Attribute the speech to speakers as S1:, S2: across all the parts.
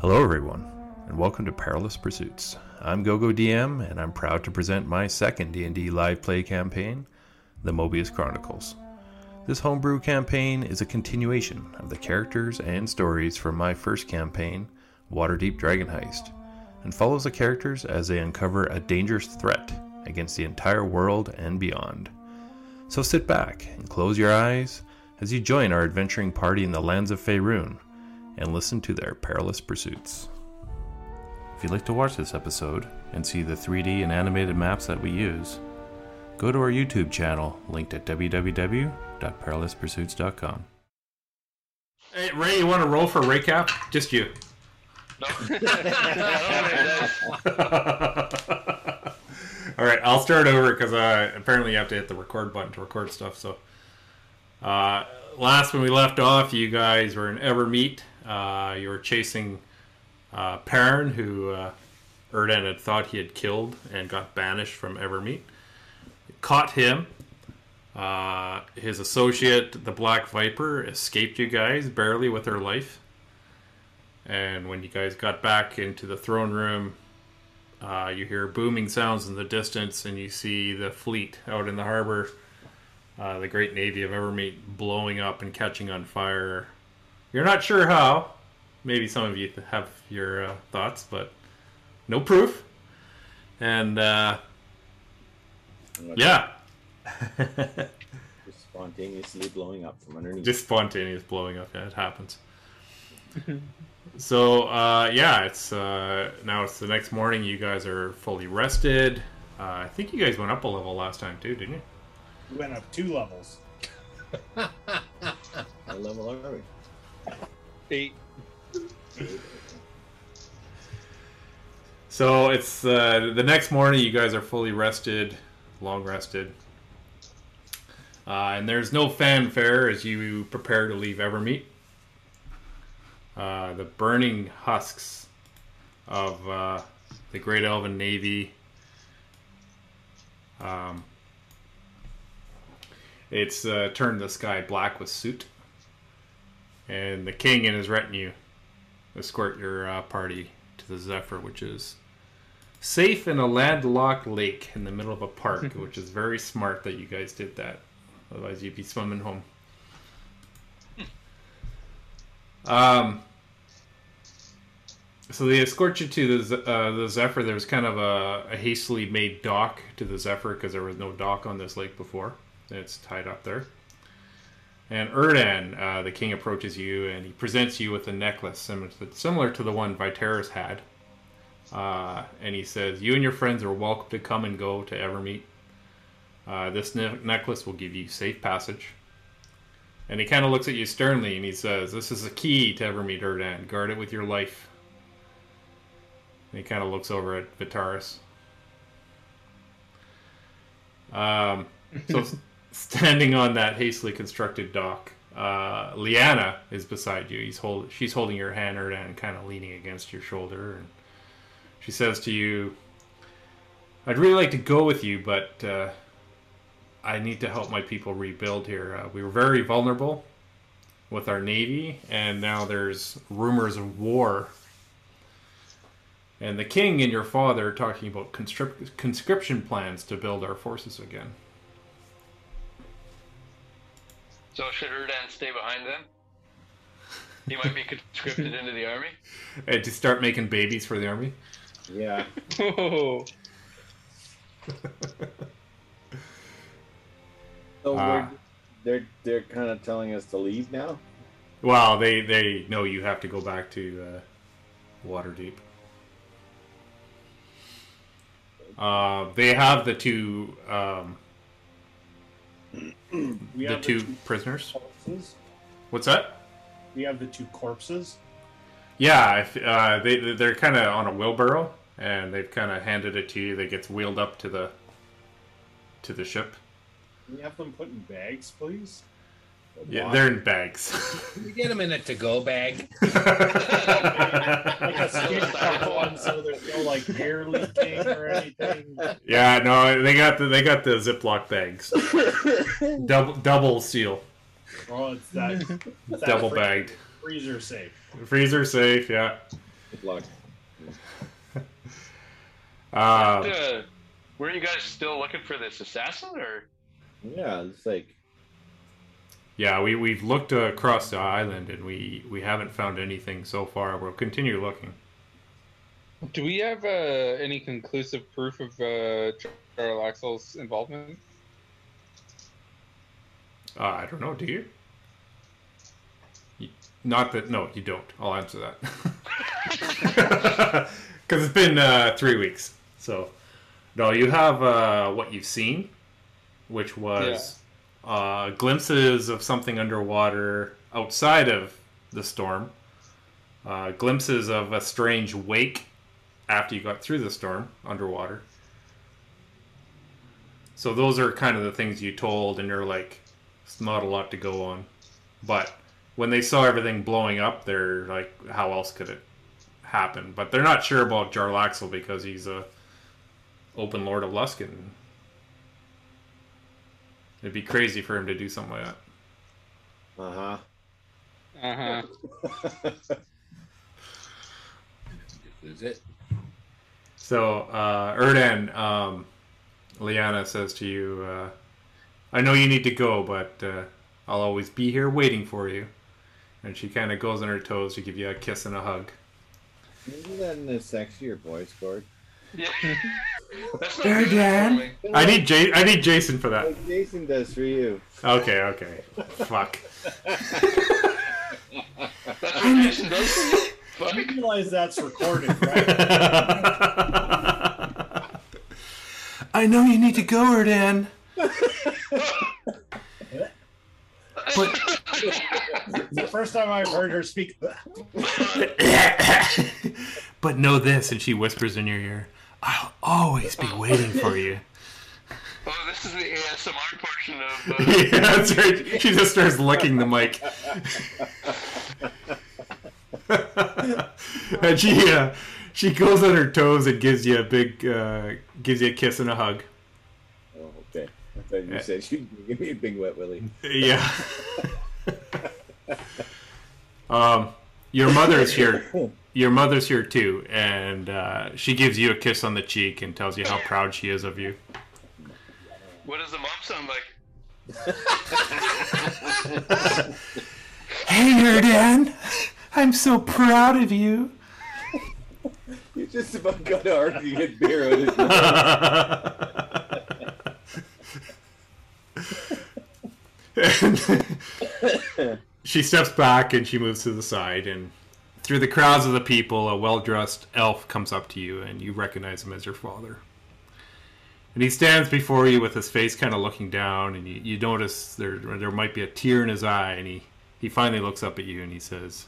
S1: Hello, everyone, and welcome to Perilous Pursuits. I'm GoGo DM, and I'm proud to present my second D&D live play campaign, The Mobius Chronicles. This homebrew campaign is a continuation of the characters and stories from my first campaign, Waterdeep Dragon Heist, and follows the characters as they uncover a dangerous threat against the entire world and beyond. So sit back and close your eyes as you join our adventuring party in the lands of Faerun and listen to their perilous pursuits. If you'd like to watch this episode and see the 3D and animated maps that we use, go to our YouTube channel linked at www.perilouspursuits.com. Hey, Ray, you want to roll for recap? Just you.
S2: No.
S1: All right, I'll start over because uh, apparently you have to hit the record button to record stuff. So, uh, last when we left off, you guys were in Evermeet. Uh, you were chasing uh, Perrin, who uh, Erdan had thought he had killed and got banished from Evermeet. Caught him. Uh, his associate, the Black Viper, escaped you guys barely with her life. And when you guys got back into the throne room, uh, you hear booming sounds in the distance, and you see the fleet out in the harbor, uh, the Great Navy of Evermeet, blowing up and catching on fire. You're not sure how. Maybe some of you have your uh, thoughts, but no proof. And uh, yeah,
S3: Just spontaneously blowing up from underneath.
S1: just spontaneous blowing up. Yeah, it happens. so uh, yeah, it's uh, now it's the next morning. You guys are fully rested. Uh, I think you guys went up a level last time too, didn't you?
S4: We went up two levels.
S3: What level are we?
S2: Eight.
S1: So it's uh, the next morning. You guys are fully rested, long rested, uh, and there's no fanfare as you prepare to leave Evermeet. Uh, the burning husks of uh, the Great Elven Navy. Um, it's uh, turned the sky black with soot, and the king and his retinue escort your uh, party to the Zephyr, which is safe in a landlocked lake in the middle of a park, which is very smart that you guys did that. Otherwise, you'd be swimming home. Um, so they escort you to the uh, the Zephyr. There was kind of a, a hastily made dock to the Zephyr because there was no dock on this lake before. It's tied up there. And Erdan, uh, the king, approaches you and he presents you with a necklace similar to, the one Viteris had. Uh, and he says, You and your friends are welcome to come and go to Evermeet. Uh, this ne- necklace will give you safe passage. And he kind of looks at you sternly and he says, This is a key to Evermeet, Erdan. Guard it with your life. And he kind of looks over at Vitaris. Um, so, standing on that hastily constructed dock, uh, Liana is beside you. He's hold, she's holding your hand, Erdan, kind of leaning against your shoulder. And she says to you, I'd really like to go with you, but uh, I need to help my people rebuild here. Uh, we were very vulnerable with our navy, and now there's rumors of war. And the king and your father are talking about conscription plans to build our forces again.
S2: So should Erdan stay behind then? He might be conscripted into the army.
S1: And to start making babies for the army.
S3: Yeah.
S2: Oh.
S3: So
S1: Ah.
S3: they're they're kind of telling us to leave now.
S1: Well, they they know you have to go back to uh, Waterdeep. Uh, they have the two um,
S4: We
S1: the
S4: have
S1: two
S4: the two
S1: prisoners.
S4: corpses.
S1: What's that?
S4: We have the two corpses.
S1: Yeah, uh, they they're kind of on a wheelbarrow, and they've kind of handed it to you. That gets wheeled up to the to the ship.
S4: Can we have them put in bags, please?
S1: Yeah,
S4: Why?
S1: they're in bags.
S5: You get them in a to-go bag.
S4: like a skin one, so there's no like hair leaking or anything.
S1: yeah, no, they got the they got the Ziploc bags, double double seal,
S4: Oh, it's that, it's that
S1: double
S4: free-
S1: bagged.
S4: freezer safe.
S1: Freezer safe, yeah.
S3: Good luck.
S1: Uh,
S2: Uh, were you guys still looking for this assassin, or
S3: Yeah, it's like
S1: yeah, we we've looked across the island and we we haven't found anything so far. We'll continue looking.
S6: Do we have uh, any conclusive proof of uh, Jarlaxle's involvement?
S1: Uh, I don't know. Do you? You- Not that. No, you don't. I'll answer that. Because it's been uh, three weeks. So, no, you have uh, what you've seen, which was uh, glimpses of something underwater outside of the storm, uh, glimpses of a strange wake after you got through the storm underwater. So those are kind of the things you told, and they're like, it's not a lot to go on. But when they saw everything blowing up, they're like, how else could it happen? But they're not sure about Jarlaxle because he's a open Lord of Luskan. It'd be crazy for him to do something like that.
S3: uh huh.
S6: Uh huh.
S3: huh.
S5: Is it?
S1: So, uh, Erdan, um, Liana says to you, uh, I know you need to go, but uh, I'll always be here waiting for you. And she kind of goes on her toes to give you a kiss and a hug.
S3: Isn't that in the sexier voice, Gord?
S2: yeah? That's not
S1: There,
S2: good
S1: Dan. I need J- I need Jason for that.
S3: Like Jason does for you.
S1: Okay, okay. Fuck.
S2: That's what Jason does for you. Fuck.
S4: You realize that's recorded, right?
S1: I know you need to go, Erdan. But
S4: the first time I've heard her speak.
S1: but know this, and she whispers in your ear, I'll always be waiting for you.
S2: Oh, this is the ASMR portion of. Uh,
S1: yeah, that's right. She just starts licking the mic. and she uh, she goes on her toes and gives you a big uh, gives you a kiss and a hug.
S3: Oh, okay. I thought you said she'd give me a big wet willy.
S1: Yeah. um, your is here. Your mother's here too, and uh, she gives you a kiss on the cheek and tells you how proud she is of you.
S2: what does the mom sound like?
S1: Hey, Erdan, I'm so proud of you.
S3: You just about got to argue get beer out
S1: And she steps back and she moves to the side, and through the crowds of the people, a well-dressed elf comes up to you, and you recognize him as your father. And he stands before you with his face kind of looking down, and you, you notice there there might be a tear in his eye, and he, he finally looks up at you and he says,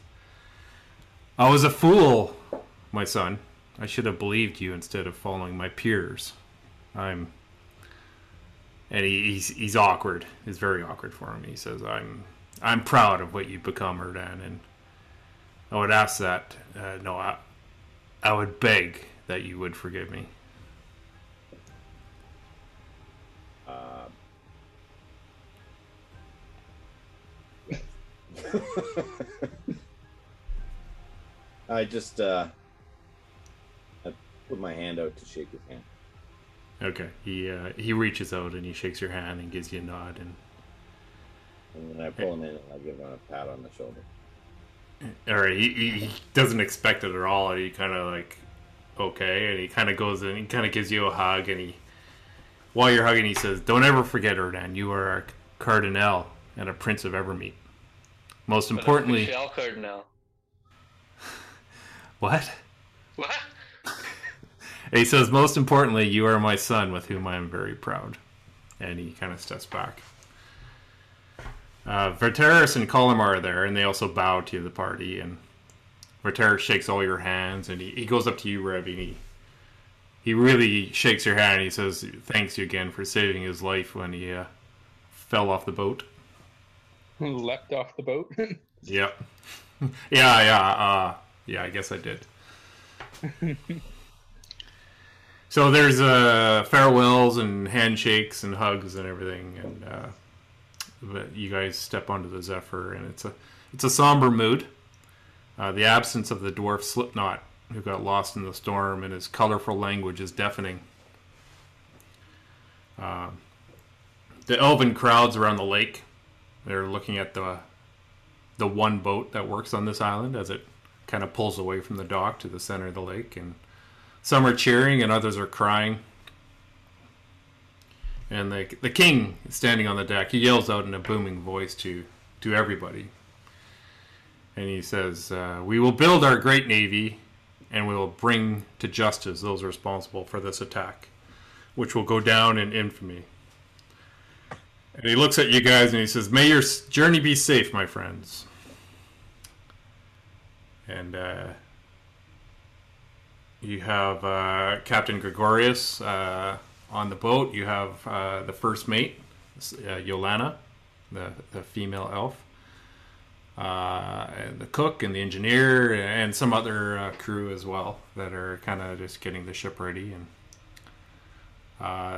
S1: "I was a fool, my son. I should have believed you instead of following my peers. I'm." And he, he's he's awkward. It's very awkward for him. He says, "I'm I'm proud of what you've become, Erdan, and I would ask that. Uh, no, I, I would beg that you would forgive me."
S3: Uh, I just uh, I put my hand out to shake his hand.
S1: Okay. He uh, he reaches out and he shakes your hand and gives you a nod and
S3: And then I pull him in and I give him a pat on the shoulder.
S1: Or he, he he doesn't expect it at all. And he kind of like okay, and he kind of goes and He kind of gives you a hug, and he while you're hugging, he says, "Don't ever forget, Erdan. You are a cardinal and a prince of Evermeet. Most
S2: But
S1: importantly,
S2: Michelle Cardinal.
S1: what?"
S2: What?
S1: He says, most importantly, you are my son with whom I am very proud. And he kind of steps back. Uh, Verteris and Colomar are there, and they also bow to the party. And Verteris shakes all your hands, and he, he goes up to you, Reb, and he, he really shakes your hand. And he says, thanks you again for saving his life when he uh, fell off the boat.
S6: Leapt off the boat.
S1: Yep. yeah, yeah, uh, yeah, I guess I did. so there's uh, farewells and handshakes and hugs and everything, and uh, but you guys step onto the Zephyr, and it's a it's a somber mood. Uh, the absence of the dwarf Slipknot who got lost in the storm, and his colorful language is deafening. Um, the elven crowds around the lake, they're looking at the the one boat that works on this island as it kind of pulls away from the dock to the center of the lake, and some are cheering and others are crying. And the the king standing on the deck. He yells out in a booming voice to to everybody, and he says, uh, "We will build our great navy, and we will bring to justice those responsible for this attack, which will go down in infamy." And he looks at you guys and he says, "May your journey be safe, my friends." And uh, you have uh, Captain Gregorius uh, on the boat. You have uh, the first mate, uh, Yolana, the, the female elf, uh, and the cook and the engineer, and some other uh, crew as well that are kind of just getting the ship ready. And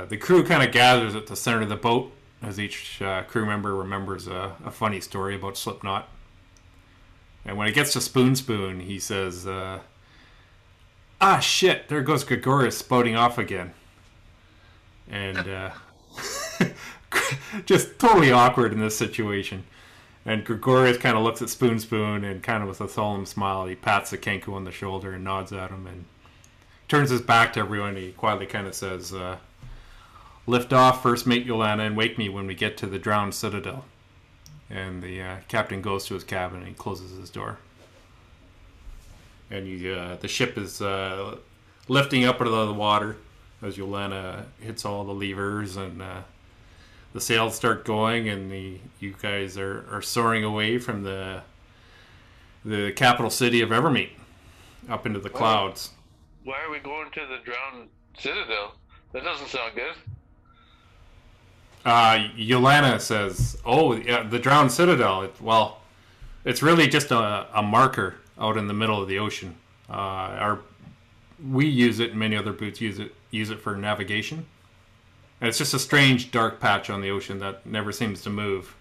S1: the crew kind of gathers at the center of the boat as each crew member remembers a, a funny story about Slipknot. And when it gets to Spoon Spoon, he says, uh, "Ah, shit! There goes Gregorius spouting off again." And uh, just totally awkward in this situation. And Gregorius kind of looks at Spoon Spoon and kind of with a solemn smile, he pats the Kenku on the shoulder and nods at him and turns his back to everyone. He quietly kind of says, uh, "Lift off, first mate Yolana, and wake me when we get to the drowned citadel." And the uh, captain goes to his cabin and he closes his door. And you, uh, the ship is uh, lifting up out of the water as Yolana hits all the levers and uh, the sails start going, and the you guys are, are soaring away from the the capital city of Evermeet up into the clouds.
S2: Why are we going to the drowned citadel? That doesn't sound good.
S1: Uh, Yolana says, "Oh, yeah, the drowned citadel. It, well, it's really just a, a marker out in the middle of the ocean. Uh, our we use it, and many other boots use it use it for navigation. And it's just a strange dark patch on the ocean that never seems to move.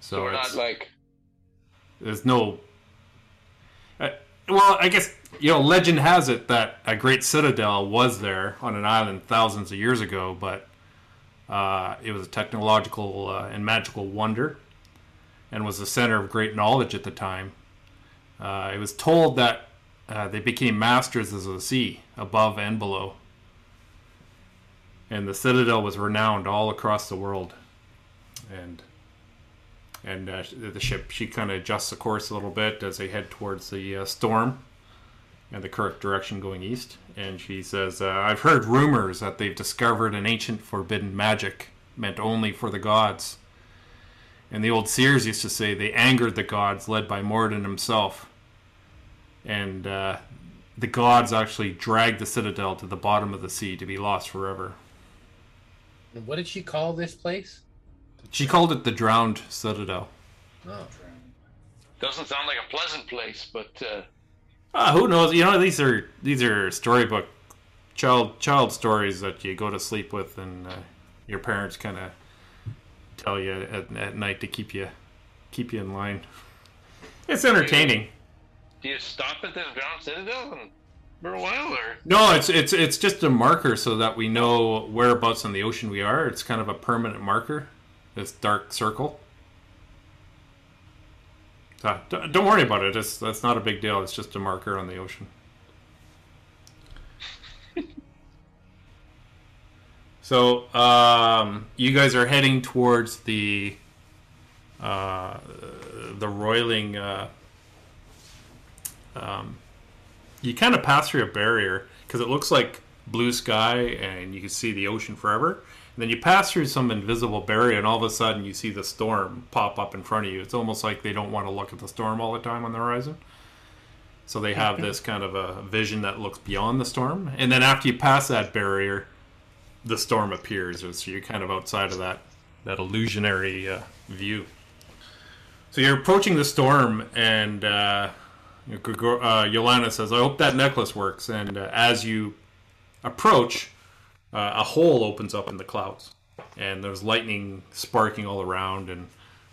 S1: So,
S2: So
S1: it's,
S2: not like
S1: there's no. Uh, well, I guess you know, legend has it that a great citadel was there on an island thousands of years ago, but uh, it was a technological uh, and magical wonder, and was the center of great knowledge at the time. Uh, it was told that uh, they became masters of the sea, above and below, and the citadel was renowned all across the world, and and uh, the ship she kind of adjusts the course a little bit as they head towards the uh, storm and the correct direction going east. And she says uh, i've heard rumors that they've discovered an ancient forbidden magic meant only for the gods. And the old seers used to say they angered the gods led by Moradin himself and uh, the gods actually dragged the citadel to the bottom of the sea to be lost forever
S5: What did she call this place?
S1: she called it the drowned citadel
S5: Oh.
S2: doesn't sound like a pleasant place, but uh,
S1: Uh, who knows? You know, these are these are storybook child child stories that you go to sleep with, and uh, your parents kind of tell you at, at night to keep you keep you in line. It's entertaining.
S2: Do you stop at this drowned citadel and for a while, or
S1: No, it's it's it's just a marker so that we know whereabouts in the ocean we are. It's kind of a permanent marker. This dark circle. So, don't don't worry about it. It's that's not a big deal. It's just a marker on the ocean. so um, you guys are heading towards the uh, the roiling. Uh, um, you kind of pass through a barrier because it looks like blue sky and you can see the ocean forever. And then you pass through some invisible barrier, and all of a sudden you see the storm pop up in front of you. It's almost like they don't want to look at the storm all the time on the horizon. So they have this kind of a vision that looks beyond the storm. And then after you pass that barrier, the storm appears. So you're kind of outside of that, that illusionary uh, view. So you're approaching the storm, and uh, Gregor- uh, says, I hope that necklace works. And uh, as you approach, uh, a hole opens up in the clouds. And there's lightning sparking all around, and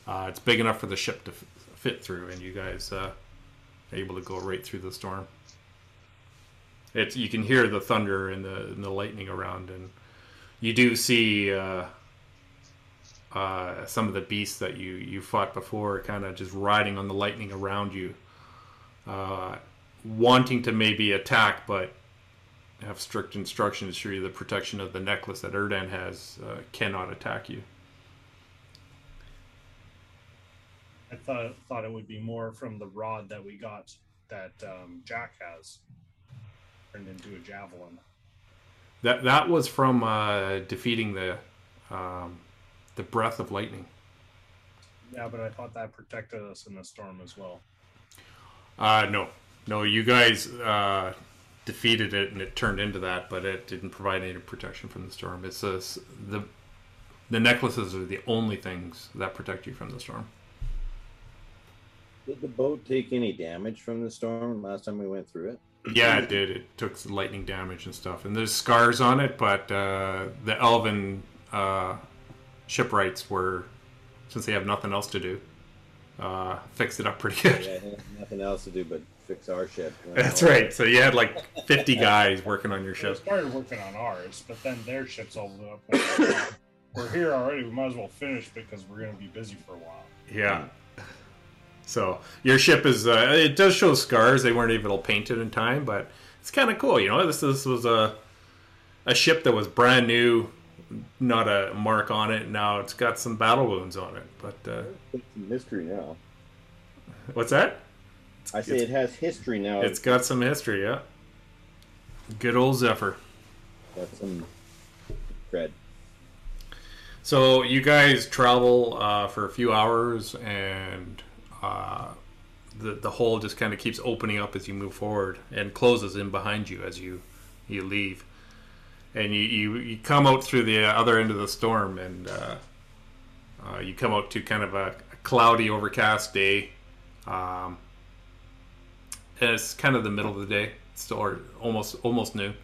S1: uh, it's big enough for the ship to f- fit through. And you guys uh, able to go right through the storm. It's you can hear the thunder and the and the lightning around, and you do see uh, some of the beasts that you you fought before, kind of just riding on the lightning around you, uh, wanting to maybe attack, but have strict instructions to you the protection of the necklace that Erdan has uh, cannot attack you.
S4: I thought thought it would be more from the rod that we got that um, Jack has turned into a javelin.
S1: That that was from uh, defeating the um, the breath of lightning.
S4: Yeah, but I thought that protected us in the storm as well.
S1: Uh, no, no, you guys uh, defeated it and it turned into that, but it didn't provide any protection from the storm. It's a, the the necklaces are the only things that protect you from the storm.
S3: Did the boat take any damage from the storm last time we went through it?
S1: Yeah, it did. It took some lightning damage and stuff, and there's scars on it. But uh, the elven uh, shipwrights were, since they have nothing else to do, uh, fixed it up pretty good.
S3: Yeah, nothing else to do but fix our ship.
S1: That's right. So you had like 50 guys working on your
S4: So we
S1: ship.
S4: started working on ours, but then their ship's all lit up. We're here already. We might as well finish because we're going to be busy for a while.
S1: Yeah. So your ship is uh, it does show scars. They weren't even to paint it in time, but it's kind of cool. You know, this this was a a ship that was brand new, not a mark on it. Now it's got some battle wounds on it. But uh,
S3: It's history now.
S1: what's that?
S3: I say it has history now.
S1: It's got some history. Yeah. Good old Zephyr.
S3: got some cred.
S1: So you guys travel uh, for a few hours, and uh, the the hole just kind of keeps opening up as you move forward, and closes in behind you as you you leave, and you you, you come out through the other end of the storm, and uh, uh, you come out to kind of a, cloudy, overcast day. Um, it's kind of the middle of the day, it's still or almost almost noon.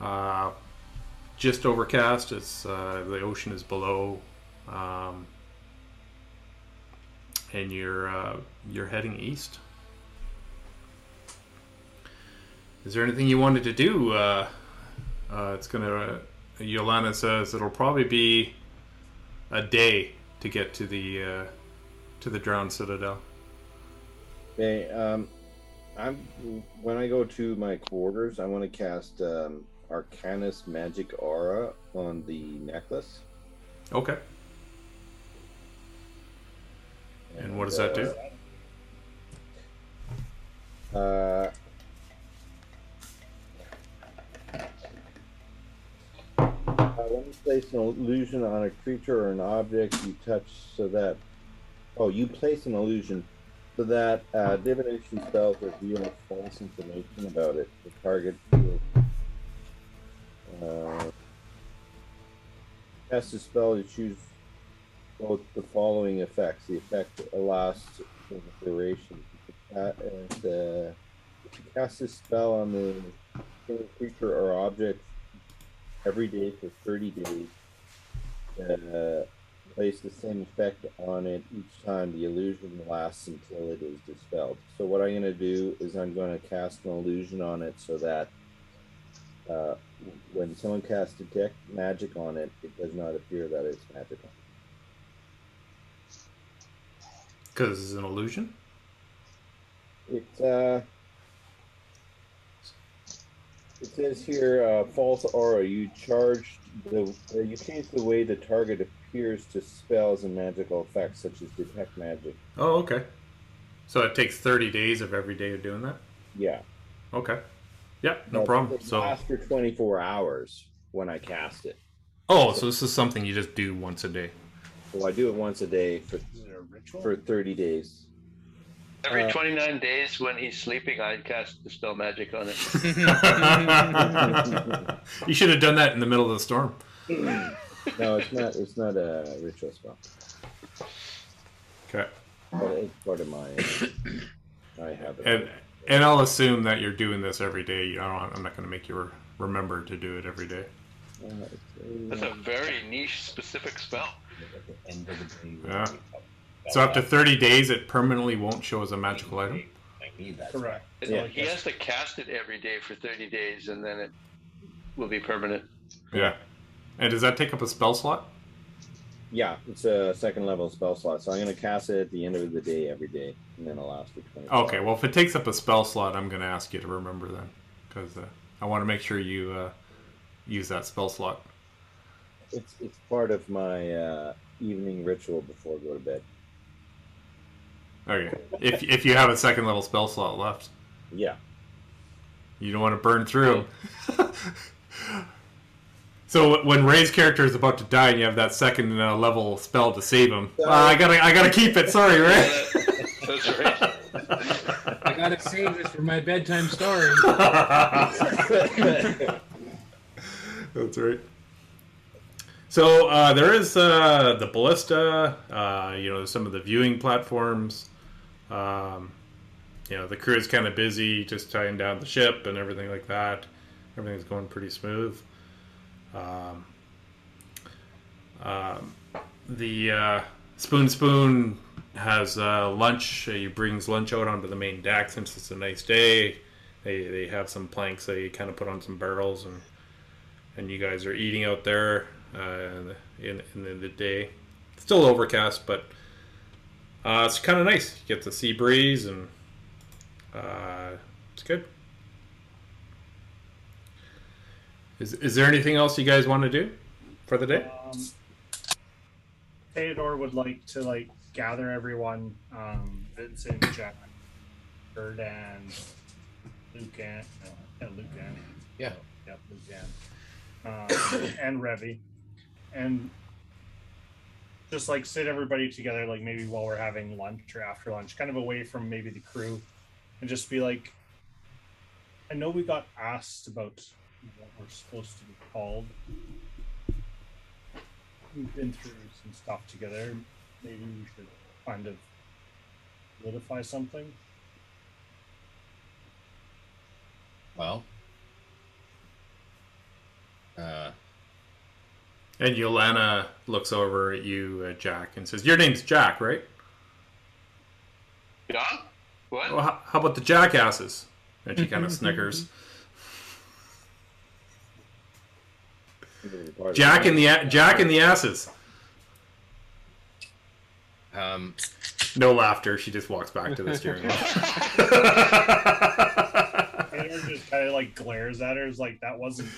S1: Uh, just overcast. It's uh, the ocean is below, um, and you're uh, you're heading east. Is there anything you wanted to do? Uh, uh, it's gonna. Yolanda says it'll probably be a day to get to the uh, to the drowned citadel.
S3: Okay, um, I'm when I go to my quarters, I want to cast um, Arcanist's Magic Aura on the necklace.
S1: Okay. And what does that do?
S3: Uh, uh, when you place an illusion on a creature or an object you touch so that oh you place an illusion so that uh, divination spells reveal false information about it. The target will uh, cast a spell you choose both the following effects. The effect lasts for the duration. Uh, and, uh, cast a spell on the creature or object every day for 30 days. Uh, place the same effect on it each time the illusion lasts until it is dispelled. So what I'm going to do is I'm going to cast an illusion on it so that uh, when someone casts detect magic on it, it does not appear that it's magical.
S1: Because it's an illusion.
S3: It uh, it says here uh, false aura. You charge the uh, you change the way the target appears to spells and magical effects such as detect magic.
S1: Oh, okay. So it takes 30 days of every day of doing that?
S3: Yeah,
S1: Okay. Yeah, no
S3: But
S1: problem. So,
S3: after 24 hours when I cast it.
S1: oh, so this is something you just do once a day.
S3: Well, I do it once a day for for 30 days.
S2: Every
S3: Uh,
S2: 29 days when he's sleeping, I'd cast Dispel Magic on it.
S1: you should have done that in the middle of the storm.
S3: No, it's not. It's not a ritual spell,
S1: Okay.
S3: but it's part of my. I have it.
S1: And and I'll assume that you're doing this every day. You know, I'm not going to make you re- remember to do it every day.
S3: Uh,
S2: That's a very niche, specific spell.
S5: At the end of the day,
S1: Yeah. So after 30 days, it permanently won't show as a magical item.
S5: Thank Need that.
S4: Correct.
S3: Yeah.
S2: He has to cast it every day for 30 days, and then it will be permanent.
S1: Yeah. And does that take up a spell slot?
S3: Yeah, it's a second level spell slot, so I'm gonna cast it at the end of the day every day, and then it'll last for 20.
S1: Okay, well, if it takes up a spell slot, I'm going to ask you to remember then. Because uh, I want to make sure you uh, use that spell slot.
S3: It's it's part of my uh, evening ritual before I go to bed.
S1: Okay. If, if you have a second level spell slot left,
S3: Yeah.
S1: you don't want to burn through. so when Ray's character is about to die and you have that second uh, level spell to save him, uh, I gotta I gotta keep it. Sorry, Ray.
S2: That's right.
S5: I gotta save this for my bedtime story.
S1: That's right. So uh, there is uh, the ballista. Uh, you know, some of the viewing platforms. Um, you know, the crew is kind of busy just tying down the ship and everything like that. Everything's going pretty smooth. Um, um, the uh, Spoon Spoon has uh, lunch. He brings lunch out onto the main deck since it's a nice day. They, they have some planks they kind of put on some barrels and and you guys are eating out there uh, in in the day. Still overcast, but uh, it's kind of nice. You get the sea breeze and uh, it's good. Is is there anything else you guys want to do for the day?
S4: Um, Theodore would like to like gather everyone, um, Vincent, Jack, Bird, and Luke and uh, yeah, Luke and
S5: Yeah.
S4: yep, Luke and um, and Revy, and just like sit everybody together, like maybe while we're having lunch or after lunch, kind of away from maybe the crew, and just be like, I know we got asked about what we're supposed to be called we've been through some stuff together. Maybe we should kind of solidify something.
S5: Well, uh,
S1: And Yolana looks over at you, uh, Jack, and says, "Your name's Jack, right?
S2: Yeah? What?
S1: Well, how, how about the jackasses?" And she kind of snickers. Jack and the Jack and the asses.
S5: um,
S1: No laughter. She just walks back to the steering wheel.
S4: Taylor just kind of like glares at her, is like, "That wasn't.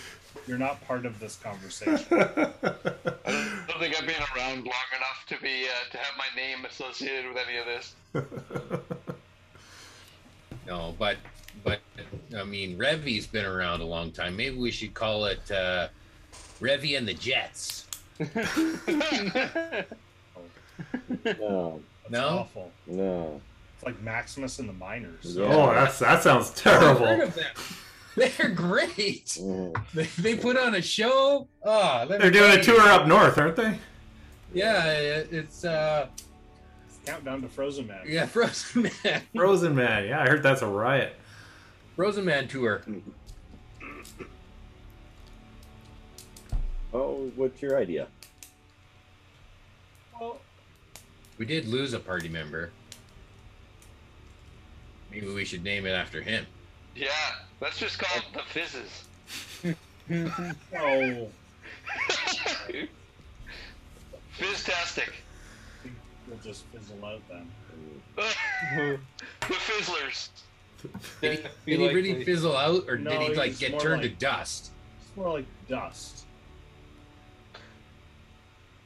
S4: You're not part of this conversation."
S2: I don't think I've been around long enough to be uh, to have my name associated with any of this.
S5: no, but but I mean, Revy's been around a long time. Maybe we should call it uh, Revy and the Jets.
S3: No,
S4: That's
S5: No?
S4: awful.
S3: no.
S4: It's like Maximus and the Miners.
S3: Yeah.
S1: oh, that's that sounds
S5: I've heard
S1: terrible.
S5: of them. They're great.
S3: Mm.
S5: They, they put on a show. Oh,
S1: They're doing
S5: tell
S1: a tour up north, aren't they?
S5: Yeah, it- it's uh,
S4: Countdown to Frozen Man.
S5: yeah, Frozen Man,
S1: Frozen Man. Yeah, I heard that's a riot.
S5: Frozen Man tour.
S3: Oh, what's your idea?
S4: Well,
S5: We did lose a party member. Maybe we should name it after him.
S2: Yeah, let's just call it the Fizzes.
S4: no.
S2: Fizztastic.
S4: We'll just fizzle out then.
S2: the Fizzlers.
S5: Did he, did he really fizzle out, or
S4: No,
S5: did he
S4: he
S5: like get turned
S4: like-
S5: to dust?
S4: It's more like dust.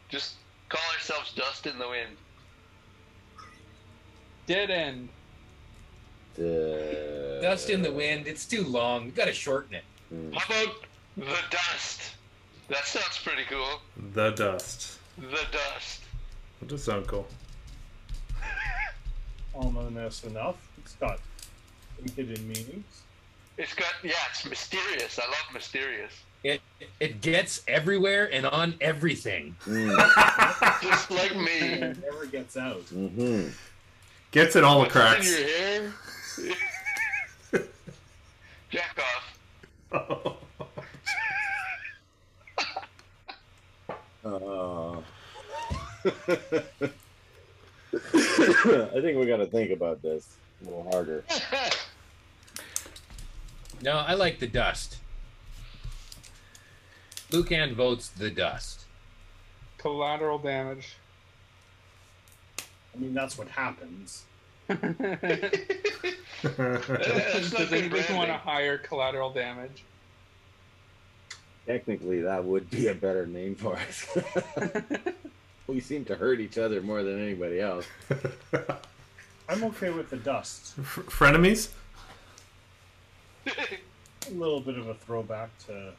S2: Just call ourselves Dust in the Wind.
S6: Dead end.
S3: The
S5: Dust in the wind. It's too long. You gotta shorten it.
S3: Mm.
S2: How about the Dust? That sounds pretty cool.
S1: The dust.
S2: The Dust.
S1: That does sound cool.
S4: Ominous enough. It's got hidden meanings.
S2: It's got yeah, it's mysterious. I love mysterious.
S5: It it gets everywhere and on everything.
S3: Mm.
S2: Just like me.
S4: It never gets out.
S3: hmm
S1: Gets it all the
S2: What's
S1: cracks.
S2: in your hair? Jack off.
S3: Uh, I think we got to think about this a little harder.
S5: No, I like the dust. Lucan votes the dust.
S6: Collateral damage.
S4: I mean, that's what happens.
S2: That's not
S6: Does
S2: good
S6: anybody want a
S2: branding.
S6: higher collateral damage?
S3: Technically, that would be a better name for us. we seem to hurt each other more than anybody else.
S4: I'm okay with the dust.
S1: F- frenemies?
S4: A little bit of a throwback to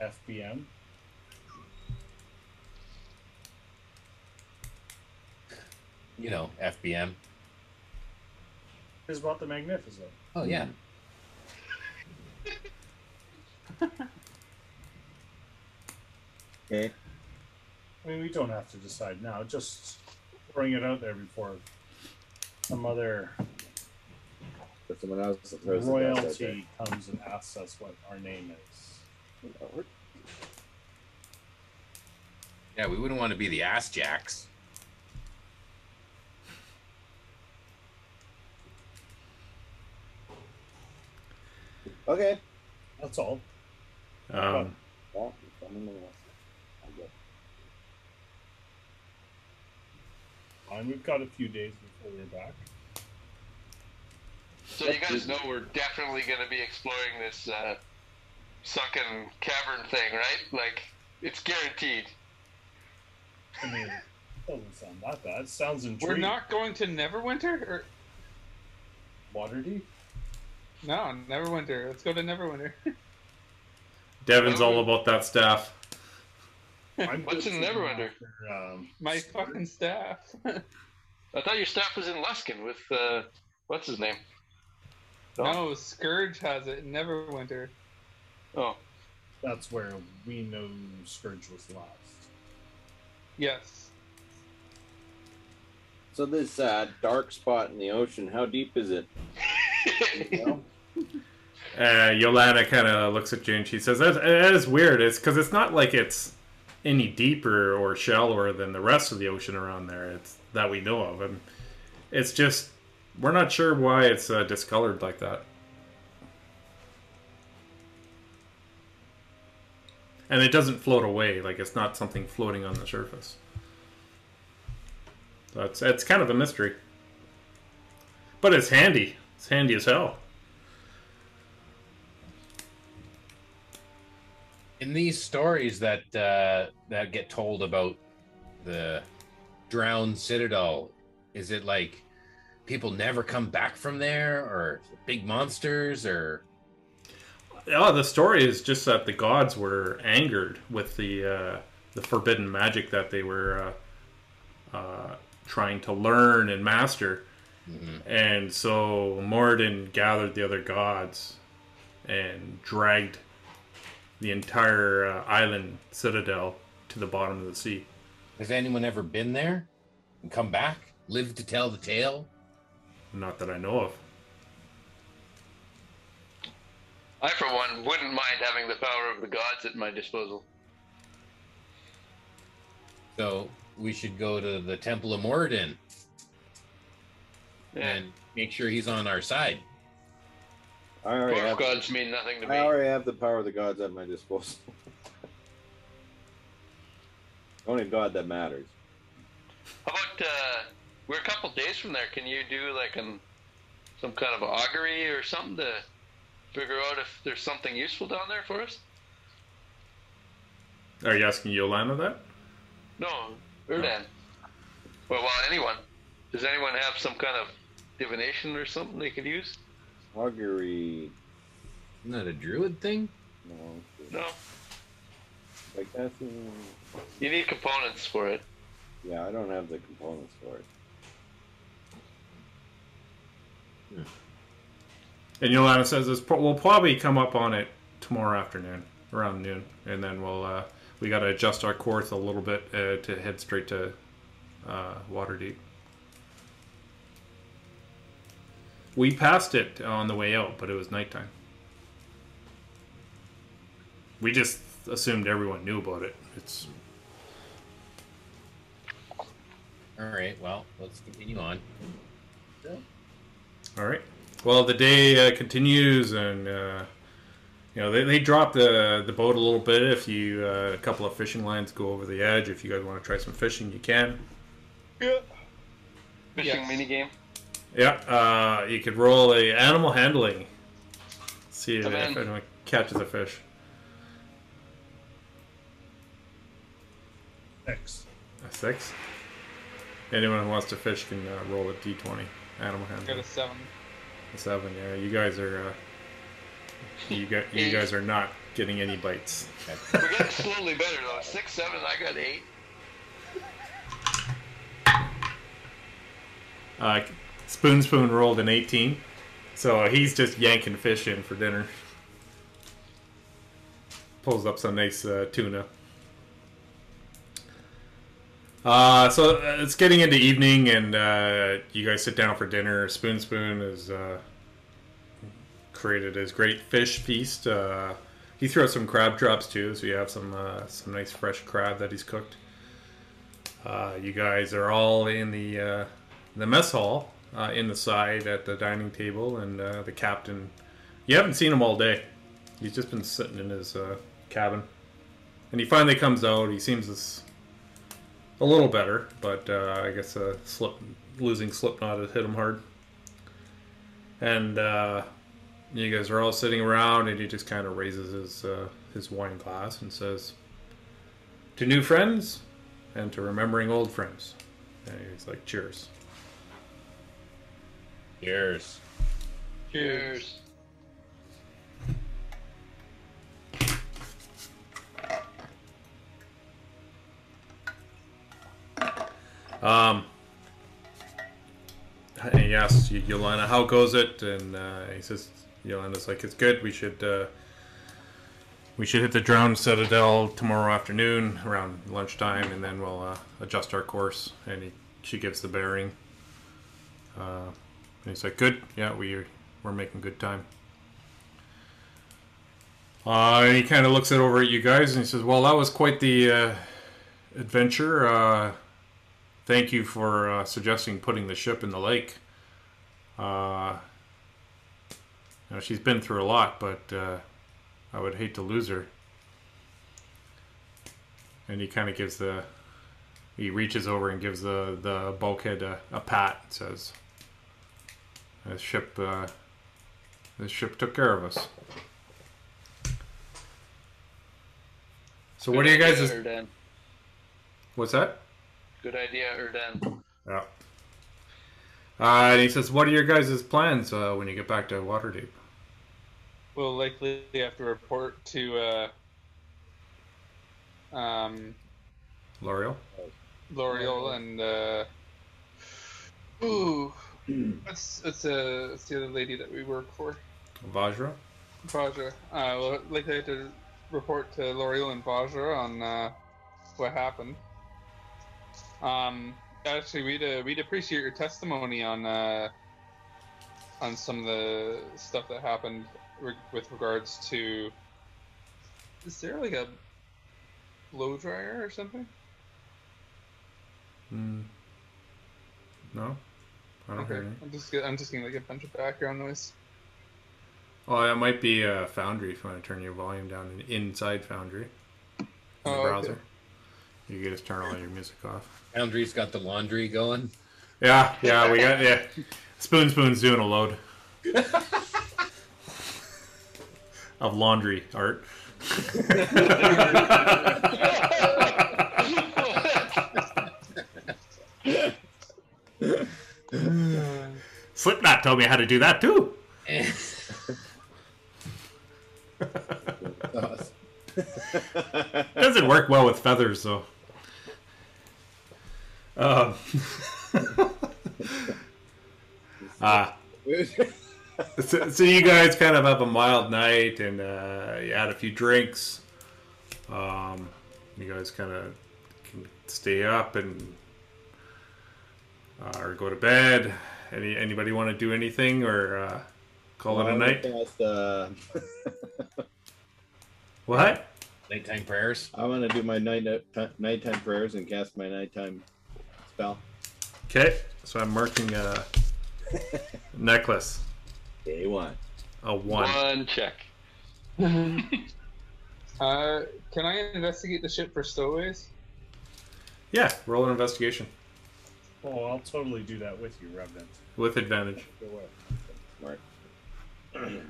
S4: FBM.
S5: You know, FBM.
S4: Is about the Magnificent.
S5: Oh yeah.
S3: Okay.
S4: I mean, we don't have to decide now. Just throwing it out there before some other
S3: But someone else throws the dust
S4: royalty comes and asks us what our name is.
S5: Yeah, we wouldn't want to be the ass jacks.
S3: Okay.
S4: That's all.
S1: Um,
S3: Well, someone else.
S4: And we've got a few days before we're back.
S2: So you guys know we're definitely going to be exploring this uh, sunken cavern thing, right? Like, it's guaranteed.
S4: I mean, it doesn't sound that bad. It sounds intriguing.
S6: We're not going to Neverwinter? Or
S4: Waterdeep.
S6: No, Neverwinter. Let's go to Neverwinter.
S1: Devin's all about that staff.
S4: I'm
S2: What's in Neverwinter?
S4: after, Um,
S6: My fucking staff.
S2: I thought your staff was in Luskan with, uh, what's his name?
S6: no, Scourge has it in Neverwinter.
S2: Oh,
S4: that's where we know Scourge was last.
S6: Yes.
S3: So this uh, dark spot in the ocean, how deep is it?
S1: Uh, Yolanda kind of looks at you and she says, "That, that is weird. It's because it's not like it's any deeper or shallower than the rest of the ocean around there. It's that we know of, and it's just we're not sure why it's uh, discolored like that. And it doesn't float away. Like it's not something floating on the surface. So it's it's kind of a mystery. But it's handy. It's handy as hell.
S5: In these stories that uh, that get told about the drowned citadel, is it like people never come back from there, or big monsters, or
S1: Oh, the story is just that the gods were angered with the uh, the forbidden magic that they were uh, uh, trying to learn and master,
S5: Mhm.
S1: and so Moradin gathered the other gods and dragged the entire uh, island citadel to the bottom of the sea.
S5: has anyone ever been there and come back, lived to tell the tale?
S1: Not that I know of.
S2: I, for one, wouldn't mind having the power of the gods at my disposal.
S5: So we should go to the Temple of Moradin
S2: Yeah.
S5: and make sure he's on our side.
S3: I already have.
S2: gods mean nothing to
S3: I
S2: me.
S3: already have the power of the gods at my disposal. Only god that matters.
S2: How about, uh, we're a couple days from there. Can you do, like, an, some kind of augury or something to figure out if there's something useful down there for us?
S1: Are you asking Yolanda that?
S2: No, Erdan. Well, well, anyone. Does anyone have some kind of divination or something they could use?
S3: Augury.
S5: Isn't that a druid thing?
S3: No.
S2: No.
S3: Like that's. mm,
S2: You need components for it.
S3: Yeah, I don't have the components for it.
S1: And Yolanda says this, we'll probably come up on it tomorrow afternoon, around noon, and then we'll uh, we got to adjust our course a little bit uh, to head straight to uh, Waterdeep. We passed it on the way out, but it was nighttime. We just assumed everyone knew about it. It's
S5: All right. Well, let's continue on.
S1: All right. Well, the day uh, continues, and uh, you know they, they drop the the boat a little bit. If you uh, a couple of fishing lines go over the edge, if you guys want to try some fishing, you can.
S6: Yeah.
S2: Fishing
S6: Yes.
S2: mini game.
S1: Yeah. Uh, you could roll a animal handling. See if,
S2: Come
S1: if
S2: in.
S1: anyone catches a fish.
S4: Six.
S1: A six. Anyone who wants to fish can uh, roll a d20. Animal handling.
S6: Got
S1: handling.
S6: a seven.
S1: A seven. Yeah. You guys are. Uh, you got you guys are not getting any bites.
S2: We're getting slowly better though. Six, seven. I got eight.
S1: Uh, Spoon Spoon rolled an 18, so he's just yanking fish in for dinner. Pulls up some nice uh, tuna. Uh, so uh, it's getting into evening, and uh, you guys sit down for dinner. Spoon Spoon has uh, created his great fish feast. Uh, he threw out some crab drops too, so you have some uh, some nice fresh crab that he's cooked. Uh, you guys are all in the uh, the mess hall uh, in the side at the dining table, and uh, the captain. You haven't seen him all day. He's just been sitting in his uh, cabin, and he finally comes out. He seems as a little better, but uh, I guess a slip losing Slipknot has hit him hard. And uh, you guys are all sitting around, and he just kind of raises his uh, his wine glass and says, "To new friends, and to remembering old friends." And he's like, "Cheers."
S5: Cheers.
S2: Cheers.
S1: Um, and he asks Y- Yolanda, how goes it? And uh, he says, Yolanda's like, it's good. We should uh, we should hit the Drowned Citadel tomorrow afternoon around lunchtime, and then we'll uh, adjust our course. And he, she gives the bearing. Uh, and he's like, good. Yeah, we we're making good time. Uh, and he kind of looks it over at you guys, and he says, well, that was quite the uh, adventure. Uh, thank you for uh, suggesting putting the ship in the lake. Uh, you know, she's been through a lot, but uh, I would hate to lose her. And he kind of gives the, he reaches over and gives the the bulkhead a, a pat. and Says, "This ship, uh, this ship took care of us." So, what are you guys?
S2: Good idea, Erdan.
S1: What's that?
S2: Good idea, Erdan.
S1: Yeah. Uh, and he says, "What are your guys' plans uh, when you get back to Waterdeep?"
S6: We'll likely have to report to uh, um,
S1: Laeral.
S6: Laeral and uh, ooh, that's that's uh, that's the other lady that we work for,
S1: Vajra.
S6: Vajra. Uh, we'll likely have to report to Laeral and Vajra on uh, what happened. Um, actually, we'd uh, we'd appreciate your testimony on uh, on some of the stuff that happened re- with regards to. Is there like a blow dryer or something?
S1: Mm. No, I don't hear
S6: Okay. I'm just I'm just getting like a bunch of background noise.
S1: Oh, that might be uh, Foundry if you want to turn your volume down in- inside Foundry in the
S6: Oh, okay.
S1: browser. You can just turn all your music off.
S5: Foundry's got the laundry going.
S1: Yeah, yeah, we got yeah. Spoon Spoon's doing a load of laundry art. Slipknot told me how to do that too. Doesn't work well with feathers though. Um, uh, so, so you guys kind of have a mild night and uh, you had a few drinks. Um, you guys kind of can stay up and uh, or go to bed. Any anybody want to do anything or uh, call it a night?
S3: Cast, uh,
S1: What?
S5: Nighttime prayers.
S3: I'm gonna do my night nighttime prayers and cast my nighttime spell.
S1: Okay, so I'm marking a necklace.
S3: Day one.
S1: A one.
S2: One check.
S6: Uh, can I investigate the ship for stowaways?
S1: Yeah, roll an investigation
S4: Oh, I'll totally do that with you, Revenant.
S1: with advantage.
S3: Go away. Smart.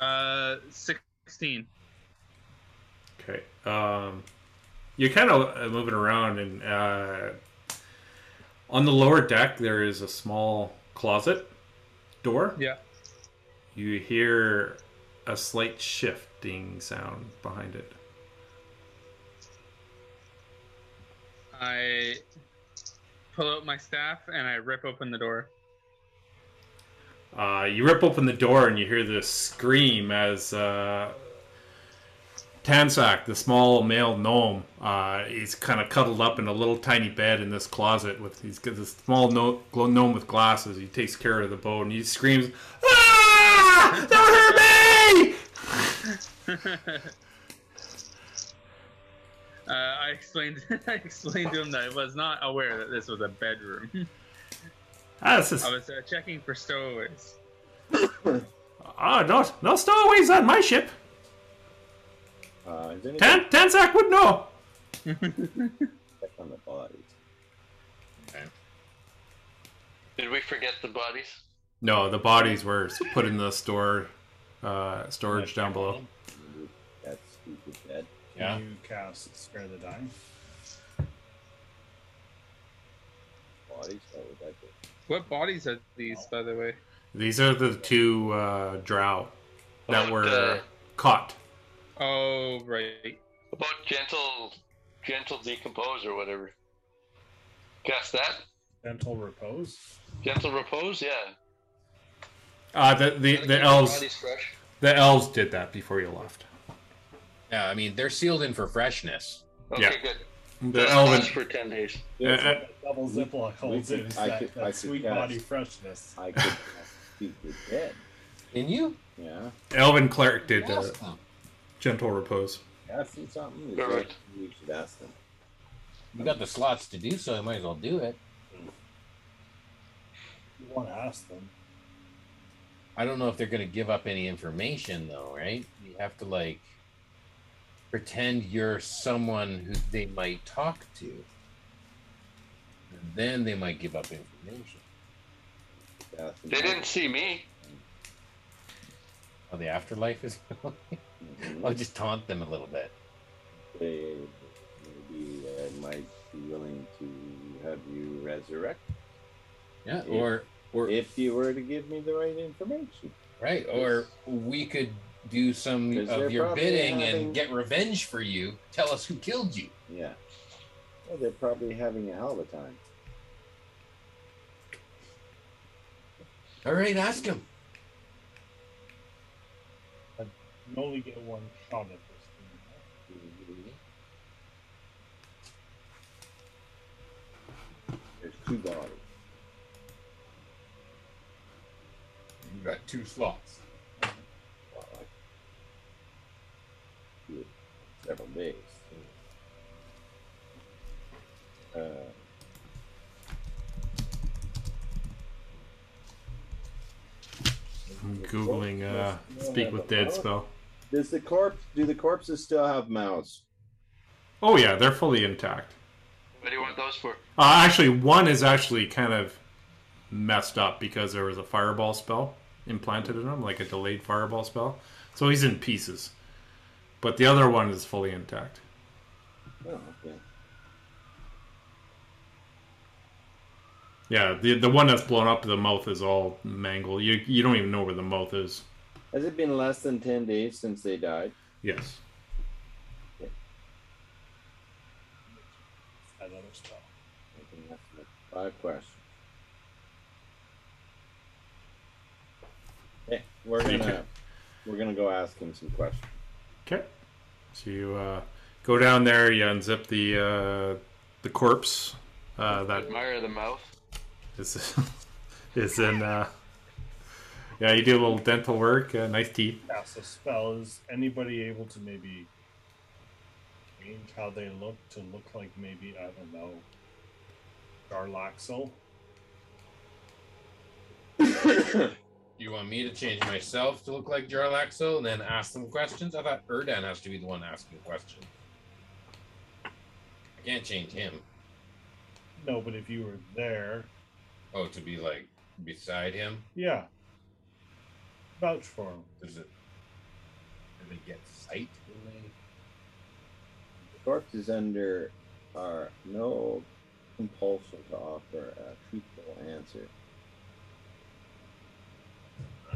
S6: Uh, sixteen.
S1: Okay. Um, you're kind of moving around, and uh, on the lower deck there is a small closet door.
S6: Yeah.
S1: You hear a slight shifting sound behind it.
S6: I pull out my staff and I rip open the door.
S1: Uh, you rip open the door and you hear this scream as uh, Tansak, the small male gnome, uh, he's kind of cuddled up in a little tiny bed in this closet with he's got this small no- gnome with glasses. He takes care of the boat and he screams, "Ah! Don't hurt me!"
S6: Uh, I explained I explained to him that I was not aware that this was a bedroom.
S1: Ah, this is
S6: I was uh, checking for stowaways.
S1: ah, no, no stowaways on my ship.
S3: Uh, is anybody
S1: Tan- Tansak would know.
S3: check on the bodies?
S2: Did we forget the bodies?
S1: No, the bodies were put in the store uh, storage down below.
S3: That stupid bed.
S5: Yeah.
S4: Can you cast Spare the Dying?
S3: Bodies. What would that?
S6: What bodies are these, by the way?
S1: These are the two uh, drow that
S2: About,
S1: were
S2: uh,
S1: caught.
S6: Oh, right.
S2: about gentle, gentle decompose or whatever. Cast that.
S4: Gentle Repose?
S2: Gentle repose. Yeah.
S1: Uh, the the, the elves the elves did that before you left.
S5: Yeah, I mean they're sealed in for freshness.
S2: Okay,
S1: Yeah.
S2: good.
S1: The
S2: That's
S1: elven
S2: for ten days.
S1: Uh, uh,
S4: Double Ziploc holds
S3: could-
S4: it. Is
S3: I
S4: that,
S3: could-
S4: that
S3: I
S4: sweet
S3: cast.
S4: body freshness.
S3: I could speak the dead.
S5: Can you?
S3: Yeah.
S1: elven cleric did the
S5: Ask them.
S1: gentle repose.
S3: Ask them something. Is
S2: Perfect.
S3: You should ask them.
S5: You got the slots to do so. You might as well do it.
S4: You want to ask them.
S5: I don't know if they're going to give up any information though, right? You have to like pretend you're someone who they might talk to. And then they might give up information.
S2: They didn't see me.
S5: Oh, the afterlife is. I'll just taunt them a little bit.
S3: They maybe uh, might be willing to have you resurrect
S5: Yeah,
S3: Yeah.
S5: or or
S3: if you were to give me the right information.
S5: right, or we could do some of your bidding
S3: having-
S5: and get revenge for you. Tell us who killed you.
S3: Yeah. Well, they're probably having a hell of a time.
S5: All right, ask him.
S4: You only get one shot at this thing.
S3: There's two bodies.
S5: You got two slots.
S3: Well, I- yeah, several days. Uh,
S1: I'm googling uh, speak with dead spell.
S3: Does the corpse? Do the corpses still have mouths?
S1: Oh yeah, they're fully intact.
S2: What do you want those for?
S1: Uh, actually, one is actually kind of messed up because there was a fireball spell implanted in him, like a delayed fireball spell. So he's in pieces. But the other one is fully intact.
S3: Oh, okay.
S1: Yeah, the the one that's blown up, the mouth is all mangled. You you don't even know where the mouth is.
S3: Has it been less than ten days since they died?
S1: Yes.
S4: That other spell.
S3: I think that's like five questions. Okay, we're gonna we're gonna go ask him some questions.
S1: Okay. So you uh, go down there, you unzip the uh, the corpse uh, that
S2: Admire the mouth.
S1: is is in. Uh, yeah, you do a little dental work. Uh, nice teeth.
S4: Cast a spell. Is anybody able to maybe change how they look to look like maybe I don't know Jarlaxle.
S5: You want me to change myself to look like Jarlaxle and then ask them questions? I thought Erdan has to be the one asking questions. I can't change him.
S4: No, but if you were there,
S5: Oh, to be like beside him?
S4: yeah. Vouch for him.
S5: Does it. Do they get sight when they.
S3: The corpse is under our no compulsion to offer a truthful answer.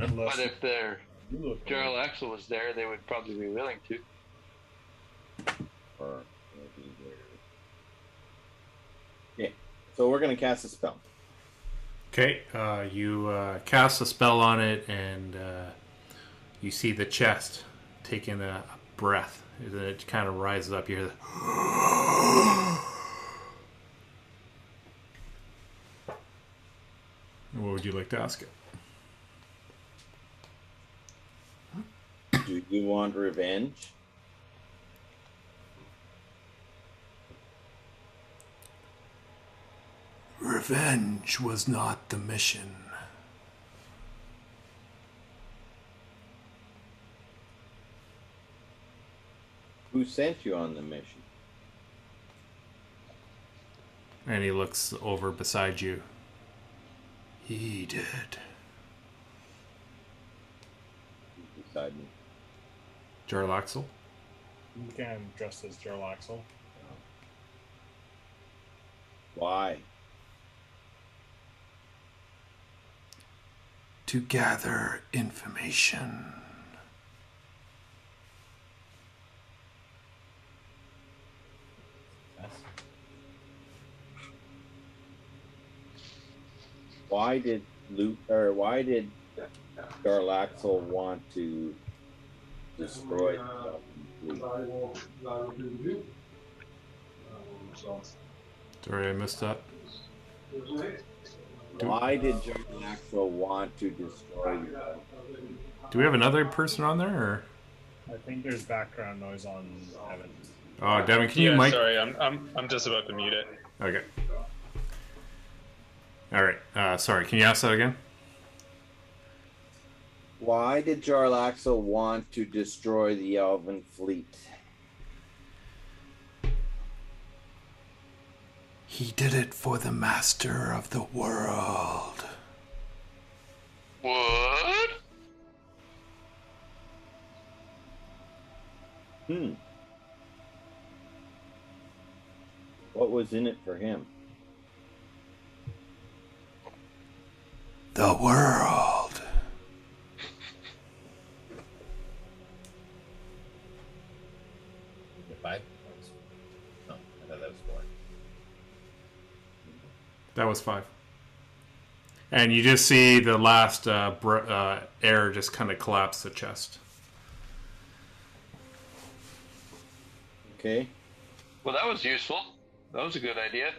S4: Unless
S2: But if their
S4: you look
S2: Jarlaxle was there, they would probably be willing to.
S3: Or maybe we're... So we're gonna cast a spell.
S1: Okay, uh, you uh, cast a spell on it, and uh, you see the chest taking a breath. It kind of rises up. You hear the. What would you like to ask it?
S3: Do you want revenge?
S1: Revenge was not the mission.
S3: Who sent you on the mission?
S1: And he looks over beside you. He did.
S3: Who's beside me?
S1: Jarlaxle?
S4: You can dress as Jarlaxle.
S3: Why?
S1: To gather information.
S3: Why did Luke or why did Jarlaxle want to destroy the fleet?
S1: Sorry, I missed that.
S3: Why did Jarlaxle want to destroy you?
S1: Do we have another person on there? Or?
S4: I think there's background noise on Evan.
S1: Oh, Devin, can you
S7: yeah,
S1: mic?
S7: sorry, I'm, I'm I'm just about to mute it.
S1: Okay. All right. Uh, sorry. Can you ask that again?
S3: Why did Jarlaxle want to destroy the Elven fleet?
S1: He did it for the master of the world.
S2: What?
S3: Hmm. What was in it for him?
S1: The world.
S5: Five? No, I thought that was four.
S1: That was five. And you just see the last uh, br- uh, air just kind of collapse the chest.
S3: Okay.
S2: Well, that was useful. That was a good idea.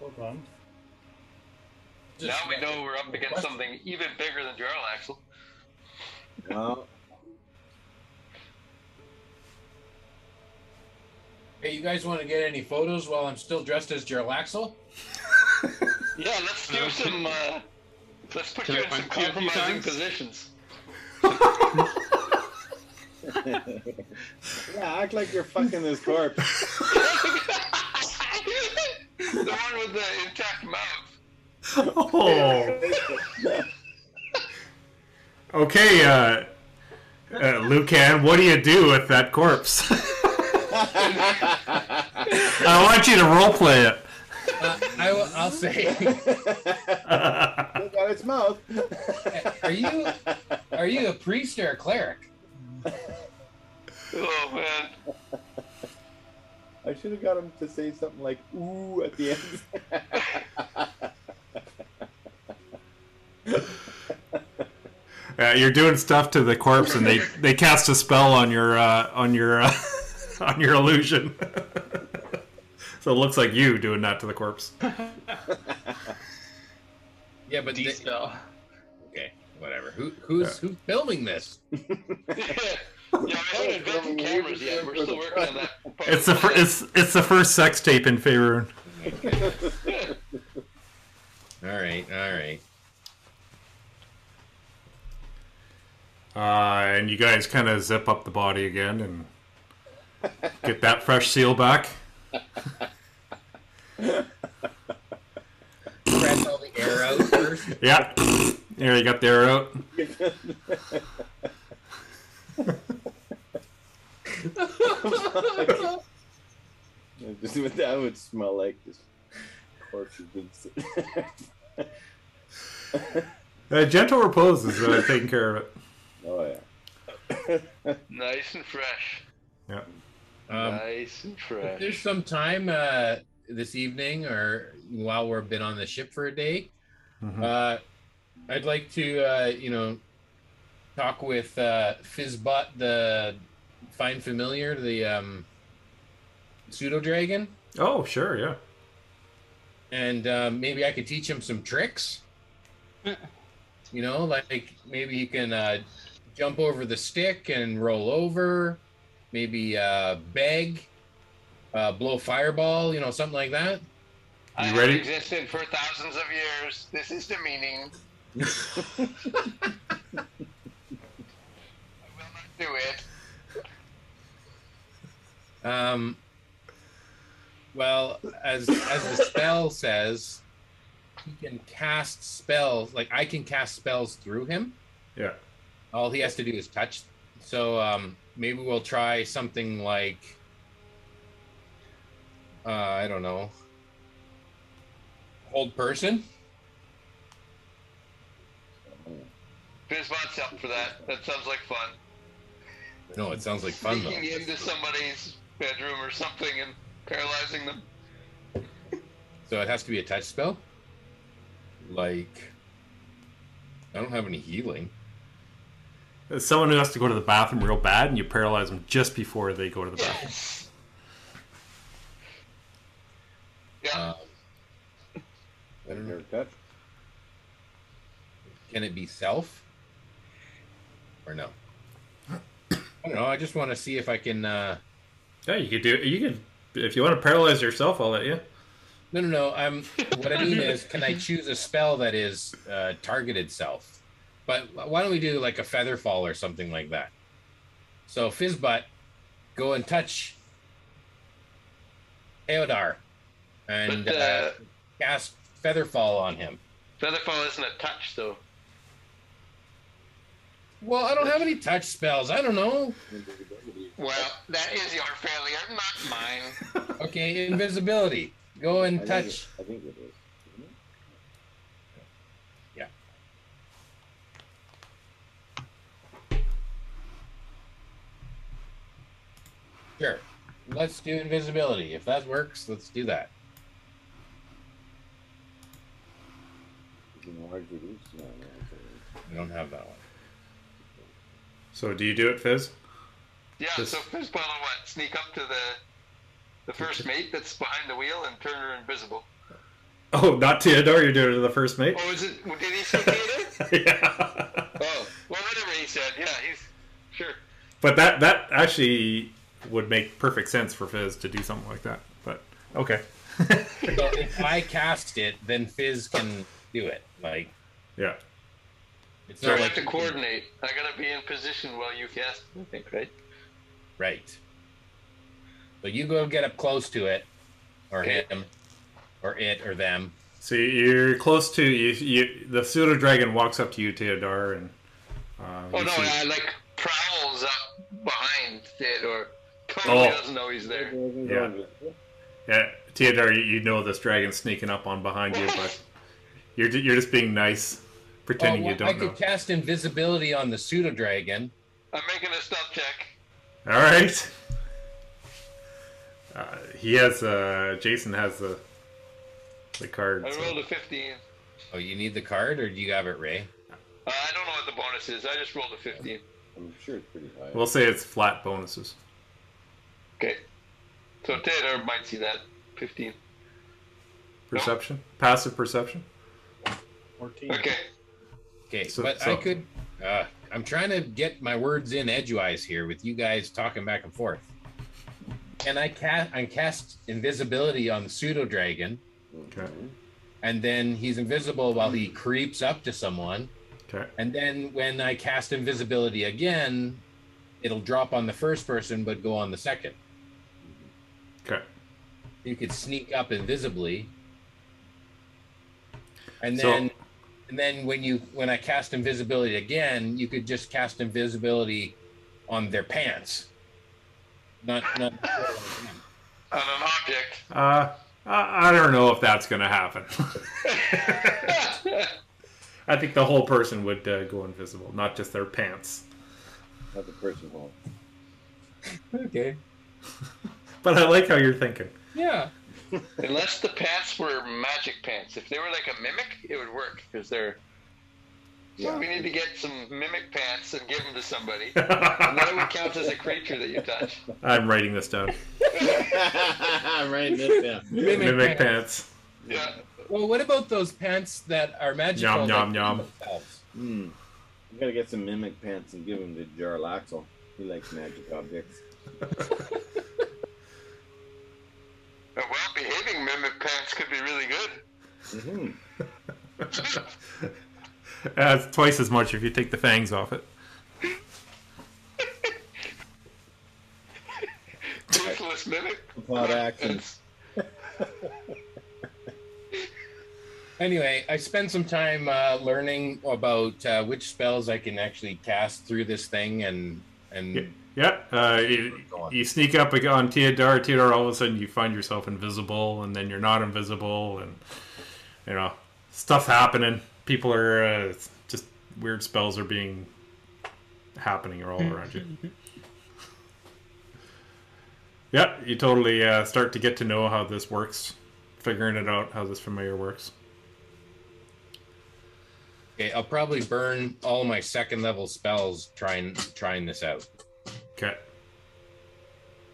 S4: Hold on.
S2: now we know we're up against something even bigger than Jarl Axel.
S3: Well,
S5: Hey, you guys want to get any photos while I'm still dressed as Jarlaxle?
S2: Yeah, let's do some. Uh, let's put
S7: Can
S2: you
S7: I
S2: in some
S7: punch you a few
S2: compromising
S7: times?
S2: positions.
S3: yeah, act like you're fucking this corpse.
S2: the one with the intact mouth.
S1: Oh. Okay, uh, uh, Lucan, what do you do with that corpse? I want you to roleplay it.
S5: Uh, I, will- I'll say,
S3: Look at its mouth.
S5: are you are you a priest or a cleric?
S2: Oh man.
S3: I should have got him to say something like "ooh" at the end.
S1: Uh, you're doing stuff to the corpse, and they, they cast a spell on your uh, on your uh, on your illusion. so it looks like you doing that to the corpse.
S5: Yeah, but
S7: D
S5: they-
S7: spell.
S5: okay, whatever. Who who's who's filming this?
S2: yeah, we haven't invented cameras yet. We're still working on that. part.
S1: It's the fir- it's it's the first sex tape in Faerun.
S5: All right, all right.
S1: Uh, and you guys kind of zip up the body again and get that fresh seal back.
S5: Press all the air out first.
S1: Yeah. There you got the air out.
S3: Just what that would smell like. This corpse has been sit-
S1: Uh, gentle repose is uh, taking care of it.
S3: Oh yeah.
S2: Nice and fresh.
S1: Yeah.
S5: Um,
S2: nice and
S5: if
S2: fresh.
S5: there's some time uh, this evening or while we've been on the ship for a day,
S1: Mhm.
S5: uh, I'd like to, uh, you know, talk with uh, Fizzbot, the fine familiar, the um, pseudo dragon,
S1: Oh, sure, yeah.
S5: and um, maybe I could teach him some tricks. you know, like maybe he can uh, jump over the stick and roll over, maybe uh, beg, uh, blow fireball, you know, something like that.
S2: I
S1: You
S2: have
S1: ready?
S2: existed for thousands of years. This is the meaning. I will not do it.
S5: Um, well, as as the spell says, he can cast spells. Like I can cast spells through him.
S1: Yeah.
S5: All he has to do is touch. So um, maybe we'll try something like uh, I don't know, hold person.
S2: Fizzbot's up for that. That sounds like fun.
S5: No, it sounds like fun though.
S2: Sneaking into somebody's bedroom or something and paralyzing them.
S5: So it has to be a touch spell. Like I don't have any healing.
S1: It's someone who has to go to the bathroom real bad, and you paralyze them just before they go to the bathroom.
S2: Yes. Yeah.
S5: Um, I don't.
S3: Never touched.
S5: Can it be self? Or no? I don't know. I just want to see if I can. Uh...
S1: Yeah, you could do. You could if you want to paralyze yourself. I'll let you.
S5: No, no, no. I'm. What I mean is, can I choose a spell that is uh, targeted self? But why don't we do like a feather fall or something like that? So Fizzbutt, go and touch Eodar, and
S2: But,
S5: uh,
S2: uh,
S5: cast feather fall on him.
S2: Featherfall isn't a touch, though.
S5: Well, I don't have any touch spells. I don't know.
S2: Well, that is your failure, not mine.
S5: Okay, invisibility. Go and
S3: I think
S5: touch.
S3: it- I think it is.
S5: Sure. Let's do invisibility. If that works, let's do that.
S3: It's Enlarge Reduce. No, no, it's
S5: We don't have that one.
S1: So, do you do it, Fizz?
S2: Yeah,
S1: This-
S2: so Fizz will what? Sneak up to the the first mate that's behind the wheel and turn her invisible.
S1: Oh, not Theodore. You're doing it to the first mate.
S2: Oh, is it? Did he say Theodore?
S1: yeah.
S2: oh, well, whatever he said. Yeah, he's sure.
S1: But that that actually would make perfect sense for Fizz to do something like that. But okay.
S5: So if I cast it, then Fizz can do it. Like
S1: yeah.
S5: it's
S2: So I
S5: not
S2: have
S5: like
S2: to coordinate. I gotta be in position while you cast. I think, right?
S5: right. But you go get up close to it, or
S2: Okay.
S5: him, or it, or them.
S1: So you're close to you. you the pseudo dragon walks up to you, Theodore, and uh,
S2: Oh no,
S1: see-
S2: I like prowls up behind it, or totally
S1: Oh.
S2: doesn't know he's there.
S1: Yeah. yeah, Theodore, you, you know this dragon sneaking up on behind you, but you're you're just being nice, pretending
S5: Oh,
S1: you
S5: well, I
S1: don't know.
S5: I could cast invisibility on the pseudo dragon.
S2: I'm making a stealth check.
S1: All right. Uh, he has. Uh, Jason has the the card.
S2: I
S1: so-
S2: rolled a 15.
S5: Oh, you need the card, or do you have it, Ray?
S2: Uh, I don't know what the bonus is. I just rolled a 15.
S3: I'm sure it's pretty high.
S1: We'll say it's flat bonuses.
S2: Okay. So Taylor might see that 15.
S1: Perception, passive perception.
S4: 14.
S2: Okay.
S5: Okay,
S1: So-
S5: but
S1: so-
S5: I could. Uh, I'm trying to get my words in edgewise here with you guys talking back and forth. and I cast I cast invisibility on the pseudo dragon,
S1: Okay.
S5: and then he's invisible while he creeps up to someone.
S1: Okay.
S5: And then when I cast invisibility again, it'll drop on the first person but go on the second.
S1: Okay.
S5: You could sneak up invisibly. And
S1: So-
S5: then and then when you when I cast invisibility again, you could just cast invisibility on their pants. Not not
S2: On an object.
S1: Uh, I, I don't know if that's going to happen. I think the whole person would uh, go invisible, not just their pants.
S3: Not the person home.
S5: Okay.
S1: But I like how you're thinking.
S5: Yeah.
S2: Unless the pants were magic pants. If they were like a mimic, it would work because they're.
S3: Yeah.
S2: So we need to get some mimic pants and give them to somebody, and then it would count as a creature that you touch.
S1: I'm writing this down.
S3: I'm writing this down.
S1: Mimic, pants.
S2: Yeah.
S5: Well, what about those pants that are magical?
S1: Yum,
S5: that
S1: yum,
S5: heal
S1: yum.
S5: themselves?
S3: Hmm. We gotta get some mimic pants and give them to Jarlaxle. He likes magic objects.
S2: A well-behaving mimic pants could be really good.
S3: Mm-hmm.
S1: That's twice as much if you take the fangs off it.
S2: Toothless mimic.
S3: Plot action.
S2: pants.
S5: Anyway, I spent some time uh, learning about uh, which spells I can actually cast through this thing, and and
S1: Yeah. Yeah, uh, you, you sneak up on Teodar. Teodar, all of a sudden, you find yourself invisible, and then you're not invisible, and you know stuff's happening. People are uh, just weird spells are being happening all around you. yeah, you totally uh, start to get to know how this works, figuring it out how this familiar works.
S5: okay, I'll probably burn all my second level spells trying trying this out.
S1: Okay.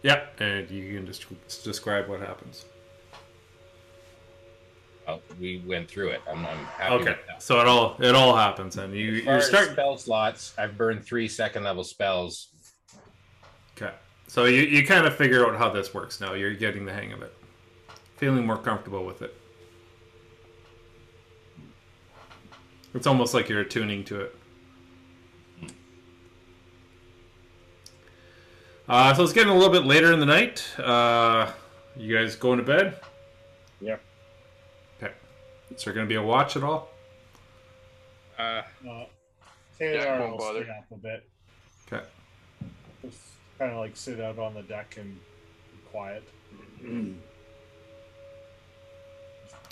S1: Yeah, and you can just describe what happens.
S5: Oh, we went through it. I'm, I'm happy
S1: Okay,
S5: with that.
S1: so it all it all happens, and you you start.
S5: spell slots. I've burned three second level spells.
S1: Okay, so you you kind of figure out how this works now. You're getting the hang of it, feeling more comfortable with it. It's almost like you're attuning to it. Uh, so it's getting a little bit later in the night. Uh, you guys going to bed?
S4: Yeah.
S1: Okay. Is there going to be a watch at all?
S6: Uh,
S4: Uh,
S2: Jack
S4: Theodore
S2: won't bother.
S4: stay up a bit.
S1: Okay.
S4: Just kind of like sit out on the deck and be quiet. Just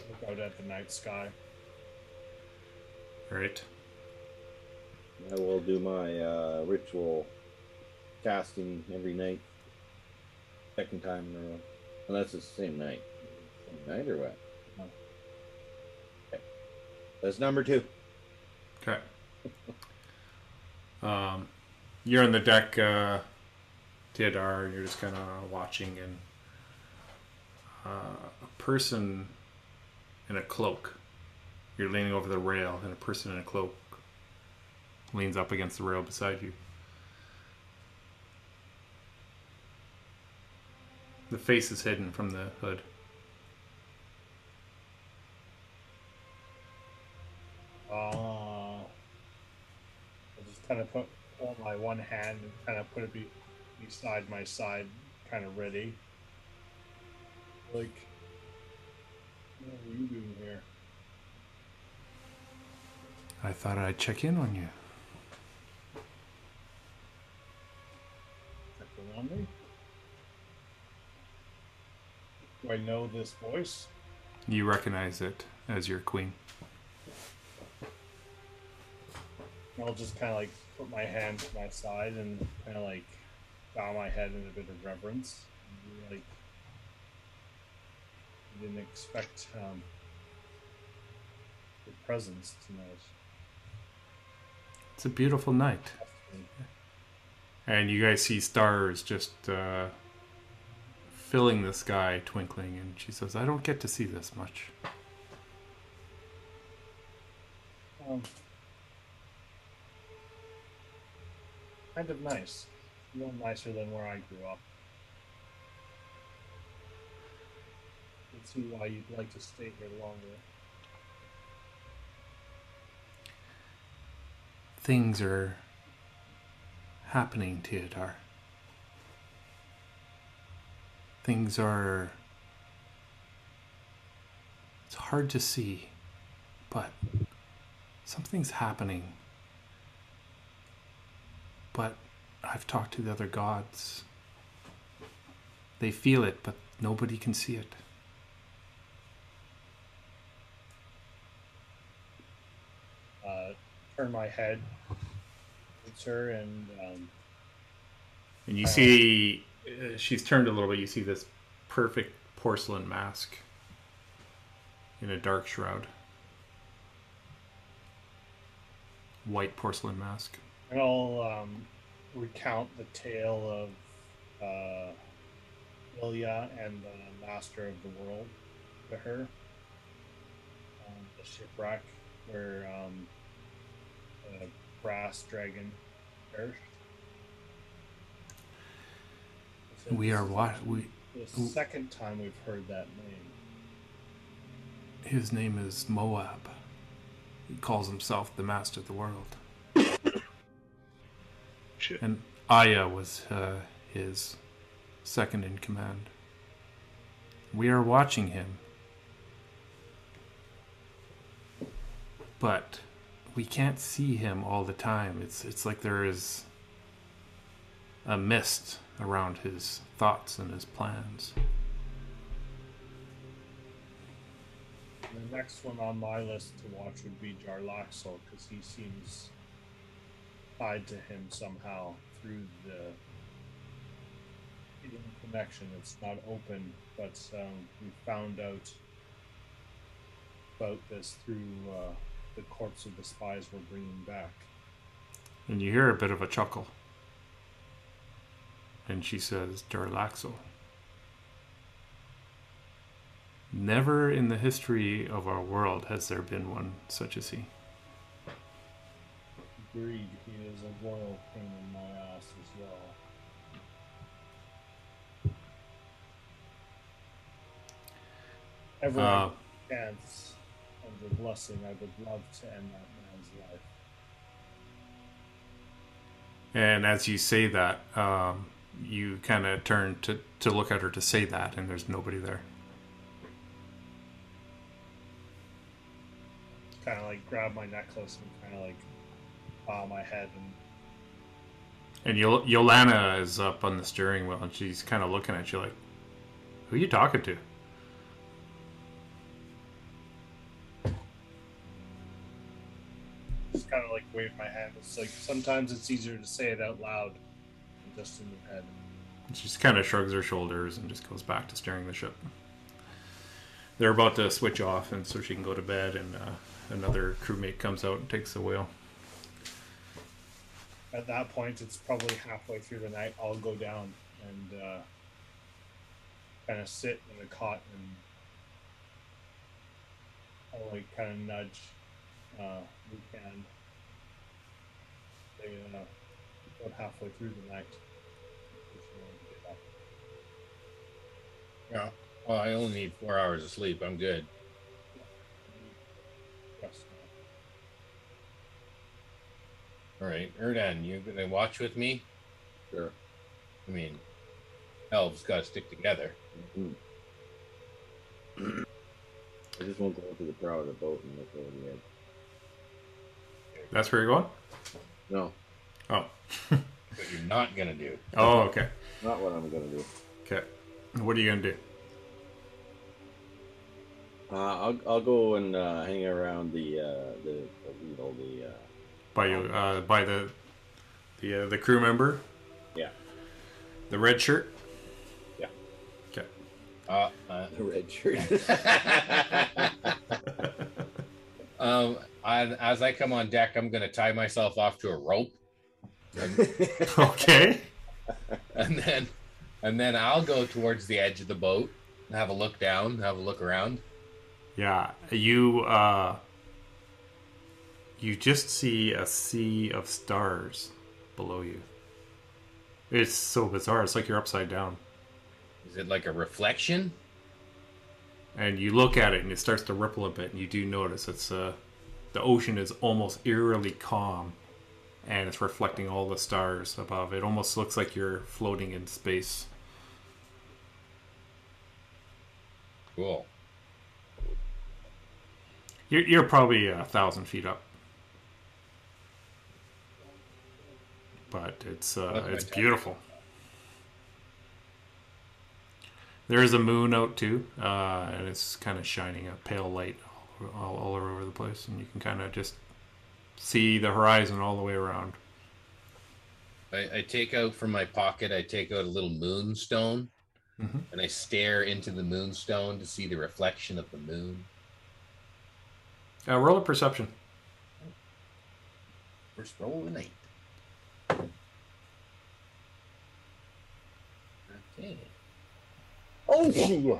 S4: look out at the night sky.
S1: All right.
S3: I will do my uh, ritual casting every night. Second time in a row. Unless it's the same night. Same night or what?
S4: No.
S3: Okay. That's number two.
S1: Okay. Um, you're on the deck, uh, Teodar. You're just kind of watching, and uh, a person in a cloak. You're leaning over the rail, and a person in a cloak leans up against the rail beside you. The face is hidden from the hood.
S4: Uh, I just kind of put on my one hand and kind of put it be, beside my side, kind of ready. Like, what are you doing here?
S1: I thought I'd check in on you.
S4: Checking on me? Do I know this voice?
S1: You recognize it as your queen.
S4: I'll just kind of like put my hand to my side and kind of like bow my head in a bit of reverence. And like, I didn't expect um, your presence tonight.
S1: It's a beautiful night. And you guys see stars just uh, filling the sky, twinkling. And she says, I don't get to see this much.
S4: Um, kind of nice. A little nicer than where I grew up. don't see why you'd like to stay here longer.
S1: Things are happening, Teodar. Things are. It's hard to see, but something's happening. But I've talked to the other gods. They feel it, but nobody can see it.
S4: Uh, turn my head towards her and um,
S1: And you see, uh, she's turned a little bit. You see this perfect porcelain mask in a dark shroud. White porcelain mask.
S4: and I'll um, recount the tale of uh, Ilya and the Master of the World to her. Um, the shipwreck where um, the brass dragon perished. I said
S1: We are
S4: is
S1: what we.
S4: The second time we've heard that name.
S1: His name is Moab. He calls himself the master of the world.
S7: Shit.
S1: And Aya was uh, his second in command. We are watching him. But we can't see him all the time. It's it's like there is a mist around his thoughts and his plans.
S4: The next one on my list to watch would be Jarlaxle because he seems tied to him somehow through the hidden connection. It's not open, but um, we found out about this through uh, the corpse of the spies we're bringing back.
S1: And you hear a bit of a chuckle. And she says, Jarlaxle. Never in the history of our world has there been one such as he.
S4: Agreed, he is a royal pain in my ass as well. Every
S1: Uh,
S4: chance and the blessing, I would love to end that man's life.
S1: and as you say that, um, you kind of turn to, to look at her to say that, and there's nobody there.
S4: Kind of like grab my necklace and kind of like bow my head and
S1: And Yol- Yolana is up on the steering wheel, and she's kind of looking at you like, Who are you talking to?
S4: just kind of like wave my hand. It's like sometimes it's easier to say it out loud than just in your head.
S1: She just kind of shrugs her shoulders and just goes back to steering the ship. They're about to switch off, and so she can go to bed, and uh, another crewmate comes out and takes the wheel.
S4: At that point, it's probably halfway through the night. I'll go down and uh, kind of sit in the cot and I'll like kind of nudge uh, Lucan. They uh, about halfway through the night. If you want to get up.
S5: Yeah. Well, I only need four hours of sleep. I'm good. All right, Erdan, you gonna watch with me?
S3: Sure.
S5: I mean, elves gotta stick together.
S3: Mhm. I just won't go into the prow of the boat and look over the edge.
S1: That's where you're going?
S3: No,
S1: Oh.
S5: What you're not gonna do.
S1: oh, okay.
S3: not what I'm gonna do.
S1: Okay. What are you going to do?
S3: Uh, I'll I'll go and uh, hang around the uh, the, the you know the uh,
S1: By you, uh, by the the uh, the crew member,
S3: yeah
S1: the red shirt.
S3: Yeah.
S1: Okay.
S5: Uh, uh,
S3: the red shirt.
S5: um, I, as I come on deck, I'm gonna tie myself off to a rope,
S1: Okay.
S5: and then, and then I'll go towards the edge of the boat and have a look down, have a look around.
S1: Yeah, you uh you just see a sea of stars below you. It's so bizarre. It's like you're upside down.
S5: Is it like a reflection?
S1: and you look at it and it starts to ripple a bit, and you do notice it's uh, the ocean is almost eerily calm, and it's reflecting all the stars above. It almost looks like you're floating in space.
S5: Cool.
S1: You're, you're probably a thousand feet up, but it's uh, it's beautiful. There is a moon out too, uh, and it's kind of shining a pale light all, all over the place, and you can kind of just see the horizon all the way around.
S5: I, I take out from my pocket, I take out a little moonstone
S1: Mhm.
S5: and I stare into the moonstone to see the reflection of the moon.
S1: Uh, roll a perception.
S5: First roll of the night. Okay.
S3: Oh, yeah.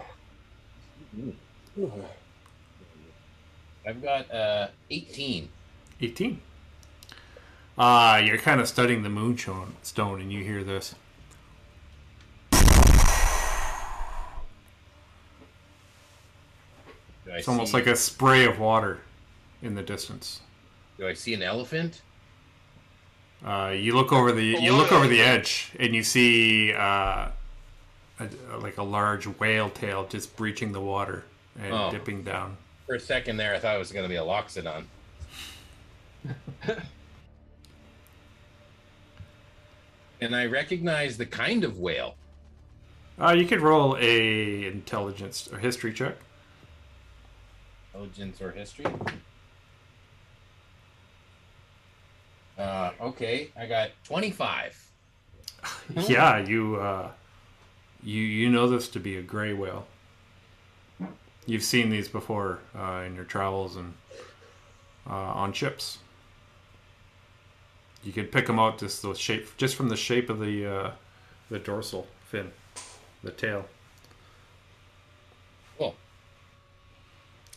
S5: I've got uh 18.
S1: 18. Uh, you're kind of studying the moonstone stone, and you hear this.
S5: Do I
S1: It's almost
S5: see-
S1: like a spray of water in the distance.
S5: Do I see an elephant?
S1: Uh, you look over the you look over the edge, and you see uh, a, like a large whale tail just breaching the water and
S5: Oh.
S1: dipping down.
S5: For a second there, I thought it was going to be a loxodon. and I recognize the kind of whale.
S1: Uh, you could roll a intelligence or history check.
S5: Intelligence or history? Uh, okay, I got 25.
S1: Yeah, you uh, you you know this to be a gray whale. You've seen these before uh, in your travels and uh, on ships. You could pick them out just the shape, just from the shape of the uh, the dorsal fin, the tail,
S5: Cool.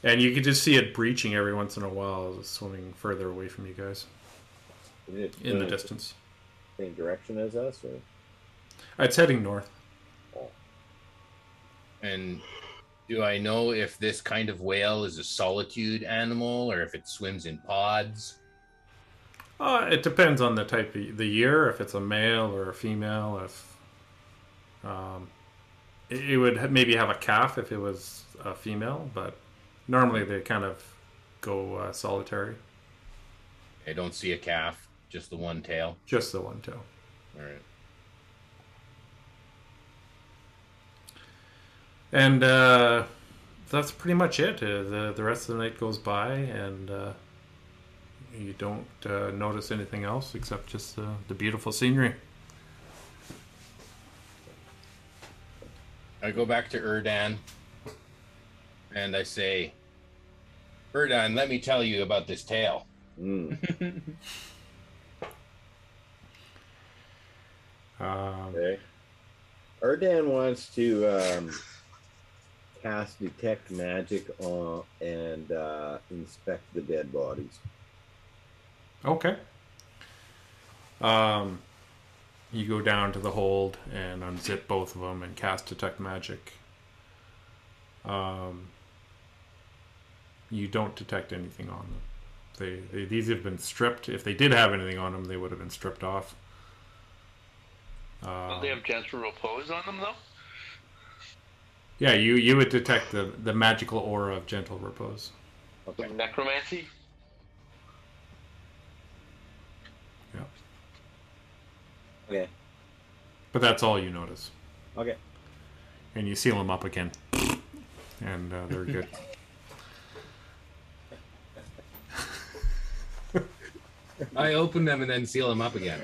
S1: and you could just see it breaching every once in a while, swimming further away from you guys
S3: it
S1: in the distance.
S3: Same direction as us, or
S1: It's heading north.
S5: And do I know if this kind of whale is a solitude animal or if it swims in pods?
S1: Uh, it depends on the type of the year, if it's a male or a female. If um, it, it would ha- maybe have a calf if it was a female, but normally they kind of go uh, solitary,
S5: I don't see a calf, just the one tail.
S1: just the one tail.
S5: All right.
S1: And uh, that's pretty much it. Uh, the the rest of the night goes by, and uh, you don't uh, notice anything else except just uh, the beautiful scenery.
S5: I go back to Erdan and I say, Erdan, let me tell you about this tale.
S3: Mm,
S1: Um,
S3: okay. Ardan wants to um, cast detect magic on and uh, inspect the dead bodies.
S1: Okay. Um, you go down to the hold and unzip both of them and cast detect magic. Um, you don't detect anything on them. They, they these have been stripped. If they did have anything on them, they would have been stripped off.
S2: Don't
S1: Um,
S2: they have gentle repose on them though?
S1: yeah, you you would detect the the magical aura of gentle repose.
S2: Like necromancy?
S3: Okay.
S1: But that's all you notice,
S3: Okay.
S1: and you seal them up again, and uh, they're good.
S5: I open them and then seal them up again.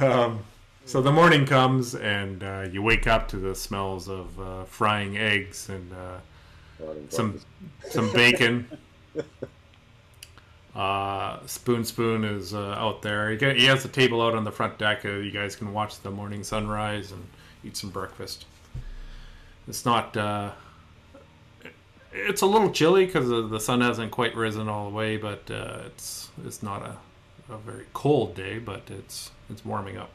S1: Um, so the morning comes, and uh, you wake up to the smells of uh, frying eggs and uh, some some bacon. Uh, Spoon Spoon is uh, out there. He, he has a table out on the front deck. Uh, you guys can watch the morning sunrise and eat some breakfast. It's not. Uh, it's a little chilly because the sun hasn't quite risen all the way, but uh, it's it's not a, a very cold day, but it's it's warming up.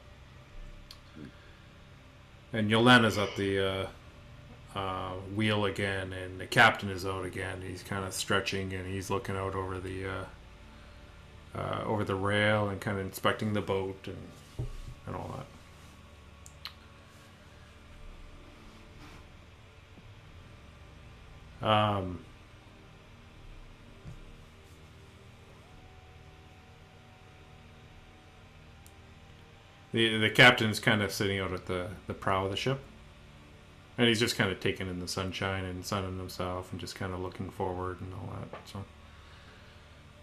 S1: and Yolena's at the uh, uh, wheel again, and the captain is out again. He's kind of stretching, and he's looking out over the uh, uh, over the rail and kind of inspecting the boat and and all that. Um, the the captain's kind of sitting out at the, the prow of the ship, and he's just kind of taking in the sunshine and sunning himself and just kind of looking forward and all that. So,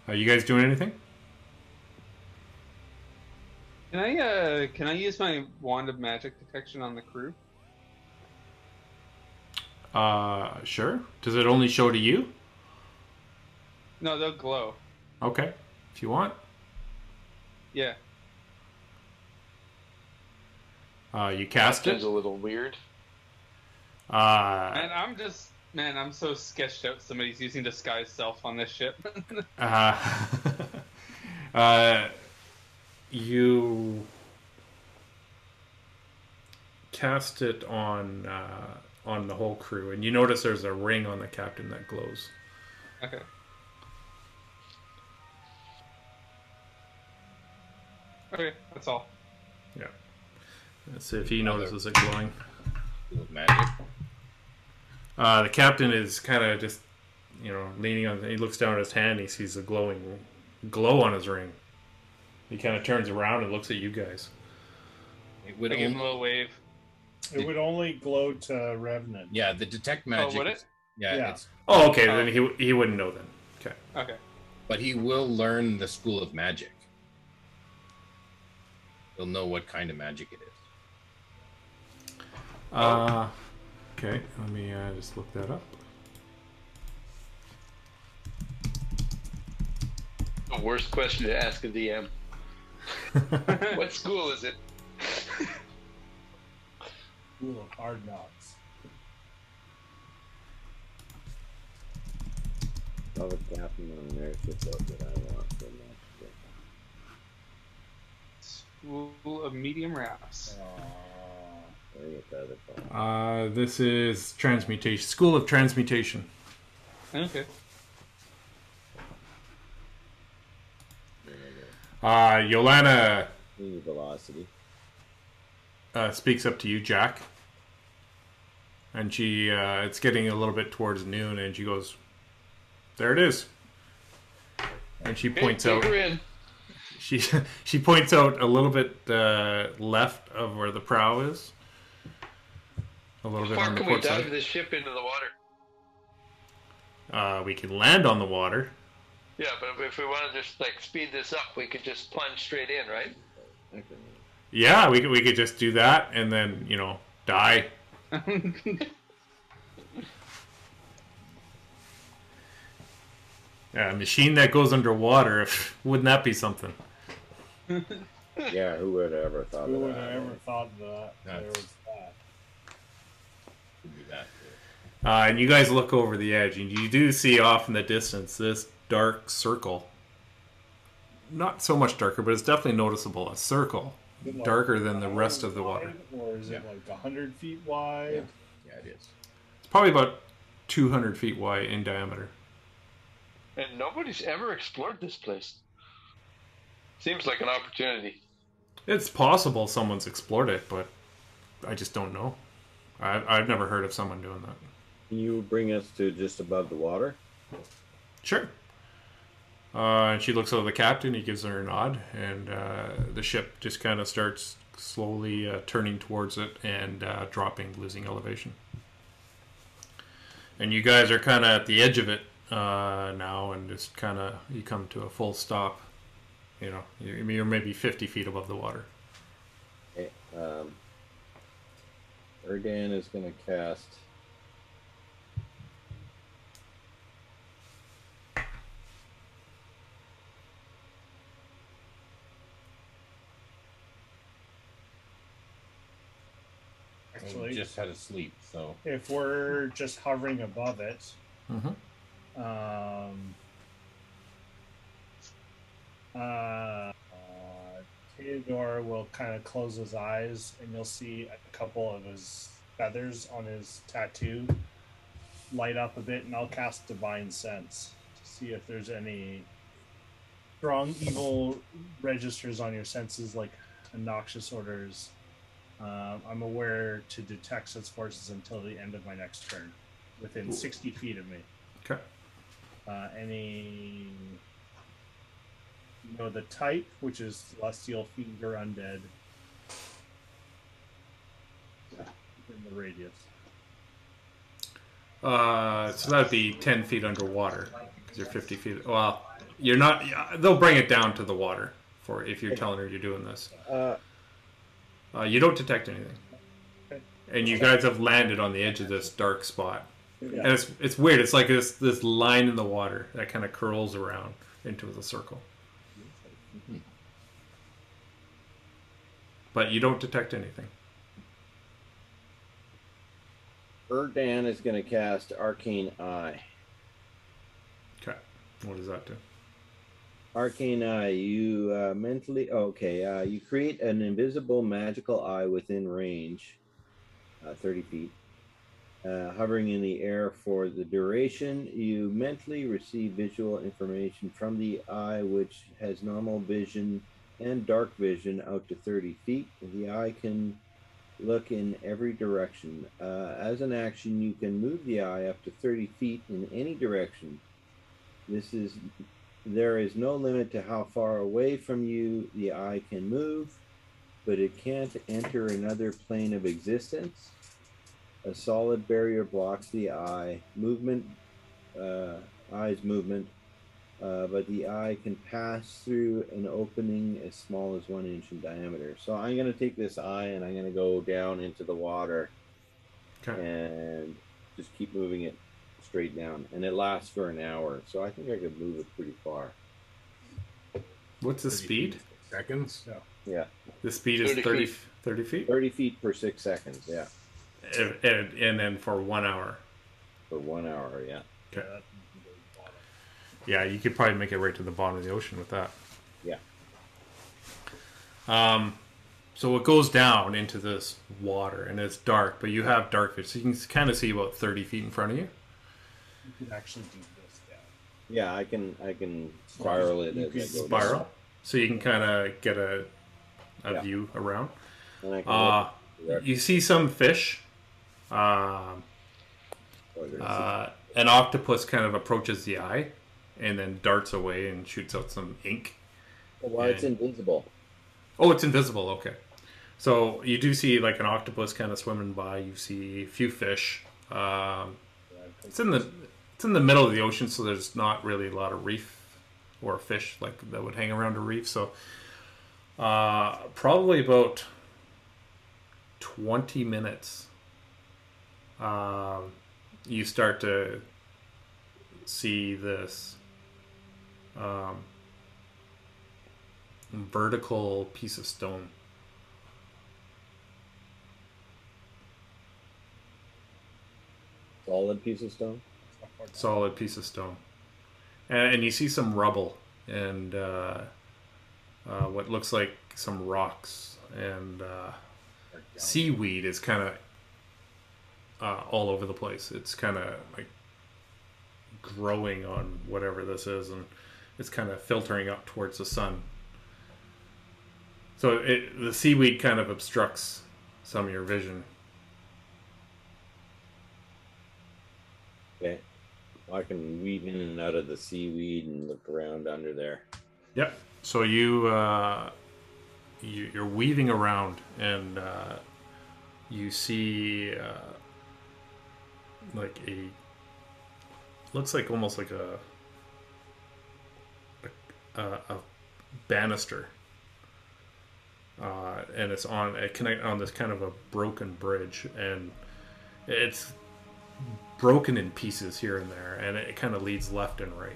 S1: are you guys doing anything?
S6: Can I uh can I use my wand of magic detection on the crew?
S1: Uh, sure. Does it only show to you?
S6: No, they'll glow.
S1: Okay, if you want.
S6: Yeah.
S1: Uh, you cast
S2: Seems
S1: it.
S2: a little weird.
S1: Uh,
S6: And I'm just man, I'm so sketched out somebody's using disguise self on this ship.
S1: Uh, uh, you cast it on uh, on the whole crew, and you notice there's a ring on the captain that glows.
S6: okay. Okay, that's all. Yeah.
S1: Let's see if he notices it glowing.
S5: With magic.
S1: Uh, the captain is kind of just, you know, leaning on. He looks down at his hand. He sees a glowing glow on his ring. He kind of turns around and looks at you guys.
S5: It would
S6: I give him a
S5: only,
S6: little wave.
S4: It would only glow to Revenant.
S5: yeah, the detect magic.
S6: Oh, would
S5: is-
S6: it?
S5: Yeah,
S4: Yeah.
S5: It's,
S1: Oh, okay.
S6: Oh.
S1: Then he he wouldn't know then. Okay.
S6: Okay.
S5: but he will learn the school of magic. He'll know what kind of magic it is.
S1: Uh, okay. Let me uh, just look that up.
S2: The worst question to ask a DM. what school is it?
S4: School of Hard Knocks.
S3: All the captain on there shit's out that I want so much.
S6: School of medium wraps.
S4: Aw.
S1: Uh, this is transmutation. School of transmutation.
S6: Okay.
S1: Uh, Yolana
S3: velocity.
S1: uh, speaks up to you, Jack. And she, uh, it's getting a little bit towards noon, and she goes, "There it is." And she points
S2: Take
S1: out.
S2: in.
S1: She she points out a little bit uh, left of where the prow is. A little bit
S2: How far
S1: on the
S2: can we dive
S1: side.
S2: this ship into the water?
S1: Uh, we can land on the water.
S2: Yeah, but if we want to just like speed this up, we could just plunge straight in, right?
S1: Yeah, we could we could just do that and then you know die. Yeah, a machine that goes underwater. Wouldn't that be something?
S3: Yeah, who would have ever thought
S4: Who
S3: of
S4: would have ever thought of that?
S5: Yeah.
S4: There was that.
S5: Could be that. too.
S1: Uh, and you guys look over the edge, and you do see off in the distance this dark circle. Not so much darker, but it's definitely noticeable. A circle,
S4: like
S1: darker than the rest of the water.
S4: Or is it
S5: Yeah.
S4: like 100 feet wide?
S5: Yeah. Yeah, it is.
S1: It's probably about 200 feet wide in diameter.
S2: And nobody's ever explored this place. Seems like an opportunity.
S1: It's possible someone's explored it, but I just don't know. I, I've never heard of someone doing that.
S3: Can you bring us to just above the water?
S1: Sure. Uh, and she looks over the captain. He gives her a nod, and uh, the ship just kind of starts slowly uh, turning towards it and uh, dropping, losing elevation. And you guys are kind of at the edge of it uh, now, and just kind of you come to a full stop. You know, you're, you're maybe 50 feet above the water.
S3: Okay. Um, Erdan is going to cast.
S5: He just had a sleep, so
S4: if we're just hovering above it,
S1: Mm-hmm.
S4: um, uh, Theodore will kind of close his eyes, and you'll see a couple of his feathers on his tattoo light up a bit, and I'll cast Divine Sense to see if there's any strong evil registers on your senses, like noxious odors. Um, I'm aware to detect such forces until the end of my next turn, within 60 feet of me.
S1: Okay.
S4: Uh, any you know the type, which is celestial fiend or undead. In the radius.
S1: Uh, so that'd be 10 feet underwater because you're 50 feet. Well, you're not. They'll bring it down to the water for if you're telling her you're doing this.
S3: Uh,
S1: Uh, you don't detect anything, and you guys have landed on the edge of this dark spot.
S4: Yeah.
S1: And it's it's weird. It's like this this line in the water that kind of curls around into the circle. But you don't detect anything.
S3: Erdan is going to cast Arcane Eye.
S1: Okay. What does that do?
S3: Arcane Eye, you uh, mentally okay. Uh, you create an invisible magical eye within range, uh, thirty feet, uh, hovering in the air for the duration. You mentally receive visual information from the eye, which has normal vision and dark vision out to thirty feet. The eye can look in every direction. Uh, as an action, you can move the eye up to thirty feet in any direction. This is there is no limit to how far away from you the eye can move, but it can't enter another plane of existence. A solid barrier blocks the eye movement, uh, eye's movement, uh, but the eye can pass through an opening as small as one inch in diameter. So I'm going to take this eye and I'm going to go down into the water
S1: Okay.
S3: and just keep moving it straight down. And it lasts for an hour, so I think I could move it pretty far.
S1: What's the speed?
S5: feet, Seconds.
S3: Yeah,
S1: The speed is
S2: 30
S1: 30,
S2: feet.
S1: 30 feet?
S3: 30 feet per six seconds. Yeah,
S1: And, and, and then for one hour.
S3: for one hour. Yeah.
S1: Okay. Yeah, you could probably make it right to the bottom of the ocean with that.
S3: Yeah.
S1: Um, so it goes down into this water and it's dark, but you have dark vision, so you can kind of see about 30 feet in front of you.
S4: You can actually do this. Yeah.
S3: Yeah, I can I can spiral it
S4: You can
S1: Spiral. So you can kind of get a, a
S3: Yeah.
S1: view around.
S3: And
S1: Uh, you see some fish. Um,
S3: directly.
S1: uh, an octopus kind of approaches the eye and then darts away and shoots out some ink.
S3: well, it's invisible.
S1: Oh, it's invisible. Okay. So you do see like an octopus kind of swimming by. You see a few fish. Um, it's in the it's in the middle of the ocean, so there's not really a lot of reef or fish like that would hang around a reef. So uh, probably about twenty minutes. Um, you start to see this um, vertical piece of stone.
S3: Solid piece of stone.
S1: Solid piece of stone, and, and you see some rubble and uh, uh, what looks like some rocks and uh, seaweed is kind of uh, all over the place. It's kind of like growing on whatever this is, and it's kind of filtering up towards the sun. So it, the seaweed kind of obstructs some of your vision.
S3: Okay. I can weave in and out of the seaweed and look around under there.
S1: Yep. So you, uh, you you're weaving around, and uh, you see uh, like a looks like almost like a a, a, a banister, uh, and it's on it connect on this kind of a broken bridge, and it's broken in pieces here and there, and it kind of leads left and right.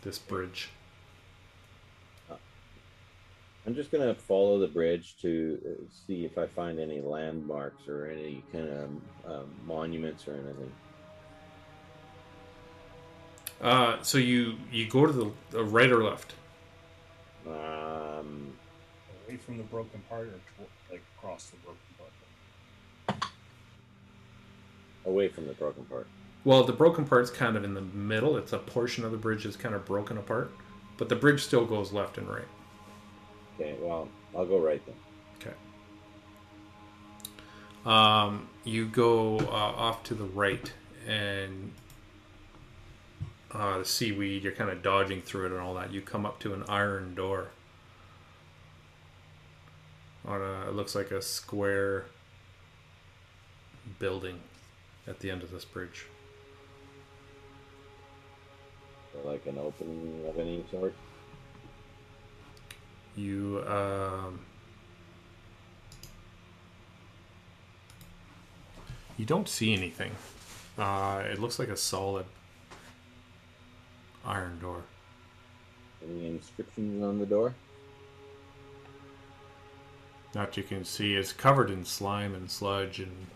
S1: This bridge.
S3: I'm just gonna follow the bridge to uh, see if I find any landmarks or any kind of um, monuments or anything.
S1: Uh, so you you go to the, the right or left?
S3: Um,
S4: Away from the broken part, or tw- like across the broken part.
S3: away from the broken part.
S1: Well, the broken part's kind of in the middle. It's a portion of the bridge that's kind of broken apart, but the bridge still goes left and right.
S3: Okay, well, I'll go right then.
S1: Okay. Um, you go uh, off to the right, and uh, the seaweed. You're kind of dodging through it and all that. You come up to an iron door. On a, it looks like a square building at the end of this bridge.
S3: Like an opening of any sort.
S1: You um, you don't see anything. Uh, it looks like a solid iron door.
S3: Any inscriptions on the door?
S1: That you can see it's covered in slime and sludge, and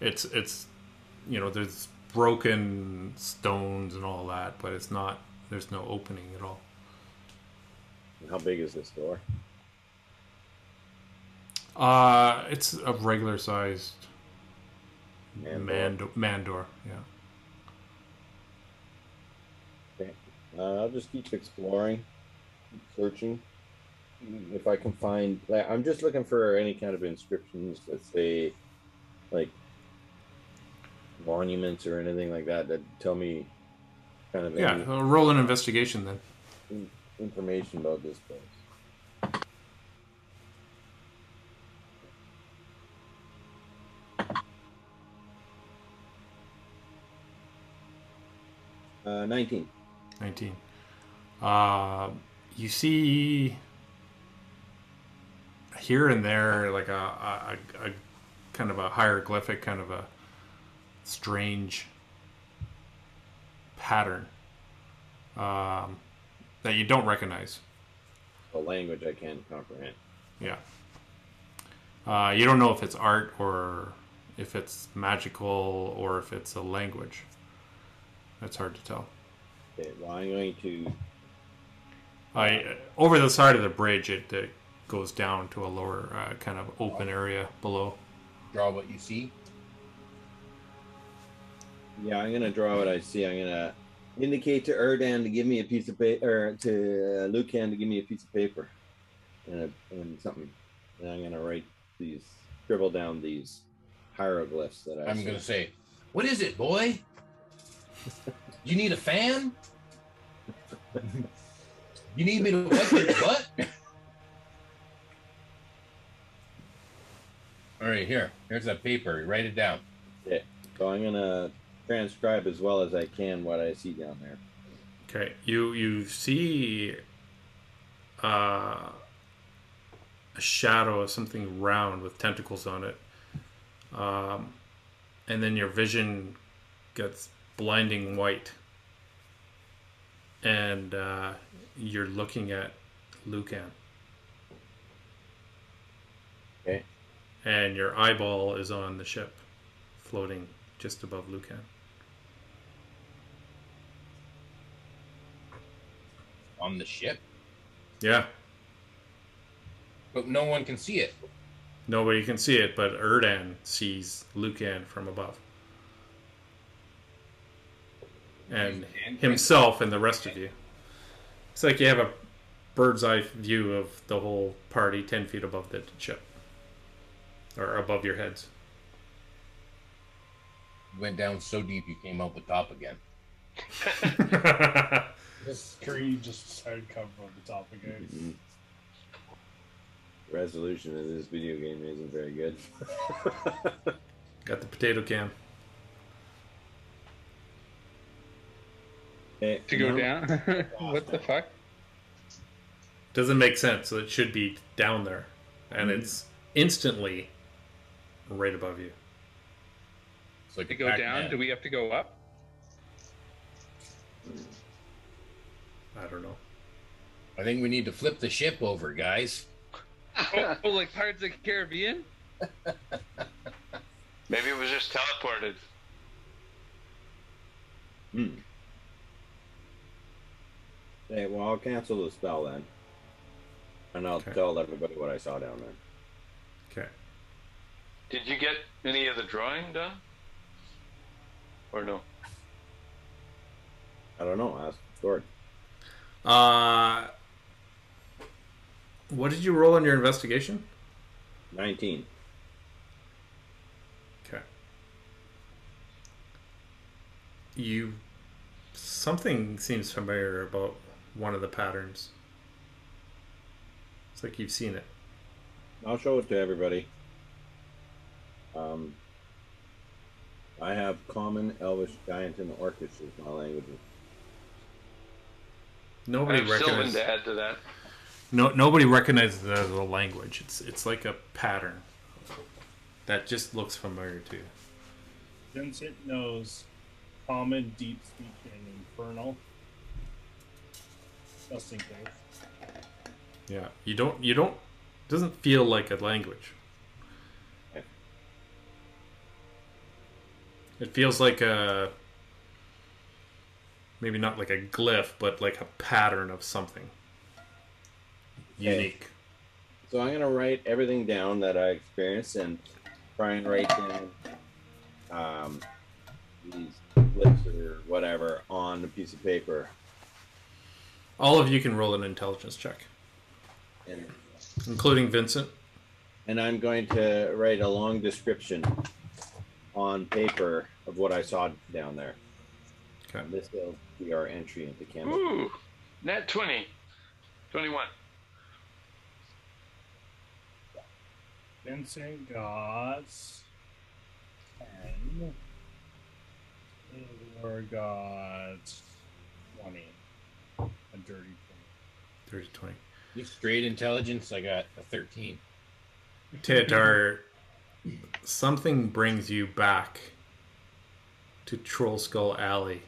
S1: it's it's you know there's broken stones and all that, but it's not. There's no opening at all.
S3: And How big is this door?
S1: Uh, it's a regular sized
S3: Man
S1: man man door. Yeah.
S3: Okay. Uh, I'll just keep exploring, keep searching. If I can find, like, I'm just looking for any kind of inscriptions that say, like, monuments or anything like that that tell me kind of
S1: Yeah. Roll an investigation then.
S3: in- information about this place. Uh, 19.
S1: 19. Uh, you see here and there like a, a, a, kind of a hieroglyphic, kind of a strange pattern um, that you don't recognize.
S3: A language I can't comprehend.
S1: Yeah. Uh, you don't know if it's art or if it's magical or if it's a language. That's hard to tell.
S3: Okay, well, I'm going to.
S1: I over the side of the bridge, it, it goes down to a lower uh, kind of open area below.
S5: Draw what you see.
S3: Yeah, I'm gonna draw what I see. I'm gonna indicate to Erdan to give me a piece of paper, or to uh, Lucan to give me a piece of paper, and, a, and something. And I'm gonna write these, scribble down these hieroglyphs that I.
S5: I'm
S3: see.
S5: gonna say, "What is it, boy? You need a fan? you need me to wipe your butt?" All right, here. Here's a paper. Write it down.
S3: So I'm gonna transcribe as well as I can what I see down there.
S1: Okay, you you see uh, a shadow of something round with tentacles on it, um, and then your vision gets blinding white, and uh, you're looking at Lucan.
S3: Okay.
S1: And your eyeball is on the ship, floating just above Lucan.
S5: On the ship,
S1: Yeah,
S5: but no one can see it.
S1: Nobody can see it, but Erdan sees Lucan from above. And himself and the rest of you. It's like you have a bird's eye view of the whole party 10 feet above the ship. Or above your heads.
S5: You went down so deep you came out the top again.
S4: This Creed just decided to come from the top again.
S3: Mhm. Resolution of this video game isn't very good.
S1: Got the potato can.
S3: Okay,
S6: To go
S3: now-
S6: down? what the fuck?
S1: Doesn't make sense, so it should be down there. And it's instantly right above you.
S5: It's like
S6: To go
S5: Pac-Man.
S6: down, do we have to go up?
S1: I don't know.
S5: I think we need to flip the ship over, guys.
S6: oh, oh, like Pirates of the Caribbean?
S2: Maybe it was just teleported.
S3: Hmm. Okay, well, I'll cancel the spell then. And I'll
S1: Okay.
S3: tell everybody what I saw down there.
S1: Okay.
S2: Did you get any of the drawing done? Or no?
S3: I don't know. Ask Gord.
S1: Uh, what did you roll on your investigation?
S3: 19.
S1: Okay. You. Something seems familiar about one of the patterns. It's like you've seen it.
S3: I'll show it to everybody. Um, I have Common, Elvish, Giant, and Orcish as my languages.
S2: I
S1: Nobody
S2: have Sylvan
S1: recognizes.
S2: to add to that.
S1: No, nobody recognizes it as a language. It's it's like a pattern that just looks familiar to you.
S4: Vincent knows common, deep speak, and infernal. Just in case.
S1: Yeah, you don't you don't doesn't feel like a language. It feels like a maybe not like a glyph, but like a pattern of something
S3: Okay.
S1: unique.
S3: So I'm gonna write everything down that I experienced and try and write down um, these lists or whatever on a piece of paper.
S1: All of you can roll an intelligence check,
S3: And,
S1: including Vincent.
S3: and I'm going to write a long description on paper of what I saw down there.
S1: Okay.
S3: This will be our entry into Canada.
S2: Ooh, net 20. 21.
S4: Vincent got ten. Theodore got twenty. A dirty
S1: 30 20.
S5: You straight intelligence, I got a 13.
S1: Teotar, something brings you back to Trollskull Alley.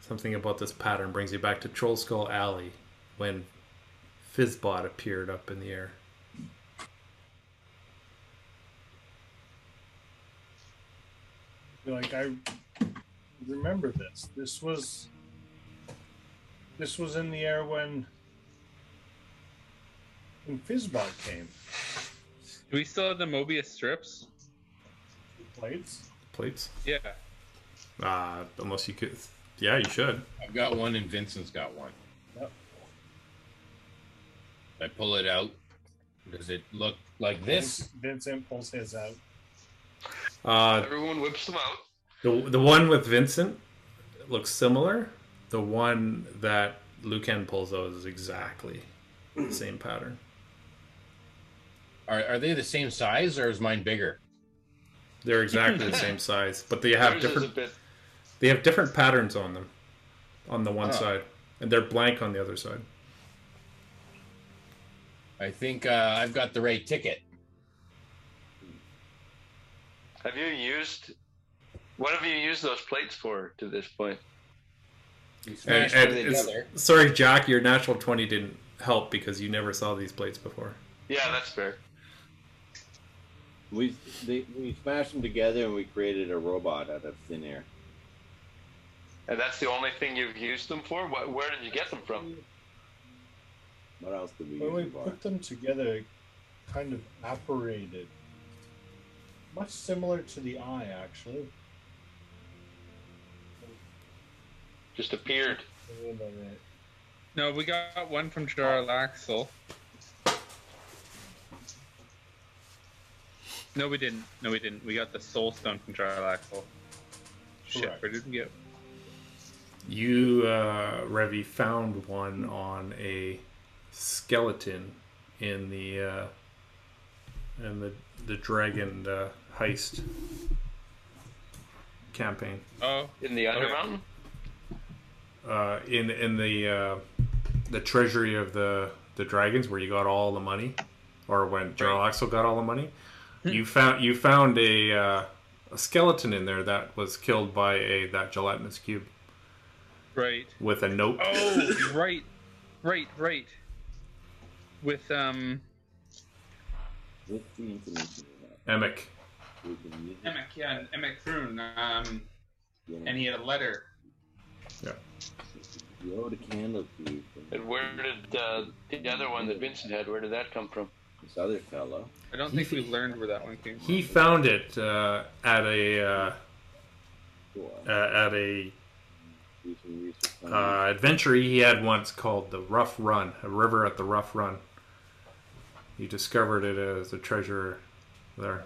S1: Something about this pattern brings you back to Trollskull Alley when Fizzbot appeared up in the air.
S4: like I remember this. This was this was in the air when when Fizzbot came.
S6: Do we still have the Mobius strips?
S4: Plates.
S1: Plates?
S6: Yeah.
S1: Uh, unless you could. Yeah, you should.
S5: I've got one and Vincent's got one.
S4: Yep.
S5: I pull it out. Does it look like this?
S4: Vincent pulls his out.
S1: Uh,
S2: Everyone whips them out.
S1: the, the one with Vincent looks similar. The one that Lucan pulls out is exactly the same pattern.
S5: Are, are they the same size or is mine bigger?
S1: They're exactly the same size, but they have
S2: Yours is
S1: different.
S2: a bit.
S1: They have different patterns on them, on the one
S5: Oh.
S1: side, and they're blank on the other side.
S5: I think uh, I've got the right ticket.
S2: Have you used. What have you used those plates for to this point?
S5: We
S1: And,
S5: smashed
S1: and
S5: them
S1: it's-
S5: together.
S1: sorry, Jack, your natural twenty didn't help because you never saw these plates before.
S2: Yeah, that's fair.
S3: We they, we smashed them together and we created a robot out of thin air.
S2: And that's the only thing you've used them for? What, where did you get them from?
S3: What else did we
S4: When we
S3: use them for?
S4: put them together, kind of apparated. Much similar to the eye, actually.
S2: Just appeared.
S4: A.
S6: No, we got one from Jarlaxle. No, we didn't. No, we didn't. We got the Soul Stone from Jarlaxle. Shit,
S4: Correct.
S6: where did we get?
S1: You, uh, Revi, found one on a skeleton in the uh, in the the dragon uh, heist campaign.
S6: Oh,
S2: In the
S6: Okay.
S2: Undermountain?
S1: Uh, in in the uh, the treasury of the the dragons, where you got all the money, or when Jarlaxle got all the money, you found you found a uh, a skeleton in there that was killed by a that gelatinous cube
S6: right.
S1: with a note.
S6: Oh, right, right, right. With um,
S3: With the information we
S1: Emic.
S3: we can use it.
S6: Emic, yeah, Emic Thrun. Um,
S3: you
S6: and he had a letter.
S1: Yeah.
S3: Go to Candlekeep.
S2: And where did uh, the other one that Vincent had? Where did that come from?
S3: This other fellow.
S6: I don't think we've learned where that one came from.
S1: He found it uh, at a uh,
S3: Cool.
S1: uh, at a
S3: Do some research on
S1: uh, adventure he had once called the Rough Run, a river at the Rough Run. He discovered it as a treasure there.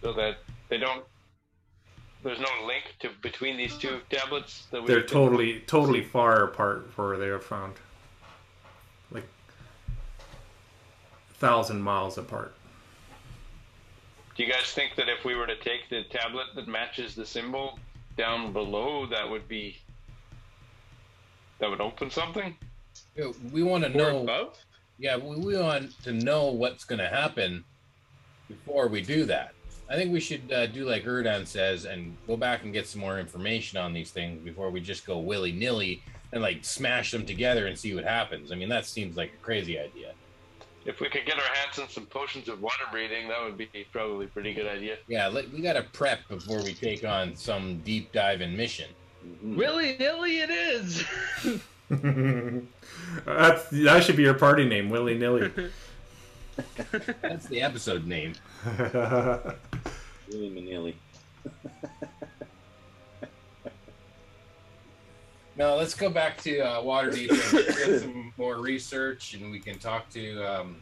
S2: So that they don't. There's no link to between these two tablets. That we
S1: They're totally totally far apart for where they are found, like a thousand miles apart.
S2: Do you guys think that if we were to take the tablet that matches the symbol down below, that would be that would open something?
S5: Yeah, We want to
S6: Or
S5: know.
S6: above?
S5: Yeah, we, we want to know what's going to happen before we do that. I think we should uh, do like Erdan says and go back and get some more information on these things before we just go willy nilly and like smash them together and see what happens. I mean, that seems like a crazy idea.
S2: If we could get our hands on some potions of water breathing, that would be probably a pretty good idea.
S5: Yeah, let, we got to prep before we take on some deep dive in mission.
S3: Mhm.
S6: Willy nilly it is.
S1: That's, that should be your party name, willy nilly.
S5: That's the episode name.
S3: Really Manili.
S5: No, let's go back to uh, Waterdeep and get some more research, and we can talk to um,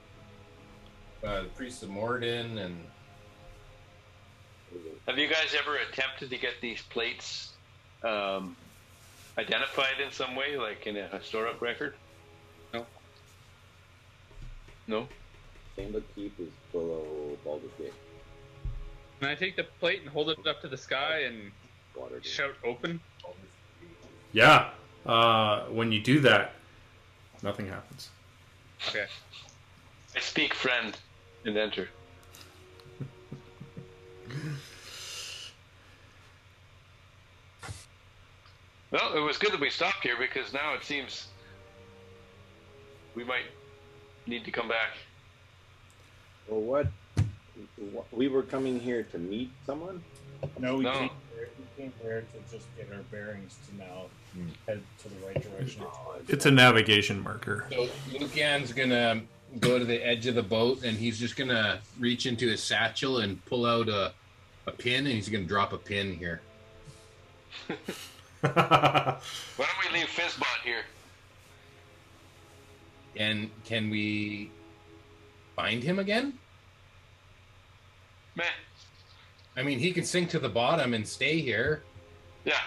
S5: uh, the priest of Moradin and
S2: Have you guys ever attempted to get these plates um, identified in some way, like in a historic record?
S6: No.
S2: No.
S3: keep is below Baldur's Gate.
S6: Can I take the plate and hold it up to the sky and
S3: Water.
S6: shout open?
S1: Yeah. Uh, when you do that, nothing happens.
S6: Okay.
S2: I speak friend and enter. well, it was good that we stopped here because now it seems we might need to come back.
S3: Well, what? We were coming here to meet someone.
S4: No, we,
S2: No.
S4: Came here, we came here to just get our bearings to now
S5: Hmm.
S4: head to the right direction.
S1: It's a navigation marker.
S5: So Lucan's gonna go to the edge of the boat and he's just gonna reach into his satchel and pull out a, a pin and he's gonna drop a pin here.
S2: Why don't we leave Fizzbot here?
S5: And can we find him again?
S2: Meh.
S5: I mean, he can sink to the bottom and stay here,
S2: Yeah.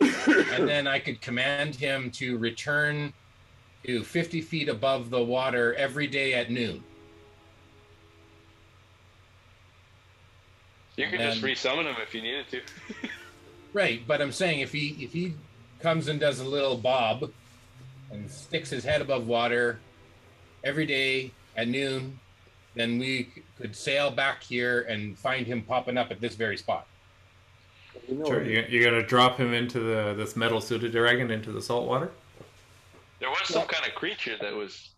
S5: and then I could command him to return to 50 feet above the water every day at noon.
S2: You could
S5: And
S2: just resummon him if you needed to.
S5: Right, but I'm saying if he if he comes and does a little bob and sticks his head above water every day at noon, then we could sail back here and find him popping up at this very spot.
S3: We know
S1: Sure,
S3: where-
S1: you, you're gonna drop him into the this metal suited dragon into the salt water.
S2: There was some kind of creature that was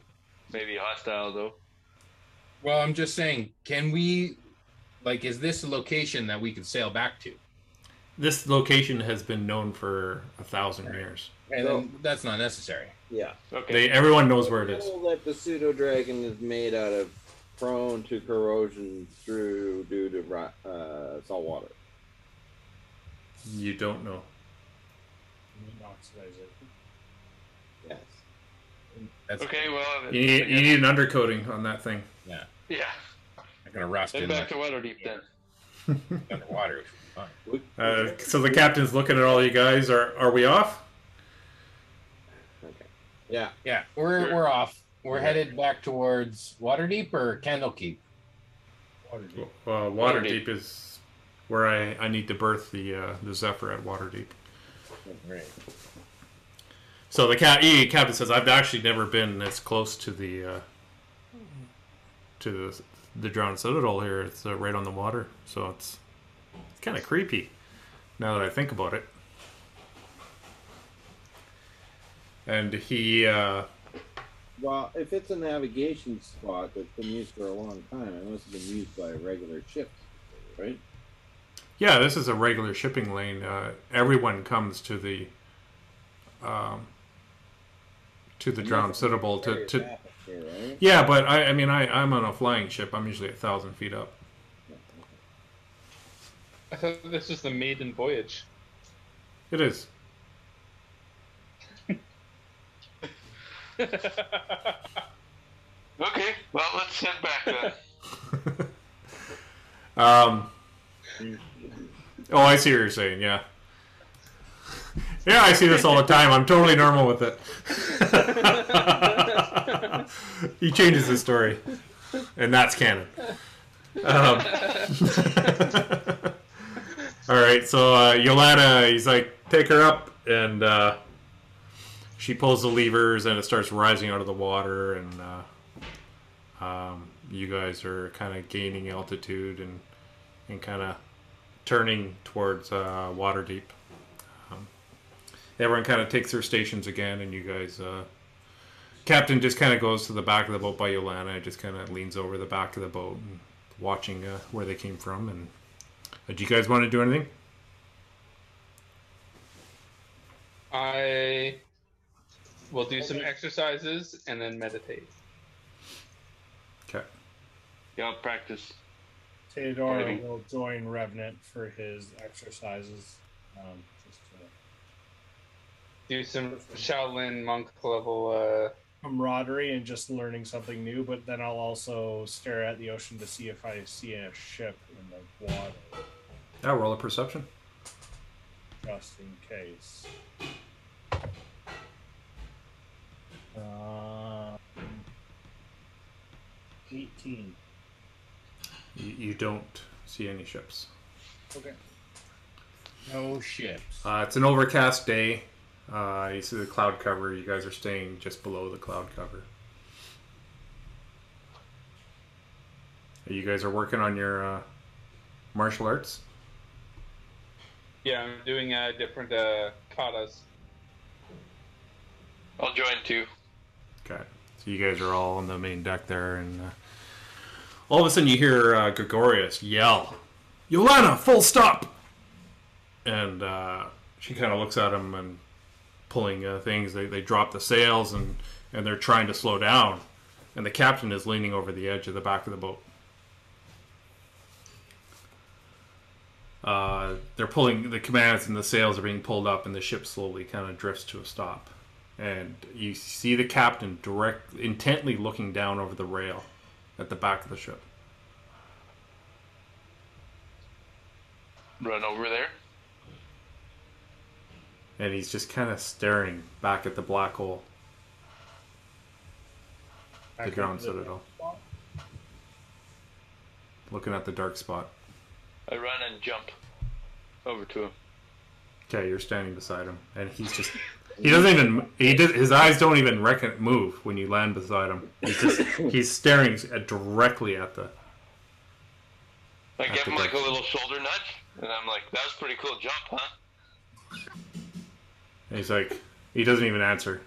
S2: maybe hostile, though.
S5: Well, I'm just saying, can we like is this a location that we could sail back to?
S1: This location has been known for a thousand years.
S5: And then that's not necessary.
S3: Yeah.
S2: Okay.
S1: They everyone knows where it is.
S3: Know that the pseudo dragon is made out of prone to corrosion through due to uh, salt water.
S1: You don't know.
S4: Oxidize it.
S3: Yes.
S5: That's
S2: okay, well,
S1: You need, you need an undercoating on that thing.
S2: yeah. Yeah.
S5: Not gonna rust
S2: Head
S5: in
S2: back
S5: the,
S2: to Waterdeep then.
S5: underwater.
S1: Uh, so the captain's looking at all you guys. Are are we off?
S3: okay. Yeah.
S5: Yeah, we're
S2: Sure.
S5: we're off. We're headed back towards Waterdeep or Candlekeep.
S4: Waterdeep.
S1: Well,
S2: Waterdeep.
S1: Waterdeep is where I, I need to berth the uh, the Zephyr at Waterdeep.
S5: Right.
S1: So the cat e, captain says I've actually never been this close to the uh, to the, the drowned citadel here. It's uh, right on the water, so it's it's kind of creepy. Now that I think about it, and he uh,
S3: Well, if it's a navigation spot that's been used for a long time, it must have been used by a regular ship, right?
S1: Yeah, this is a regular shipping lane. Uh, everyone comes to the um, to the drowned citadel to, to
S3: Here, right?
S1: yeah, but I, I mean I, I'm on a flying ship. I'm usually a thousand feet up.
S6: I thought this was the maiden voyage.
S1: It is.
S2: Okay, well let's head back then.
S1: Um, oh, I see what you're saying. Yeah. Yeah, I see this all the time. I'm totally normal with it. he changes his story, and that's canon. Um, all right, so uh, Yolanda, he's like, take her up, and uh, she pulls the levers, and it starts rising out of the water, and uh, um, you guys are kind of gaining altitude and and kind of turning towards uh, Waterdeep. Um, everyone kind of takes their stations again, and you guys. Uh, Captain just kind of goes to the back of the boat by Yolanda, and just kind of leans over the back of the boat and watching uh, where they came from. And uh, do you guys want to do anything?
S6: I will do some exercises and then meditate.
S1: Okay.
S2: Yeah, I'll practice.
S4: Theodore
S2: Maybe.
S4: will join Revenant for his exercises. Um, just to
S6: Do some Shaolin monk level. Uh,
S4: camaraderie and just learning something new. But then I'll also stare at the ocean to see if I see a ship in the water,
S1: Yeah, roll a perception.
S4: just in case. Um, Eighteen.
S1: You, you don't see any ships.
S4: Okay.
S5: No ships.
S1: Uh, it's an overcast day. Uh, you see the cloud cover. You guys are staying just below the cloud cover. You guys are working on your uh, martial arts.
S6: yeah, I'm doing uh, different uh, katas.
S2: I'll join too.
S1: So you guys are all on the main deck there, and uh, all of a sudden you hear uh, Gregorius yell, "Yolana, full stop!" And uh, she kind of looks at him and pulling uh, things. They they drop the sails and and they're trying to slow down, and the captain is leaning over the edge of the back of the boat. Uh, they're pulling the commands and the sails are being pulled up, and the ship slowly kind of drifts to a stop and you see the captain direct intently looking down over the rail at the back of the ship.
S2: Run over there.
S1: And he's just kind of staring back at the black hole, the
S4: Back
S1: ground
S4: up to the-
S1: citadel, looking at the dark spot.
S2: I run and jump over to him.
S1: Okay, you're standing beside him, and he's just. He doesn't even. He did, his eyes don't even reckon, move when you land beside him. He's just. he's staring at, directly at the.
S2: I
S1: After
S2: give him like a little shoulder nudge, and I'm like, "That was a pretty cool jump, huh?"
S1: And he's like. He doesn't even answer.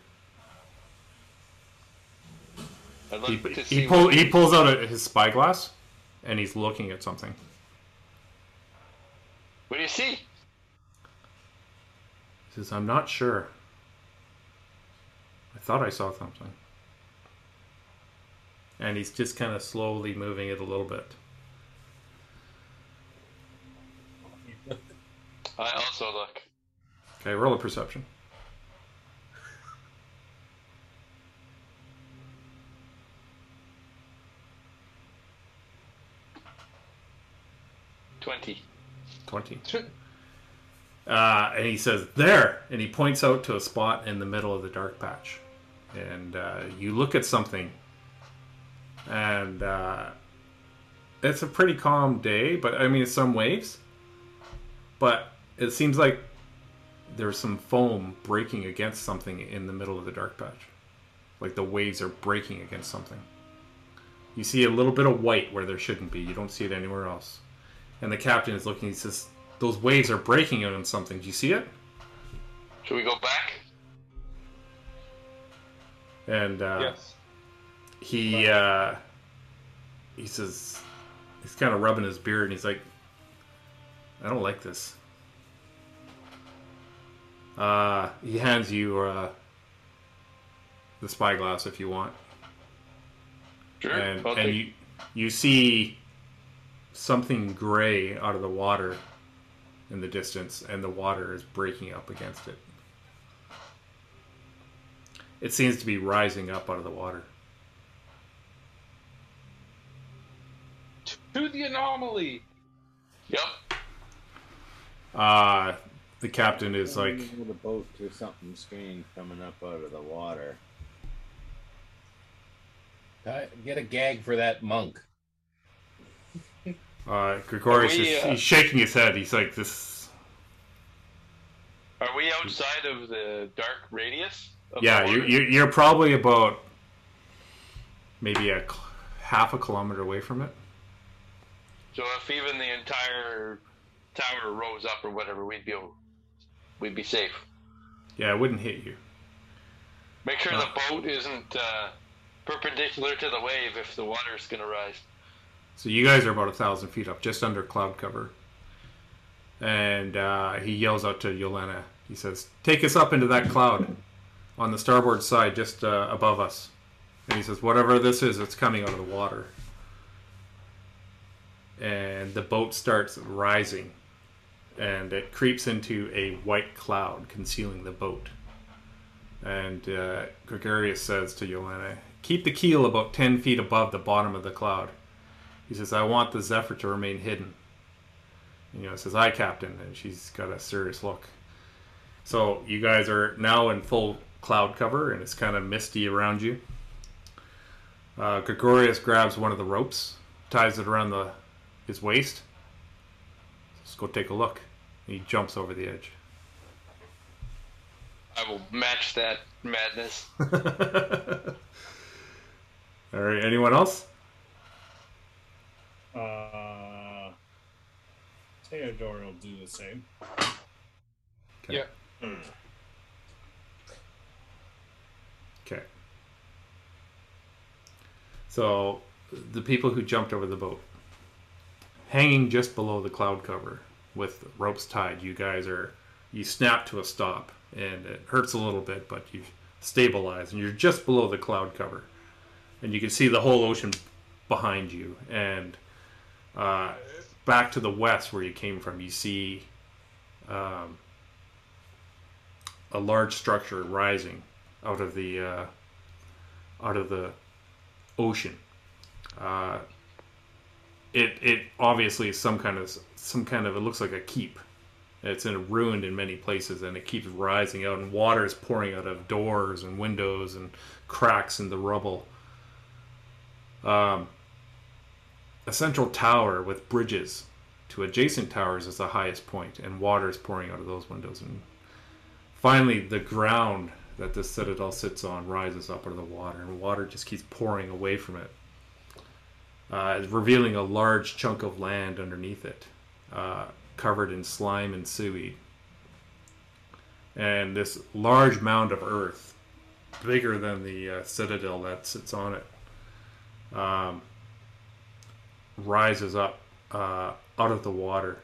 S2: I'd
S1: He,
S2: like to
S1: he, pull, he pulls out a, his spyglass, and he's looking at something.
S2: What do you see?
S1: He says, I'm not sure. I thought I saw something. And he's just kind of slowly moving it a little bit.
S2: I also look.
S1: Okay, roll a perception.
S2: Twenty.
S1: 20. Uh, and he says, There! And he points out to a spot in the middle of the dark patch. And uh, you look at something, and uh, it's a pretty calm day, but I mean, some waves. But it seems like there's some foam breaking against something in the middle of the dark patch. Like the waves are breaking against something. You see a little bit of white where there shouldn't be. You don't see it anywhere else. And the captain is looking. He says, "Those waves are breaking on something. Do you see it?"
S2: Should we go back?
S1: And uh,
S6: yes.
S1: he uh, he says he's kind of rubbing his beard, and he's like, I don't like this. Uh, he hands you uh, the spyglass if you want,
S2: Sure.
S1: and and
S2: take-
S1: you you see something gray out of the water in the distance, and the water is breaking up against it. It seems to be rising up out of the water.
S6: To the anomaly.
S2: Yep.
S1: Uh, the captain is like,
S3: with a boat to something strange coming up out of the water.
S5: Uh, Get a gag for that monk.
S1: uh, Gregorius
S2: we,
S1: is
S2: uh,
S1: he's shaking his head. He's like, this.
S2: Are we outside of the dark radius?
S1: Yeah, you,
S2: water?
S1: you, you're probably about maybe a half a kilometer away from it.
S2: So if even the entire tower rose up or whatever, we'd be we'd be safe.
S1: Yeah, it wouldn't hit you.
S2: Make sure
S1: Uh.
S2: the boat isn't uh, perpendicular to the wave if the water's going to rise.
S1: So you guys are about a thousand feet up, just under cloud cover. And uh, he yells out to Yolena. He says, "Take us up into that cloud on the starboard side, just uh, above us." And he says, "Whatever this is, it's coming out of the water." And the boat starts rising, and it creeps into a white cloud, concealing the boat. And uh, Gregorius says to Yolena, "Keep the keel about ten feet above the bottom of the cloud." He says, I want the Zephyr to remain hidden. And, you know, says, I, Captain. And she's got a serious look. So you guys are now in full cloud cover, and it's kind of misty around you. Uh, Gregorius grabs one of the ropes, ties it around the his waist. Let's go take a look. He jumps over the edge.
S2: I will match that madness.
S1: All right, anyone else?
S4: Uh, Theodore will do the same.
S1: Okay.
S6: Yeah.
S1: Okay. So, the people who jumped over the boat, hanging just below the cloud cover with ropes tied, you guys are, you snap to a stop, and it hurts a little bit, but you stabilize, and you're just below the cloud cover. And you can see the whole ocean behind you. And uh, back to the west where you came from, you see um, a large structure rising out of the uh, out of the ocean. Uh, it it obviously is some kind of some kind of it looks like a keep. It's in ruined in many places, and it keeps rising out, and water is pouring out of doors and windows and cracks in the rubble. Um, a central tower with bridges to adjacent towers is the highest point, and water is pouring out of those windows. And finally, the ground that this citadel sits on rises up out of the water, and water just keeps pouring away from it, uh, revealing a large chunk of land underneath it, uh, covered in slime and seaweed. And this large mound of earth, bigger than the uh, citadel that sits on it, um, rises up uh, out of the water.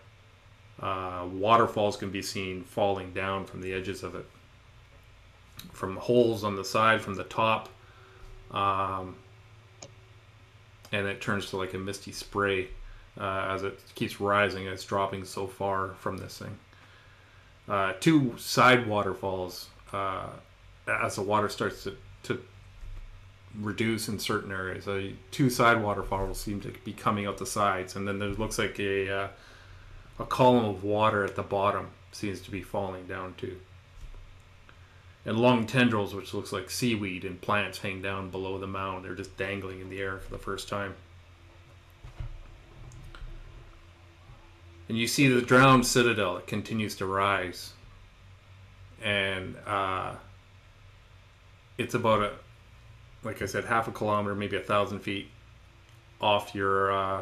S1: Uh, waterfalls can be seen falling down from the edges of it, from holes on the side, from the top, um, and it turns to like a misty spray uh, as it keeps rising. It's dropping so far from this thing. Uh, two side waterfalls, uh, as the water starts to, to reduce in certain areas. Uh, two side waterfalls seem to be coming out the sides, and then there looks like a uh, a column of water at the bottom seems to be falling down too. And long tendrils, which looks like seaweed and plants, hang down below the mound. They're just dangling in the air for the first time. And you see the drowned citadel. It continues to rise, and uh, it's about a like I said, half a kilometer, maybe a thousand feet off your uh,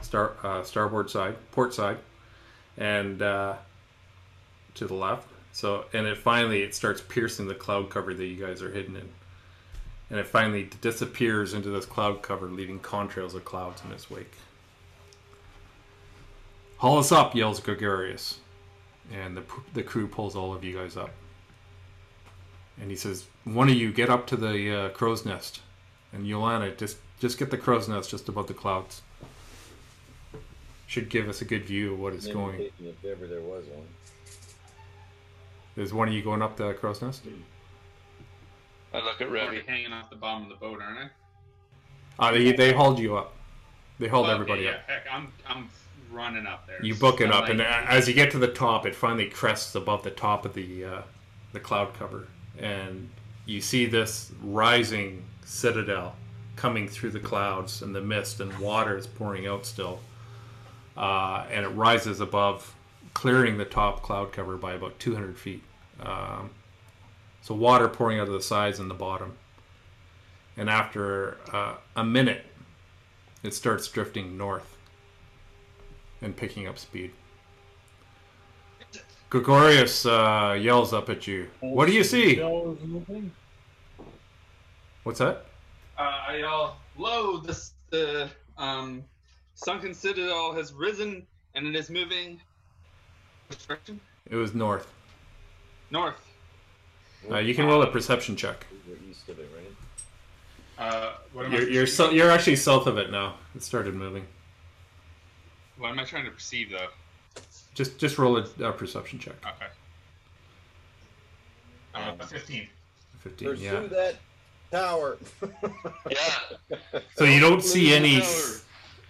S1: star uh, starboard side, port side, and uh, to the left. So, and it finally it starts piercing the cloud cover that you guys are hidden in, and it finally disappears into this cloud cover, leaving contrails of clouds in its wake. Haul us up, yells Gregorius. And the, the crew pulls all of you guys up. And he says, One of you get up to the uh, crow's nest. And Yolanda, just, just get the crow's nest just above the clouds. Should give us a good view of what is going.
S3: If ever there was one.
S1: Is one of you going up the crow's nest?
S2: I look at
S8: I'm
S2: Revy.
S8: hanging off the bottom of the boat, aren't I?
S1: Uh, they, they hauled you up. They hauled
S8: Okay,
S1: everybody
S8: yeah,
S1: up.
S8: Heck, I'm I'm running up there.
S1: You book it up, and
S8: like-
S1: a- as you get to the top, it finally crests above the top of the uh, the cloud cover, and you see this rising citadel coming through the clouds and the mist, and water is pouring out still, uh, and it rises above, clearing the top cloud cover by about 200 feet. Um, so water pouring out of the sides and the bottom, and after uh, a minute, it starts drifting north and picking up speed. Gregorius uh, yells up at you. What do you see? What's that?
S6: Uh, I yell, "Lo! This the um, sunken citadel has risen and it is moving. Which direction?
S1: It was north.
S6: North.
S1: Uh, you can roll a perception check.
S3: We're east of it, right?
S8: Uh, what am
S1: You're you're, so, you're actually south of it now. It started moving.
S8: What am I trying to perceive though?
S1: Just just roll a, a perception check.
S8: Okay. Uh, fifteen.
S1: Fifteen.
S3: Pursue
S1: Yeah.
S3: that tower.
S2: Yeah.
S1: So you don't see any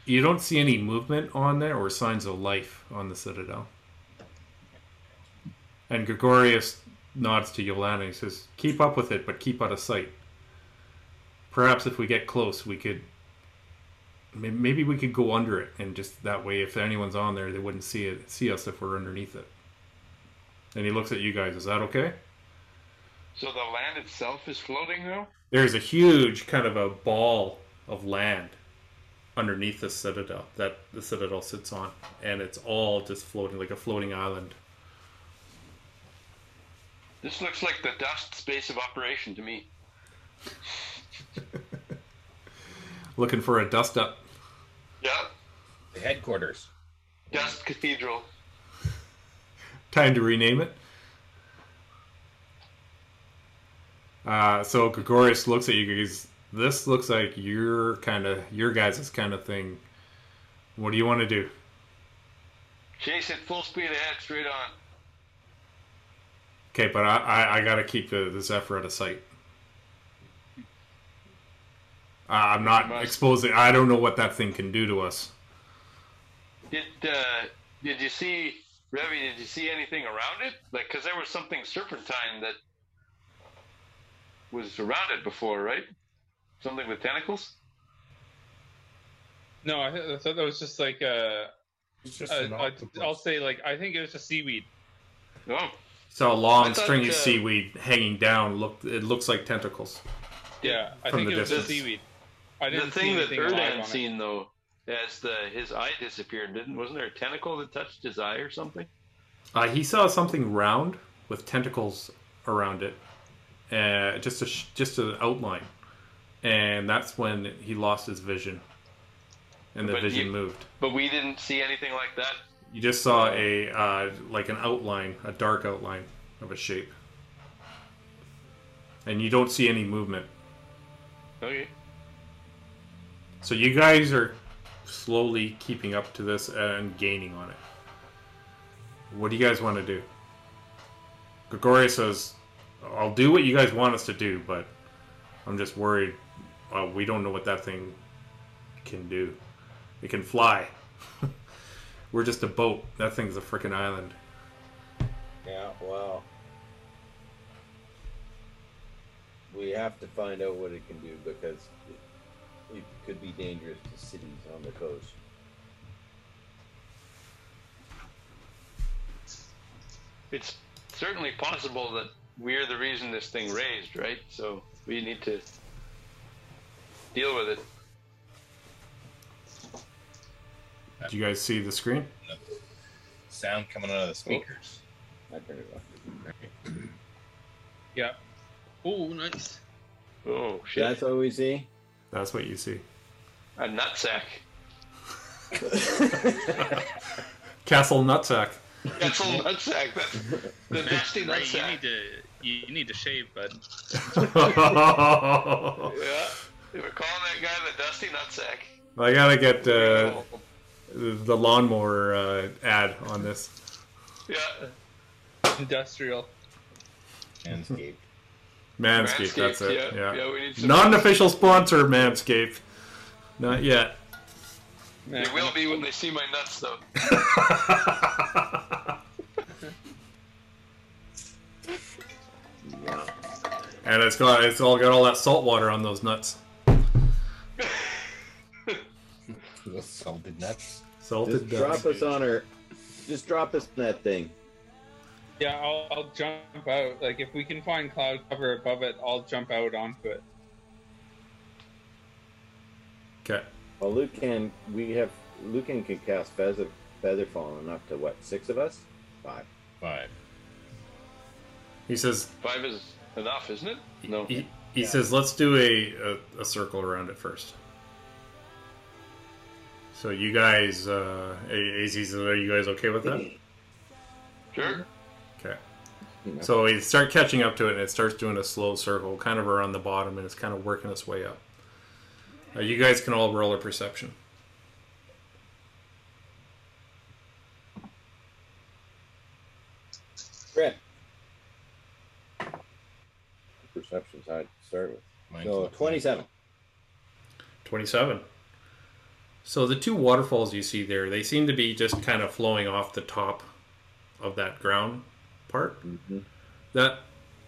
S1: you don't see any movement on there or signs of life on the citadel. And Gregorius nods to Yolanda. He says, "Keep up with it, but keep out of sight. Perhaps if we get close, we could. Maybe we could go under it, and just that way, if anyone's on there, they wouldn't see it, see us if we're underneath it." And he looks at you guys. Is that okay?
S2: So the land itself is floating though.
S1: There's a huge kind of a ball of land underneath the citadel that the citadel sits on, and it's all just floating like a floating island.
S2: This looks like the dust space of operation to me.
S1: Looking for a dust up.
S2: Yeah.
S5: The headquarters.
S2: Dust Cathedral.
S1: Time to rename it. Uh, so Gregorius looks at you guys. This looks like your kind of your guys' kind of thing. What do you want to do?
S2: Chase it full speed ahead, straight on.
S1: Okay, but I, I, I got to keep the, the Zephyr out of sight. Uh, I'm not exposing. I don't know what that thing can do to us.
S2: Did uh, did you see, Revy? Did you see anything around it? Like, because there was something serpentine that was around it before, right? Something with tentacles.
S6: No, I, th- I thought that was just like Uh,
S4: it's just
S6: uh, I, I'll say like I think it was just seaweed.
S2: Oh,
S1: Saw a long
S2: I thought,
S1: stringy
S2: uh,
S1: seaweed hanging down. Look, it looks like tentacles.
S6: Yeah, I think
S1: the
S6: it was
S1: distance.
S6: just seaweed. I
S2: the
S6: didn't see
S2: thing that
S6: anything alive on
S2: Erdan
S6: it.
S2: seen though, as the his eye disappeared, didn't wasn't there a tentacle that touched his eye or something?
S1: Uh, he saw something round with tentacles around it, uh, just a just an outline, and that's when he lost his vision, and the
S2: But
S1: vision
S2: you-
S1: moved.
S2: But we didn't see anything like that.
S1: You just saw a uh, like an outline, a dark outline of a shape, and you don't see any movement.
S2: Okay.
S1: So you guys are slowly keeping up to this and gaining on it. What do you guys want to do? Gregoria says, "I'll do what you guys want us to do, but I'm just worried. Uh, we don't know what that thing can do. It can fly. We're just a boat. That thing's a freaking island.
S3: Yeah, well. We have to find out what it can do because it, it could be dangerous to cities on the coast.
S2: It's certainly possible that we're the reason this thing raised, right? So we need to deal with it.
S1: Did you guys see the screen?
S5: Sound coming out of the speakers.
S3: I turned it off.
S6: Yeah. Oh, nice.
S2: Oh shit!
S3: That's what we see.
S1: That's what you see.
S2: a nutsack.
S1: Castle Nutsack.
S2: That's a nutsack. That's the nasty
S8: Ray, you need to you need to shave, bud.
S2: Yeah. They were calling that guy the dusty nutsack.
S1: I gotta get uh, the lawnmower uh, ad on this.
S2: Yeah.
S6: Industrial.
S5: Manscaped.
S1: Manscaped, that's it.
S2: yeah.
S1: Yeah.
S2: Yeah, we need some-
S1: Non-official sponsor, Manscaped. Not yet.
S2: They will be when they see my nuts, though.
S1: And it's got it's all got all that salt water on those nuts.
S5: The salted nuts.
S1: Salted
S3: Just drop us on her. Just drop us in that thing.
S6: Yeah, I'll, I'll jump out. Like if we can find cloud cover above it, I'll jump out onto it.
S1: Okay.
S3: Well, Luke can. We have. Lucan can cast feather feather falling up to what? Six of us? Five.
S5: Five.
S1: He says
S2: Five is enough, isn't it? No.
S1: he, he says let's do a, a a circle around it first. So you guys, uh, A- AZ says, are you guys okay with that?
S2: Sure.
S1: Okay. So we start catching up to it, and it starts doing a slow circle, kind of around the bottom, and it's kind of working its way up. Uh, you guys can all roll a perception.
S3: Brett. Perception's hard to start with.
S5: Mine's
S3: So twenty-seven.
S1: 27. So the two waterfalls you see there, they seem to be just kind of flowing off the top of that ground part.
S3: Mm-hmm.
S1: That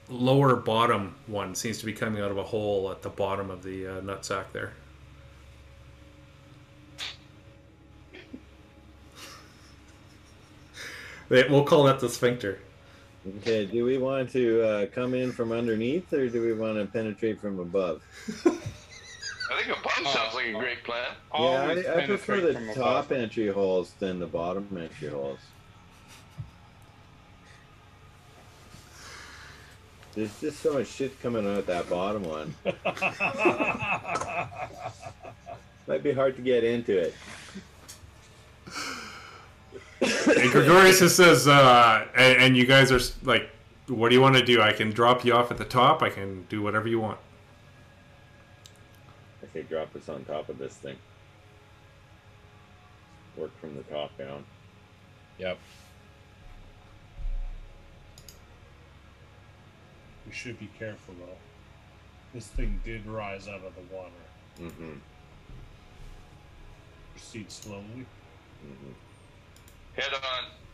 S1: lower bottom one seems to be coming out of a hole at the bottom of the uh, nutsack there. We'll call that the sphincter.
S3: Okay. Do we want to uh, come in from underneath, or do we want to penetrate from above?
S2: I think a above sounds like a great plan.
S6: Always
S3: yeah, I, I prefer the top
S6: above.
S3: entry holes than the bottom entry holes. There's just so much shit coming out that bottom one. Might be hard to get into it.
S1: And Gregorius just says, uh, and, and you guys are like, what do you want to do? I can drop you off at the top. I can do whatever you want.
S3: I drop us on top of this thing. Work from the top down.
S5: Yep.
S4: We should be careful though. This thing did rise out of the water.
S3: Mm-hmm.
S4: Proceed slowly.
S3: mm-hmm.
S2: Head on.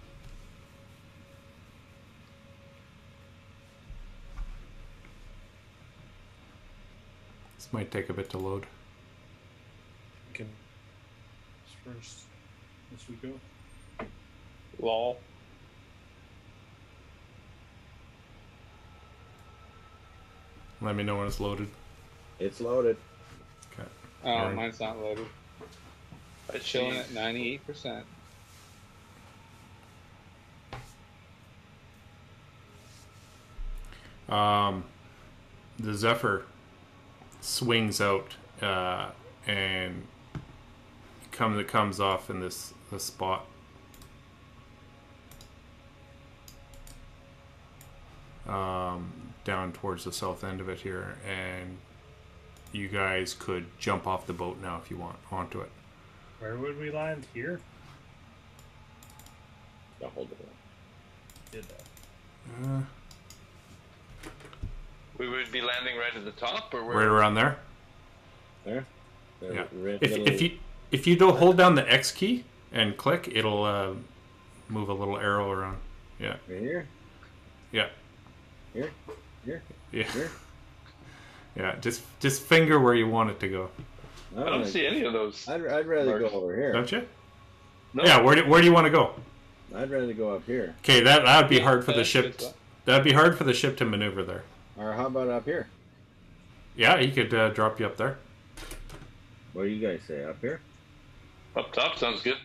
S1: This might take a bit to load.
S4: We can first as we go.
S6: Lol.
S1: Let me know when it's loaded.
S3: It's loaded.
S1: Okay.
S6: Oh,
S1: Alright.
S6: mine's not loaded.
S2: It's
S6: Chilling at ninety-eight percent.
S1: Um, the Zephyr swings out uh, and comes it comes off in this this spot. Um, down towards the south end of it here, and you guys could jump off the boat now if you want onto it.
S4: Where would we land? Here?
S3: I'll hold it.
S4: Did that.
S1: Uh,
S2: We would be landing right at the top, or where?
S1: right around there.
S3: There. There,
S1: Yeah.
S3: red
S1: If,
S3: little-
S1: if you if you don't hold down the X key and click, it'll uh, move a little arrow around. Yeah,
S3: right here,
S1: yeah,
S3: here, here,
S1: yeah,
S3: here.
S1: yeah. Just just finger where you want it to go,
S2: I don't see any of those.
S3: I'd, I'd rather go over here.
S1: don't you?
S2: No.
S1: Yeah. Where do, where do you want to go?
S3: I'd rather go up here.
S1: Okay, that that would be hard for the ship. That'd be hard for the ship to maneuver there.
S3: Or how about up here?
S1: Yeah, he could uh, drop you up there.
S3: What do you guys say? Up here?
S2: Up top sounds good.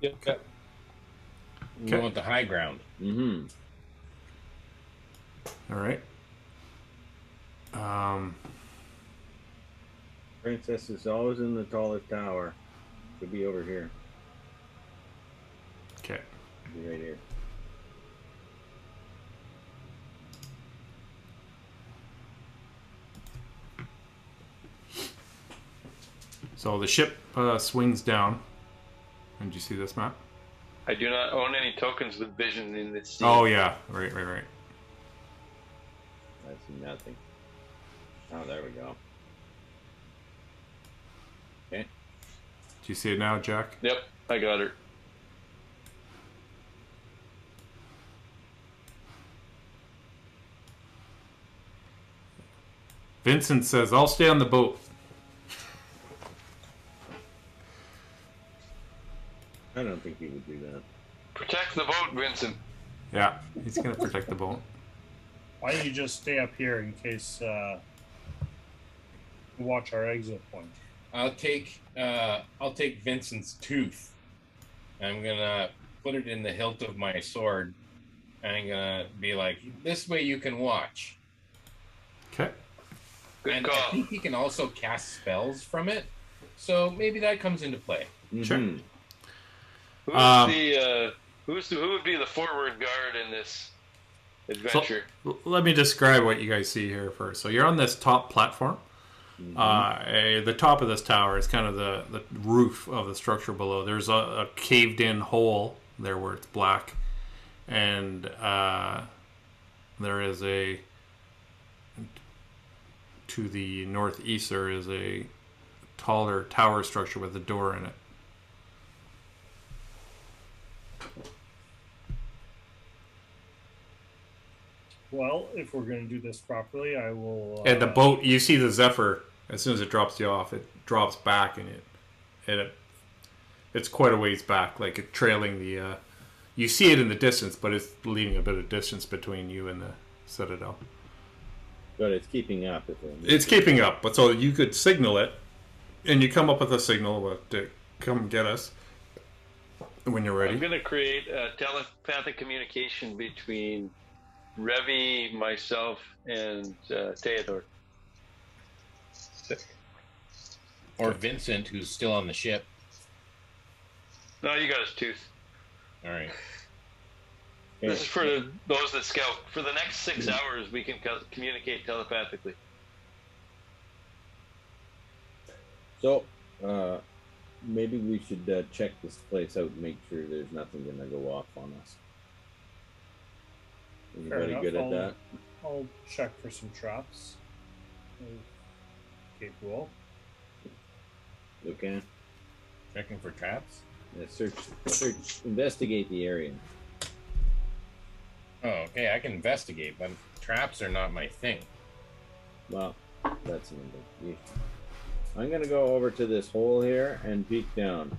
S6: Yep. yep.
S5: We
S1: Okay.
S5: want the high ground.
S3: Mm-hmm.
S1: All right. Um.
S3: Princess is always in the tallest tower. Could be over here.
S1: Okay.
S3: Be right here.
S1: So the ship uh, swings down. And did you see this map?
S2: I do not own any tokens with vision in this. scene.
S1: Oh yeah, right, right, right.
S3: I see nothing. Oh, there we go. Okay.
S1: Do you see it now, Jack?
S2: Yep, I got her.
S1: Vincent says, "I'll stay on the boat."
S3: I don't think he would do that.
S2: Protect the boat, Vincent.
S1: Yeah, he's gonna protect the boat.
S4: Why don't you just stay up here in case uh, watch our exit point?
S5: I'll take uh, I'll take Vincent's tooth. I'm gonna put it in the hilt of my sword. And I'm gonna be like, this way you can watch.
S1: Okay.
S2: Good
S5: and I think he can also cast spells from it. So maybe that comes into play.
S1: Sure.
S3: Mhm.
S2: Who's
S1: Um,
S2: the uh, who's the, who would be the forward guard in this adventure?
S1: L- Let me describe what you guys see here first. So you're on this top platform. Uh, eh, the top of this tower is kind of the, the roof of the structure below. There's a, a caved in hole there where it's black. And uh, there is a. To the northeast, there is a taller tower structure with a door in it.
S4: Well, if we're going to do this properly, I will. Uh,
S1: And the boat, you see the Zephyr as soon as it drops you off, it drops back and it, and it, it's quite a ways back, like it trailing the. Uh, you see it in the distance, but it's leaving a bit of distance between you and the Citadel.
S3: But it's keeping up with him.
S1: It's keeping up, but so you could signal it, and you come up with a signal uh, to come get us when you're ready.
S2: I'm going to create a telepathic communication between Revy, myself, and uh, Theodore.
S5: Or Vincent, who's still on the ship.
S2: No, you got his tooth.
S5: All right.
S2: This is for the, those that scout. For the next six hours, we can co- communicate telepathically.
S3: So, uh, maybe we should uh, check this place out and make sure there's nothing gonna go off on us. Anybody good at
S4: I'll-
S3: that?
S4: I'll check for some traps. Okay, cool.
S3: Okay.
S5: Checking for traps.
S3: Yeah, search, search, investigate the area.
S5: Oh, okay. I can investigate, but traps are not my thing.
S3: Well, that's an investigation. I'm gonna go over to this hole here and peek down.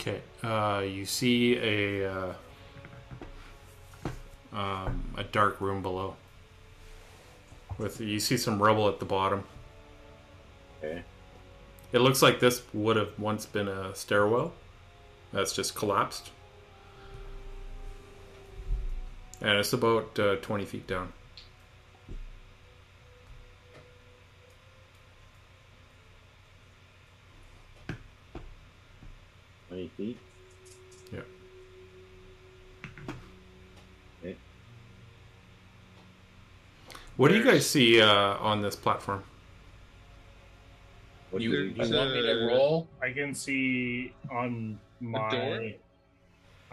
S1: Okay, uh, you see a uh, um, a dark room below. With you see some rubble at the bottom.
S3: Okay.
S1: It looks like this would have once been a stairwell. That's just collapsed. And it's about uh, 20 feet down. What do you guys see uh, on this platform?
S3: What
S5: You,
S3: you,
S5: you want me to roll?
S4: I can see on my.
S6: door?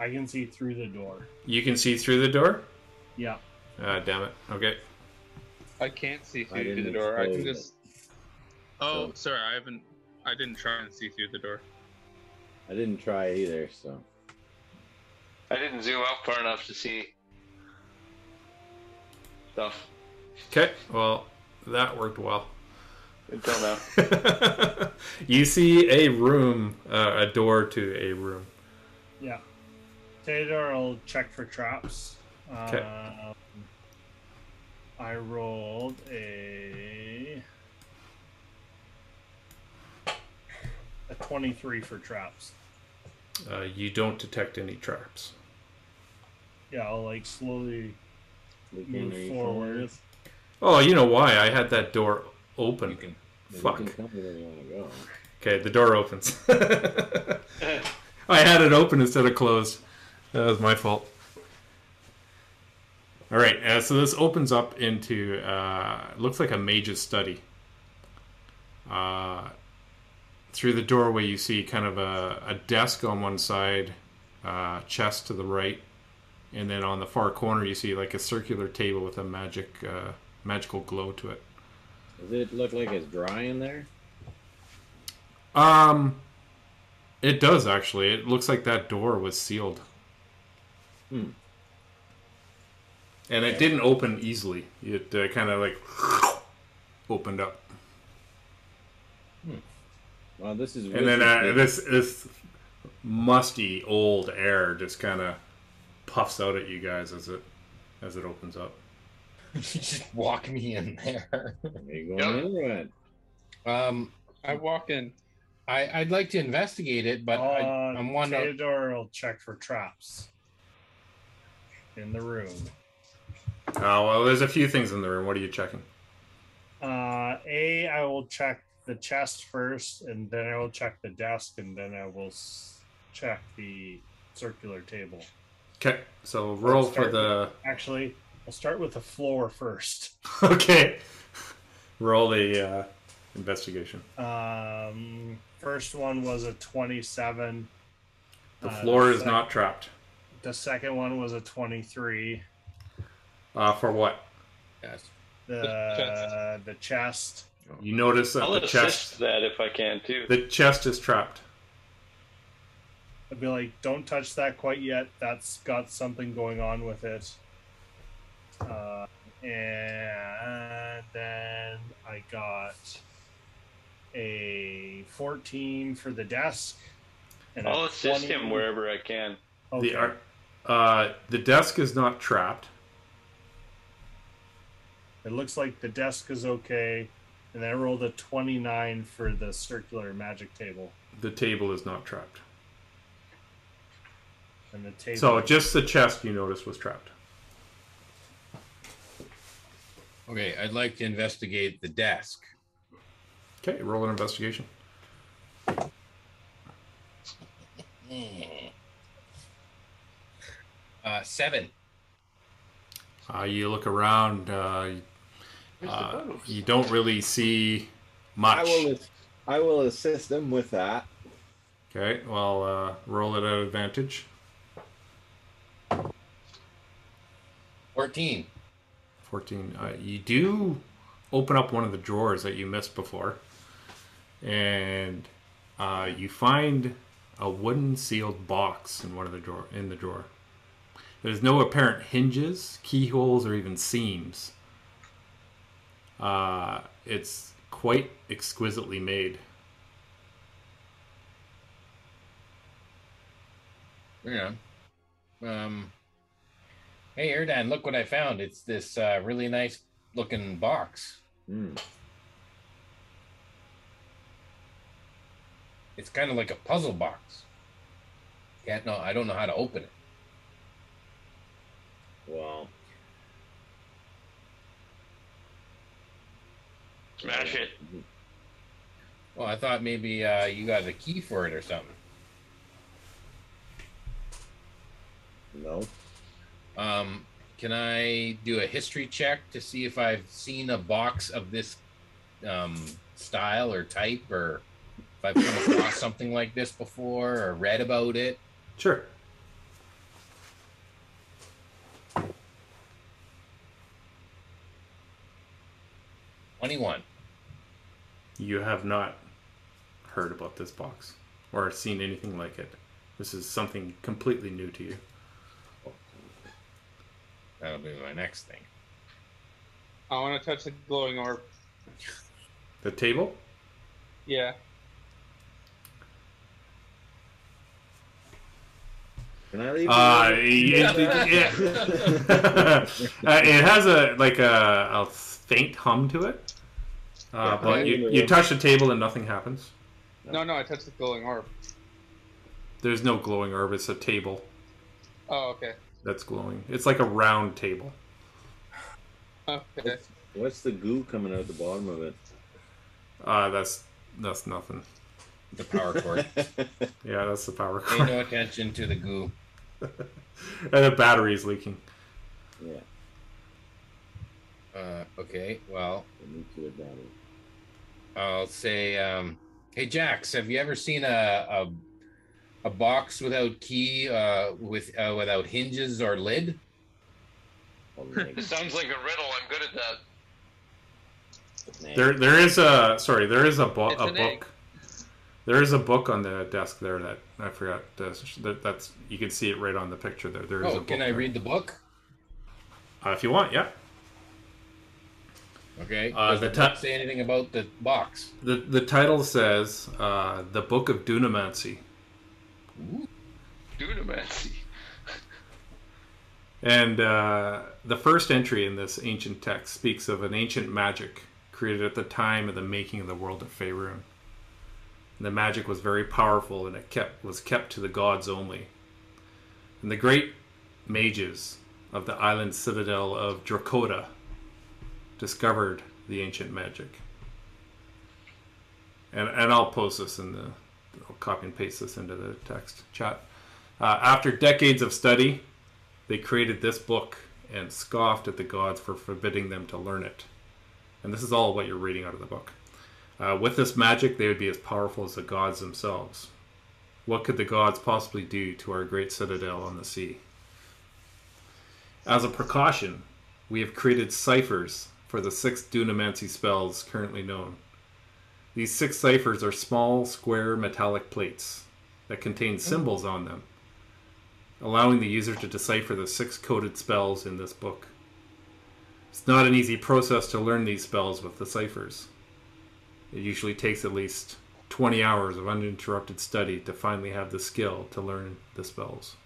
S4: I can see through the door.
S1: You can see through the door?
S4: Yeah.
S1: Uh, damn it. Okay.
S6: I can't see
S3: I
S6: through the door. I can
S3: expose
S6: just.
S8: Oh,
S3: So-
S8: sorry, I haven't. I didn't try and see through the door.
S3: I didn't try either, so
S2: I didn't zoom out far enough to see stuff
S1: Okay. Well, that worked well.
S2: until now.
S1: you see a room, uh, a door to a room.
S4: Yeah. Theodore, I'll check for traps.
S1: Okay.
S4: Um, I rolled a a twenty-three for traps.
S1: Uh, you don't detect any traps.
S4: Yeah, I'll like slowly
S3: we can
S4: move
S3: read
S4: forward.
S1: Oh, you know why? I had that door open.
S5: You can.
S3: You
S1: Fuck.
S3: can tell me where you want to go.
S1: Okay, the door opens. I had it open instead of closed. That was my fault. All right, uh, so this opens up into uh, looks like a mage's study. Uh, through the doorway, you see kind of a, a desk on one side, uh, chest to the right, and then on the far corner, you see like a circular table with a magic uh, magical glow to it.
S9: Does it look like it's dry in there?
S1: Um, it does actually. It looks like that door was sealed.
S9: Hmm.
S1: And it didn't open easily. It uh, kind of like opened up,
S9: Well, this is.
S1: and then uh, this this musty old air just kind of puffs out at you guys as it as it opens up.
S5: Just walk me in there.
S9: Are you going in or what?
S5: Um,
S6: I walk in.
S5: I, I'd like to investigate it, but I,
S4: Uh,
S5: I'm wondering.
S4: Theodore will check for traps in the room.
S1: Oh well, there's a few things in the room. What are you checking?
S4: Uh, a, I will check the chest first, and then I will check the desk, and then I will s- check the circular table.
S1: Okay, so roll for the.
S4: Actually, I'll start with the floor first.
S1: Okay, roll the uh, investigation.
S4: Um, first one was a 27.
S1: The
S4: Uh,
S1: floor is
S4: sec-
S1: not trapped.
S4: The second one was a 23.
S1: Uh, for what?
S5: Yes.
S4: The
S6: chest.
S4: the chest.
S1: You notice that
S2: I'll
S1: the
S2: assist
S1: chest
S2: that if I can too.
S1: the chest is trapped.
S4: I'd be like, don't touch that quite yet. That's got something going on with it. Uh, and then I got a 14 for the desk. And a
S2: I'll assist
S4: 20
S2: him wherever I can.
S4: Okay.
S1: The uh, the desk is not trapped.
S4: It looks like the desk is okay. And then I rolled a 29 for the circular magic table.
S1: The table is not trapped.
S4: And the table.
S1: So just the chest you noticed was trapped.
S5: Okay, I'd like to investigate the desk.
S1: Okay, roll an investigation.
S5: Uh, seven.
S1: Uh, you look around. Uh, uh, you don't really see
S3: I
S1: much.
S3: will. I will assist them with that.
S1: Okay, well, uh, roll it at advantage.
S5: 14.
S1: 14. Uh, you do open up one of the drawers that you missed before, and uh, you find a wooden sealed box in one of the drawer in the drawer. There's no apparent hinges, keyholes, or even seams. Uh, it's quite exquisitely made.
S5: Yeah. Um. Hey, Erdan, look what I found. It's this uh, really nice looking box.
S3: Hmm.
S5: It's kind of like a puzzle box. yeah no. I don't know how to open it.
S9: Well,
S2: Smash it.
S5: Well, I thought maybe uh, you got a key for it or something.
S3: No.
S5: Um, can I do a history check to see if I've seen a box of this um, style or type, or if I've come across something like this before or read about it?
S1: Sure.
S5: Twenty-one.
S1: You have not heard about this box or seen anything like it. This is something completely new to you.
S5: That'll be my next thing.
S6: I want to touch the glowing orb.
S1: The table?
S6: Yeah.
S3: Can I leave?
S1: Uh,
S3: you?
S1: it, it- uh, it has a like a, a faint hum to it, uh,
S3: Yeah,
S1: but you, you touch the table and nothing happens.
S6: No, no, I touched the glowing orb.
S1: There's no glowing orb. It's a table
S6: Oh, okay.
S1: That's glowing. It's like a round table.
S6: Okay.
S3: What's the goo coming out the bottom of it?
S1: Uh, that's that's nothing.
S5: the power cord.
S1: Yeah, that's the power cord.
S5: Pay no attention to the goo.
S1: and the battery's leaking.
S3: yeah,
S5: Uh, okay, well,
S3: the nuclear battery.
S5: I'll say, um, hey Jax, have you ever seen a a, a box without key, uh, with uh, without hinges or lid?
S3: Neg-
S2: Sounds like a riddle. I'm good at that.
S1: There, there is a sorry. There is a, bo- a
S6: an egg.
S1: book. There is a book on the desk there that I forgot. To, that, that's you can see it right on the picture there. There is a
S5: Oh,
S1: book.
S5: can I
S1: there.
S5: read the book?
S1: Uh, if you want, yeah.
S5: Okay.
S1: Uh,
S5: Does
S1: the
S5: the
S1: ti-
S5: say anything about the box?
S1: The the title says uh, the Book of Dunamancy,
S2: Dunamancy.
S1: and uh, the first entry in this ancient text speaks of an ancient magic created at the time of the making of the world of Faerun. The magic was very powerful, and it kept was kept to the gods only. And the great mages of the island citadel of Dracoda discovered the ancient magic. And and I'll post this in the I'll copy and paste this into the text chat. Uh, after decades of study, they created this book and scoffed at the gods for forbidding them to learn it. And this is all what you're reading out of the book. Uh, with this magic, they would be as powerful as the gods themselves. What could the gods possibly do to our great citadel on the sea? As a precaution, we have created ciphers for the six Dunamancy spells currently known. These six ciphers are small, square metallic plates that contain symbols on them, allowing the user to decipher the six coded spells in this book. It's not an easy process to learn these spells with the ciphers. It usually takes at least 20 hours of uninterrupted study to finally have the skill to learn the spells.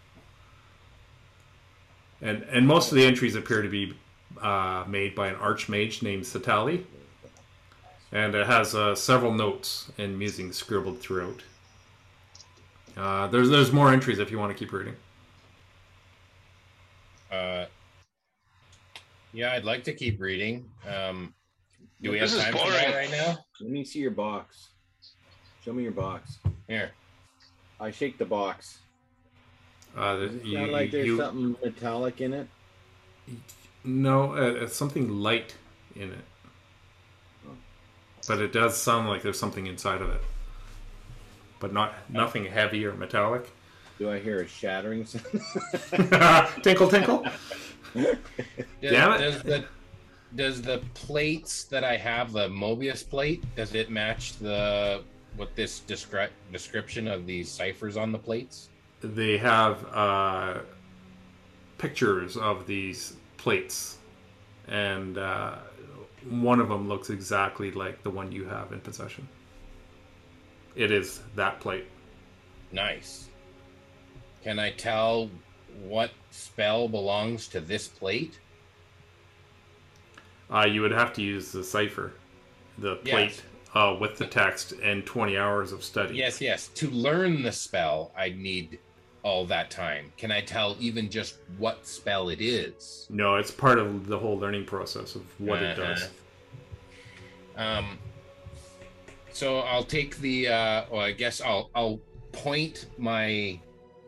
S1: And, and most of the entries appear to be uh, made by an archmage named Satali, and it has uh, several notes and musings scribbled throughout. Uh, there's there's more entries if you want to keep reading.
S5: Uh, yeah, I'd like to keep reading. Um, do we have
S2: This is
S5: time for that right now?
S3: Let me see your box. Show me your box.
S5: Here.
S3: I shake the box.
S1: Uh,
S3: Does it
S1: you-
S3: sound like there's
S1: you-
S3: something metallic in it?
S1: No, uh, it's something light in it, but it does sound like there's something inside of it, but not nothing heavy or metallic.
S3: Do I hear a shattering sound?
S1: tinkle, tinkle.
S5: Does,
S1: Damn it.
S5: Does the does the plates that I have, the Mobius plate, does it match the what this descri- description of these ciphers on the plates?
S1: They have uh, pictures of these plates, and uh, one of them looks exactly like the one you have in possession. It is that plate.
S5: Nice. Can I tell what spell belongs to this plate?
S1: Uh, you would have to use the cipher, the
S5: Yes.
S1: plate uh, with the text, and 20 hours of study.
S5: Yes, yes. To learn the spell, I need all that time. Can I tell even just what spell it is?
S1: No, it's part of the whole learning process of what it
S5: Uh-huh.
S1: does.
S5: Um, so I'll take the. Uh, well, I guess I'll I'll point my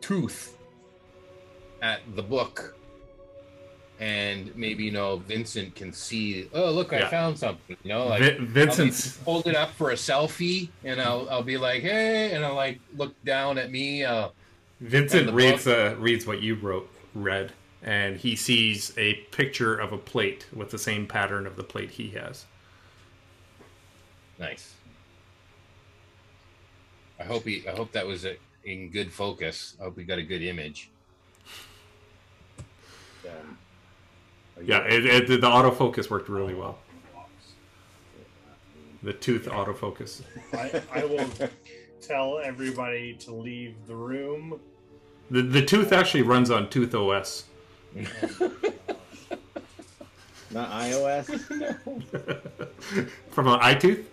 S5: tooth at the book, and maybe you know Vincent can see. Oh, look! I found something. You know, like
S1: Vi-
S5: I'll
S1: Vincent's
S5: hold it up for a selfie, and I'll I'll be like, hey, and I'll like look down at me. Uh,
S1: Vincent reads uh, reads what you wrote read, and he sees a picture of a plate with the same pattern of the plate he has.
S5: nice. I hope he. I hope that was a, in good focus. I hope we got a good image.
S3: Um,
S1: Yeah, it, it, the autofocus worked really well. The tooth autofocus.
S4: I, I will tell everybody to leave the room.
S1: The the tooth actually runs on Tooth OS.
S3: Not iOS?
S1: From an iTooth.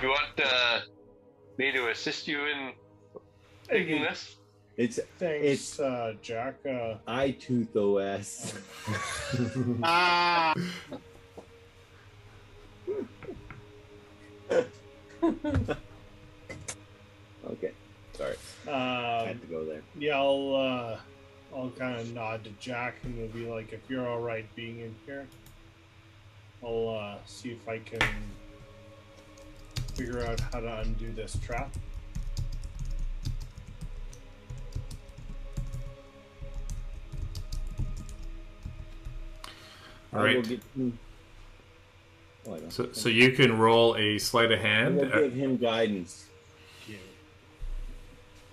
S2: You want uh, me to assist you in taking this?
S3: It's
S4: Thanks,
S3: It's-
S4: uh, Jack. Uh,
S3: iTooth OS.
S2: Ah! okay. Sorry. Um, I had um, to go there.
S4: Yeah, I'll uh, I'll kind of nod to Jack and we'll be like, if you're all right being in here, I'll uh, see if I can figure out how to undo this trap.
S1: All right
S9: get him- I don't-
S1: So, so you can roll a sleight of
S9: I
S1: hand.
S9: will
S1: Uh,
S9: give him guidance.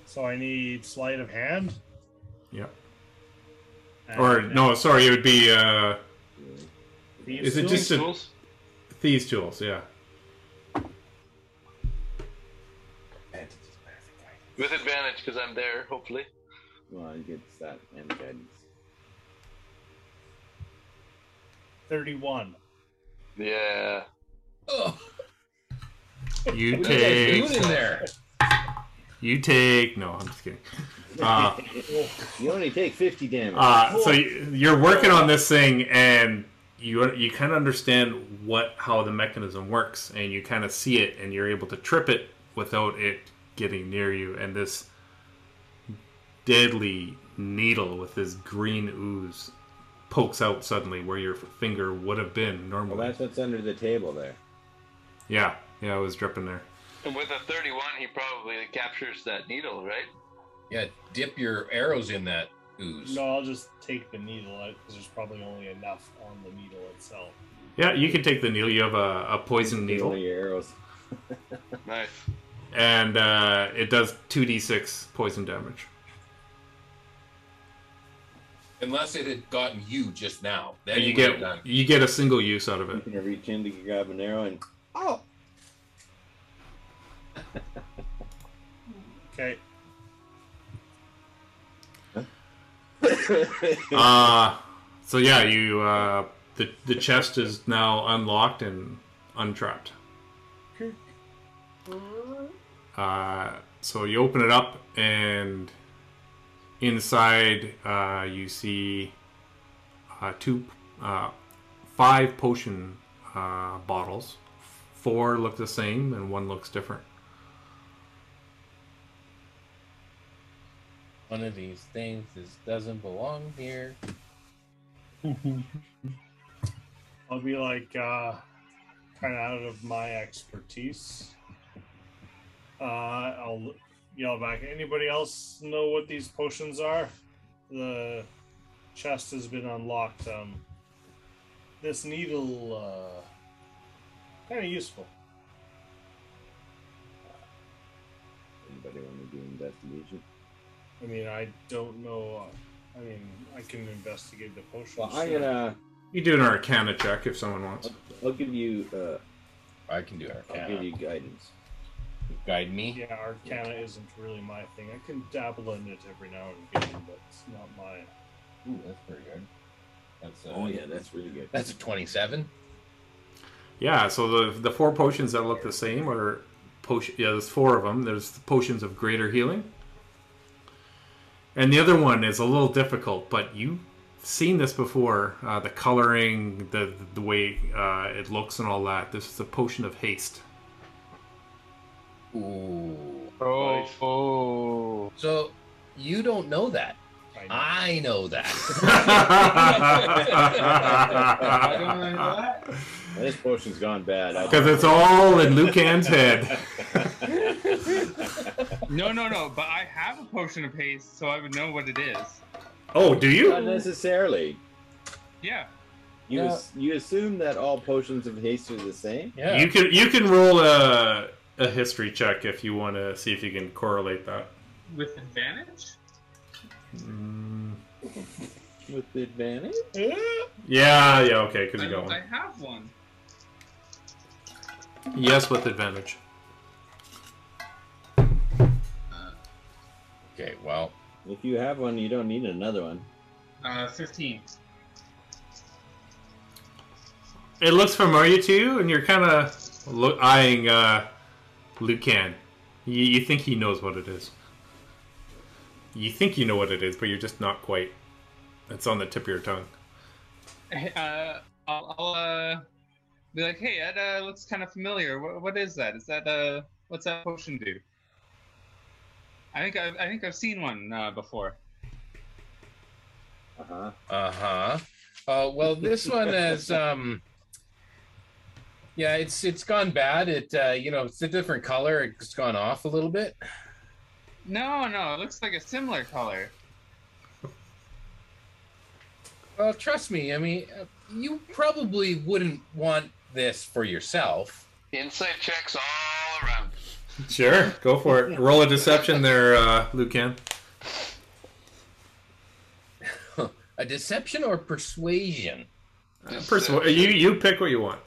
S4: So I need sleight of hand.
S1: yeah.
S4: and
S1: Or no, sorry, it would be uh,
S4: thieves'
S1: is it
S4: tools.
S1: just a
S2: Tools?
S1: thieves tools? Yeah.
S2: With advantage because I'm there, hopefully.
S9: Well, he gets that and guidance.
S4: thirty-one?
S2: Yeah.
S5: Oh,
S1: You
S5: what are you
S1: take.
S5: in there?
S1: You take. No, I'm just kidding. Uh,
S9: You only take 50 damage.
S1: uh, so you- you're working on this thing, and you you kind of understand what how the mechanism works, and you kind of see it, and you're able to trip it without it getting near you. And this deadly needle with this green ooze pokes out suddenly where your finger would have been normally.
S9: well,
S1: normally.
S9: that's what's under the table there.
S1: yeah, yeah, it was dripping there.
S2: And with a 31, he probably captures that needle, right?
S5: Yeah, dip your arrows in that ooze.
S4: No, I'll just take the needle out because there's probably only enough on the needle itself.
S1: Yeah, you can take the needle. You have a, a poison needle.
S9: Only arrows.
S2: Nice.
S1: and uh, it does 2d6 poison damage.
S5: Unless it had gotten you just now. Then
S1: you get
S5: done.
S1: you get a single use out of it.
S9: You
S1: it.
S9: can reach in to grab an arrow and. Oh!
S4: Okay.
S1: Uh, so yeah, you uh, the the chest is now unlocked and untrapped. Uh, so you open it up and inside uh, you see uh, two, uh, five potion uh, bottles. Four look the same and one looks different.
S5: One of these things is, doesn't belong here.
S4: I'll be like, uh, kind of out of my expertise. Uh, I'll yell back. Anybody else know what these potions are? The chest has been unlocked. Um, this needle, uh, kind of useful.
S9: Anybody want to do investigation?
S4: I mean, I don't know. Uh, I mean, I can investigate the potions.
S9: Well, I'm
S4: sure.
S9: gonna.
S1: You do an Arcana check if someone wants.
S9: I'll give you. Uh,
S5: I can do Arcana.
S9: I'll give you guidance.
S5: Guide me.
S4: Yeah, Arcana isn't really my thing. I can dabble in it every now and again, but it's not my.
S5: Ooh, that's pretty good. That's uh,
S9: Oh yeah, that's really good.
S5: That's a twenty-seven.
S1: Yeah, so the the four potions that look the same are potion. Yeah, there's four of them. There's the potions of greater healing, and the other one is a little difficult, but you've seen this before. Uh, the coloring, the the way uh, it looks, and all that. This is a potion of haste.
S5: Ooh.
S6: Oh, oh.
S5: So you don't know that.
S4: I know.
S5: I know that.
S6: I don't know that.
S9: This potion's gone bad.
S1: Because it's all in Lucan's head.
S6: No, no, no. But I have a potion of haste, so I would know what it is.
S1: Oh, do you?
S9: Not
S1: you?
S9: necessarily.
S6: Yeah.
S9: You
S5: Yeah.
S9: as- you assume that all potions of haste are the same?
S5: yeah.
S1: You can you can roll a a history check if you want to see if you can correlate that.
S6: With advantage?
S1: Mm,
S9: With the advantage?
S1: yeah, yeah, okay, because
S6: I,
S1: you got one.
S6: I have one.
S1: Yes, with advantage.
S5: Okay. Well,
S9: If you have one, you don't need another one.
S6: Uh, 15.
S1: It looks familiar to you, and you're kind of look eyeing uh, Lucan. You, you think he knows what it is. You think you know what it is, but you're just not quite. It's on the tip of your tongue.
S6: Uh, I'll, I'll uh, be like, hey, that uh, looks kind of familiar. What, what is that? Is that uh, what's that potion do?
S8: I think I've, I think I've seen one uh, before.
S3: Uh huh.
S5: Uh huh. Uh, well, this one is um. Yeah, it's it's gone bad. It uh, you know it's a different color. It's gone off a little bit.
S8: No, no, it looks like a similar color.
S5: Well, trust me. I mean, uh, you probably wouldn't want this for yourself.
S2: Inside checks all around.
S1: Sure, go for it. Roll a deception there, uh, Lucan.
S5: A deception or persuasion?
S1: Persu- you you pick what you want.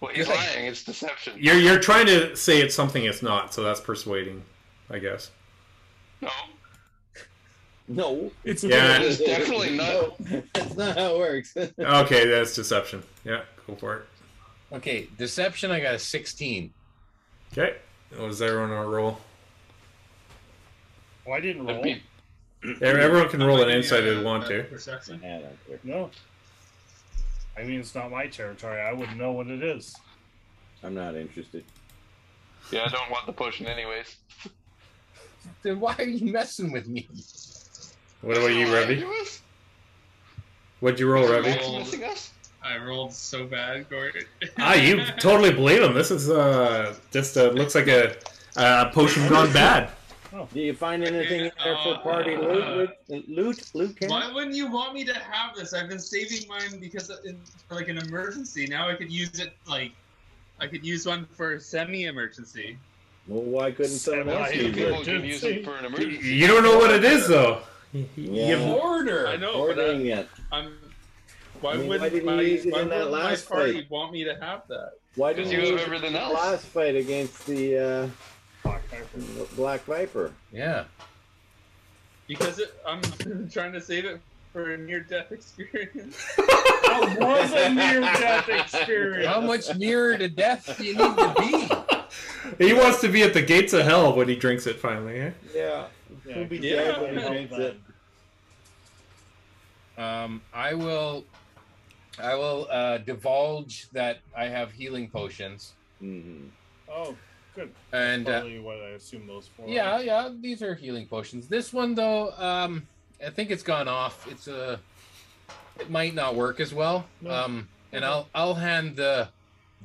S2: Well, he's
S5: Good.
S2: lying. It's deception.
S1: You're you're trying to say it's something it's not, so that's persuading, I guess.
S2: No,
S3: No.
S5: It's
S1: Yeah.
S2: it's definitely not.
S3: No, that's not how it works.
S1: Okay, that's deception. Yeah, go for it.
S5: Okay, deception. I got a sixteen.
S1: Okay, what does everyone want to roll?
S4: Oh, I didn't roll.
S1: Everyone can roll an
S8: Maybe,
S1: insight if they want to.
S8: Perception.
S3: Yeah, I don't care.
S4: No. I mean, it's not my territory. I wouldn't know what it is.
S3: I'm not interested.
S2: yeah, I don't want the potion anyways.
S5: Then why are you messing with me?
S1: What about you,
S2: Lying
S1: Revy? What'd you roll, Revy?
S2: Max missing us?
S8: I rolled so bad, Gordon.
S1: Ah, you totally believe him. This is uh just uh, looks like a, a potion gone bad. Oh.
S3: Do you find anything in there for uh, party uh, loot? Loot? Loot? Loot? Ken?
S8: Why wouldn't you want me to have this? I've been saving mine because in, for like an emergency. Now I could use it like I could use one for semi-emergency.
S3: Well, why couldn't someone else use it?
S2: can use it for an emergency.
S1: You don't know what it is though.
S3: Yeah.
S1: You-
S5: Order.
S8: I know, but uh,
S3: Ordering
S8: I,
S3: it.
S8: I'm. Why
S3: I mean, why
S8: wouldn't
S3: didn't you
S8: my,
S3: use it
S8: why
S3: in that last
S8: my party
S3: fight?
S8: want me to have that?
S3: Why didn't
S2: you
S3: you
S2: have
S3: use it
S2: everything
S3: in the
S2: else.
S3: last fight against the
S4: Black Viper.
S3: Black Viper?
S5: Yeah.
S8: Because it, I'm trying to save it for a near-death experience.
S4: That was a near-death experience.
S5: How much nearer to death do you need to be?
S1: He wants to be at the gates of hell when he drinks it finally. Eh?
S3: Yeah.
S4: Yeah,
S3: He'll be
S8: Yeah.
S3: dead when he drinks it.
S5: Um, I will. I will uh, divulge that I have healing potions,
S3: hmm
S4: Oh, good.
S5: and uh,
S4: Probably what I assume those for.
S5: yeah, yeah, these are healing potions. This one though, um, I think it's gone off. It's a. It might not work as well.
S4: No.
S5: Um, and I'll I'll hand the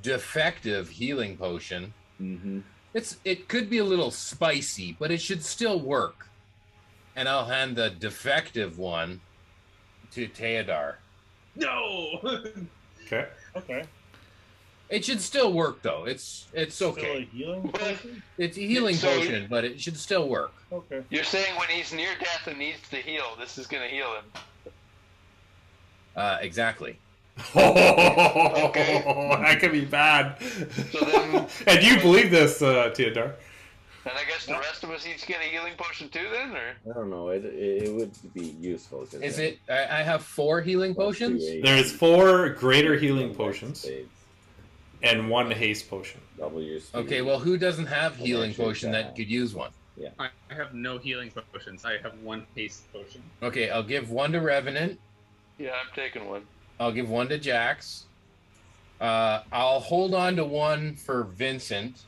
S5: defective healing potion.
S3: hmm
S5: It's it could be a little spicy, but it should still work. And I'll hand the defective one to Teodar.
S8: no.
S1: Okay.
S4: Okay.
S5: It should still work though. It's it's
S4: Still a
S5: okay.
S4: healing potion?
S5: It's a healing
S2: So-
S5: potion, but it should still work.
S4: Okay.
S2: You're saying when he's near death and needs to heal, this is going to heal him.
S5: Uh, exactly.
S1: Okay. that could be bad.
S2: So then-
S1: and you believe this, uh, Teodar?
S2: And I guess the rest of us each get a healing potion too, then, or
S3: I don't know. It, it, it would be useful. 'cause
S5: Is
S3: then-
S5: it? I, I have four healing
S3: Plus
S5: potions.
S3: two
S1: There's four greater healing potions
S3: spades,
S1: and one haste potion.
S3: Double your speed.
S5: Okay, well, who doesn't have healing
S3: actually,
S5: potion that could use one?
S8: I I have no healing potions. I have one haste potion.
S5: Okay, I'll give one to Revenant.
S2: yeah, I'm taking one.
S5: I'll give one to Jax. Uh, I'll hold on to one for Vincent.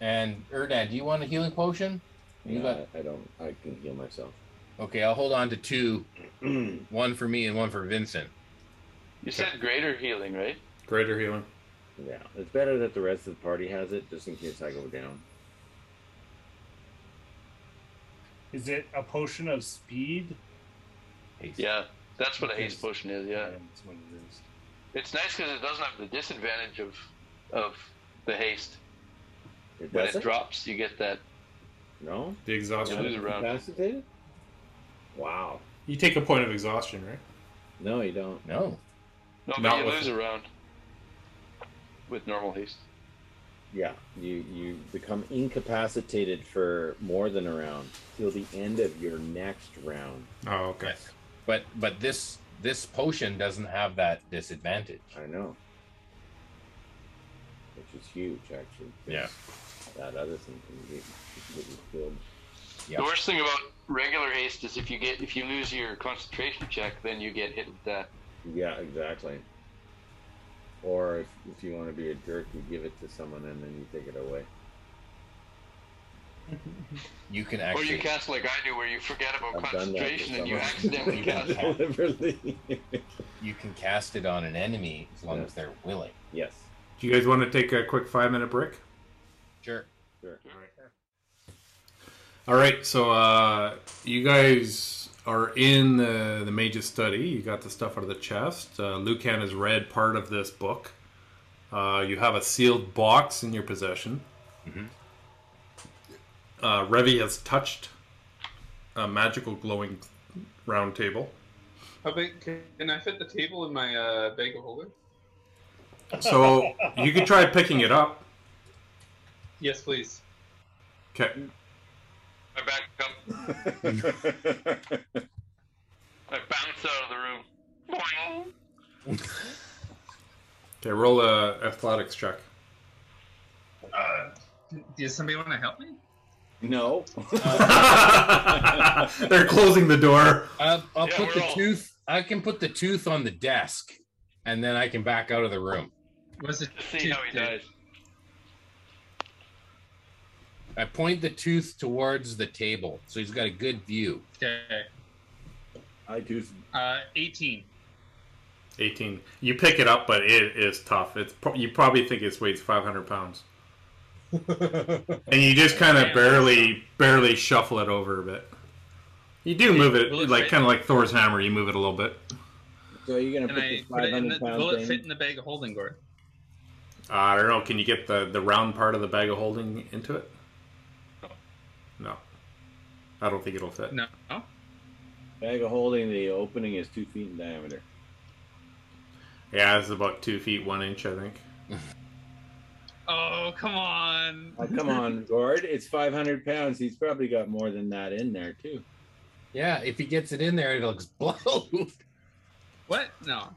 S5: And Erdan, do you want a healing potion? You
S3: No,
S5: got-
S3: I, I don't. I can heal myself.
S5: Okay, I'll hold on to two. One for me and one for Vincent.
S2: You said greater healing, right?
S1: Greater healing.
S3: yeah, it's better that the rest of the party has it, just in case I go down.
S4: Is it a potion of speed?
S5: Haste.
S2: Yeah, that's what a haste potion is. Yeah,
S4: That's what it is.
S2: it's nice because it doesn't have the disadvantage of of the haste.
S3: It
S2: When
S3: doesn't?
S2: it drops, you get that.
S3: No.
S1: The
S2: You
S1: exhaustion.
S2: lose a round.
S3: Incapacitated? Wow.
S1: You take a point of exhaustion, right?
S3: No, you don't.
S5: No.
S2: No, but
S1: Not
S2: you
S1: with
S2: lose
S1: it.
S2: a round with normal haste.
S3: Yeah, you you become incapacitated for more than a round till the end of your next round.
S1: Oh, okay.
S5: But but this this potion doesn't have that disadvantage.
S3: I know. Which is huge, actually. 'cause
S5: Yeah.
S3: That other thing can get, get you killed.
S5: Yeah.
S2: The worst thing about regular haste is if you get if you lose your concentration check, then you get hit with that.
S3: Yeah, exactly. Or if, if you want to be a jerk, you give it to someone and then you take it away.
S5: You can actually.
S2: Or you cast like I do, where you forget about
S3: I've done that for
S2: concentration and you accidentally cast it.
S3: Deliberately.
S5: you can cast it on an enemy as long
S3: Yeah.
S5: as they're willing.
S3: yes.
S1: Do you guys want to take a quick five minute break?
S5: Sure.
S3: Sure.
S1: All right, so uh, you guys are in the, the mage's study. You got the stuff out of the chest. Uh, Lucan has read part of this book. Uh, you have a sealed box in your possession.
S5: Mm-hmm.
S1: Uh, Revy has touched a magical glowing round table.
S6: How big can I fit the table in my uh, bag of holding?
S1: So you could try picking it up.
S6: Yes, please.
S1: Okay.
S2: I back up. I bounce out of the room.
S1: Okay, roll a athletics check.
S8: Uh, does somebody want to help me?
S3: no.
S1: They're closing the door.
S5: I'll, I'll
S2: Yeah,
S5: put the
S2: all-
S5: tooth. I can put the tooth on the desk, and then I can back out of the room.
S8: Was it
S2: To see how he dies.
S5: I point the tooth towards the table, so he's got a good view.
S8: Okay.
S3: I do.
S8: Uh, 18.
S1: 18. You pick it up, but it is tough. It's pro- you probably think it weighs 500 pounds, and you just kind of barely, barely shuffle it over a bit. You do move it,
S8: Will it
S1: like
S8: fit?
S1: kind of like Thor's hammer. You move it a little bit.
S3: So you're gonna
S8: Can
S3: put
S8: I
S3: this
S8: put it in
S3: 500
S8: the,
S3: pound
S8: will it
S3: thing?
S8: fit in the bag of holding, Gord?
S1: Uh, I don't know. Can you get the the round part of the bag of holding into it? No. I don't think it'll fit.
S8: No. No?
S3: Bag of holding. The opening is two feet in diameter.
S1: Yeah, it's about two feet one inch, I think.
S8: Oh, come on.
S3: Oh, come on, Gord. It's 500 pounds. He's probably got more than that in there too.
S5: Yeah, if he gets it in there, it'll explode.
S8: What? No.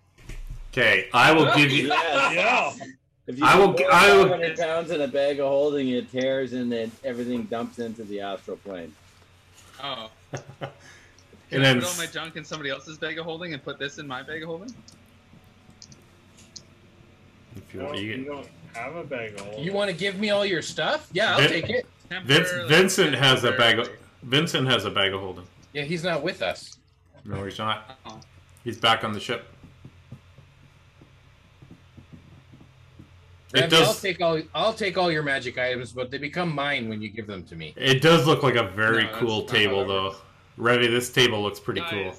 S1: Okay, I will oh, give you.
S3: Yes.
S4: Yeah.
S3: If you
S1: I will-
S3: put
S1: I will-
S3: 500 pounds in a bag of holding, it tears and then everything dumps into the astral plane.
S8: Oh.
S1: And
S8: Can I
S1: then
S8: put all my junk in somebody else's bag of holding and put this in my bag of holding?
S1: if you,
S4: No,
S1: want,
S4: you
S1: you,
S4: don't have a bag of holding.
S5: you want to give me all your stuff? Yeah, I'll
S1: Vin-
S5: take it.
S1: Vince, Vincent has a bag of Vincent has a bag of holding.
S5: Yeah, he's not with us.
S1: No, he's not.
S8: Oh.
S1: He's back on the ship. It
S5: Ravi, I'll take all. I'll take all your magic items, but they become mine when you give them to me.
S1: It does look like a very
S8: No,
S1: cool table, though.
S8: works.
S1: Revy, this table looks pretty cool.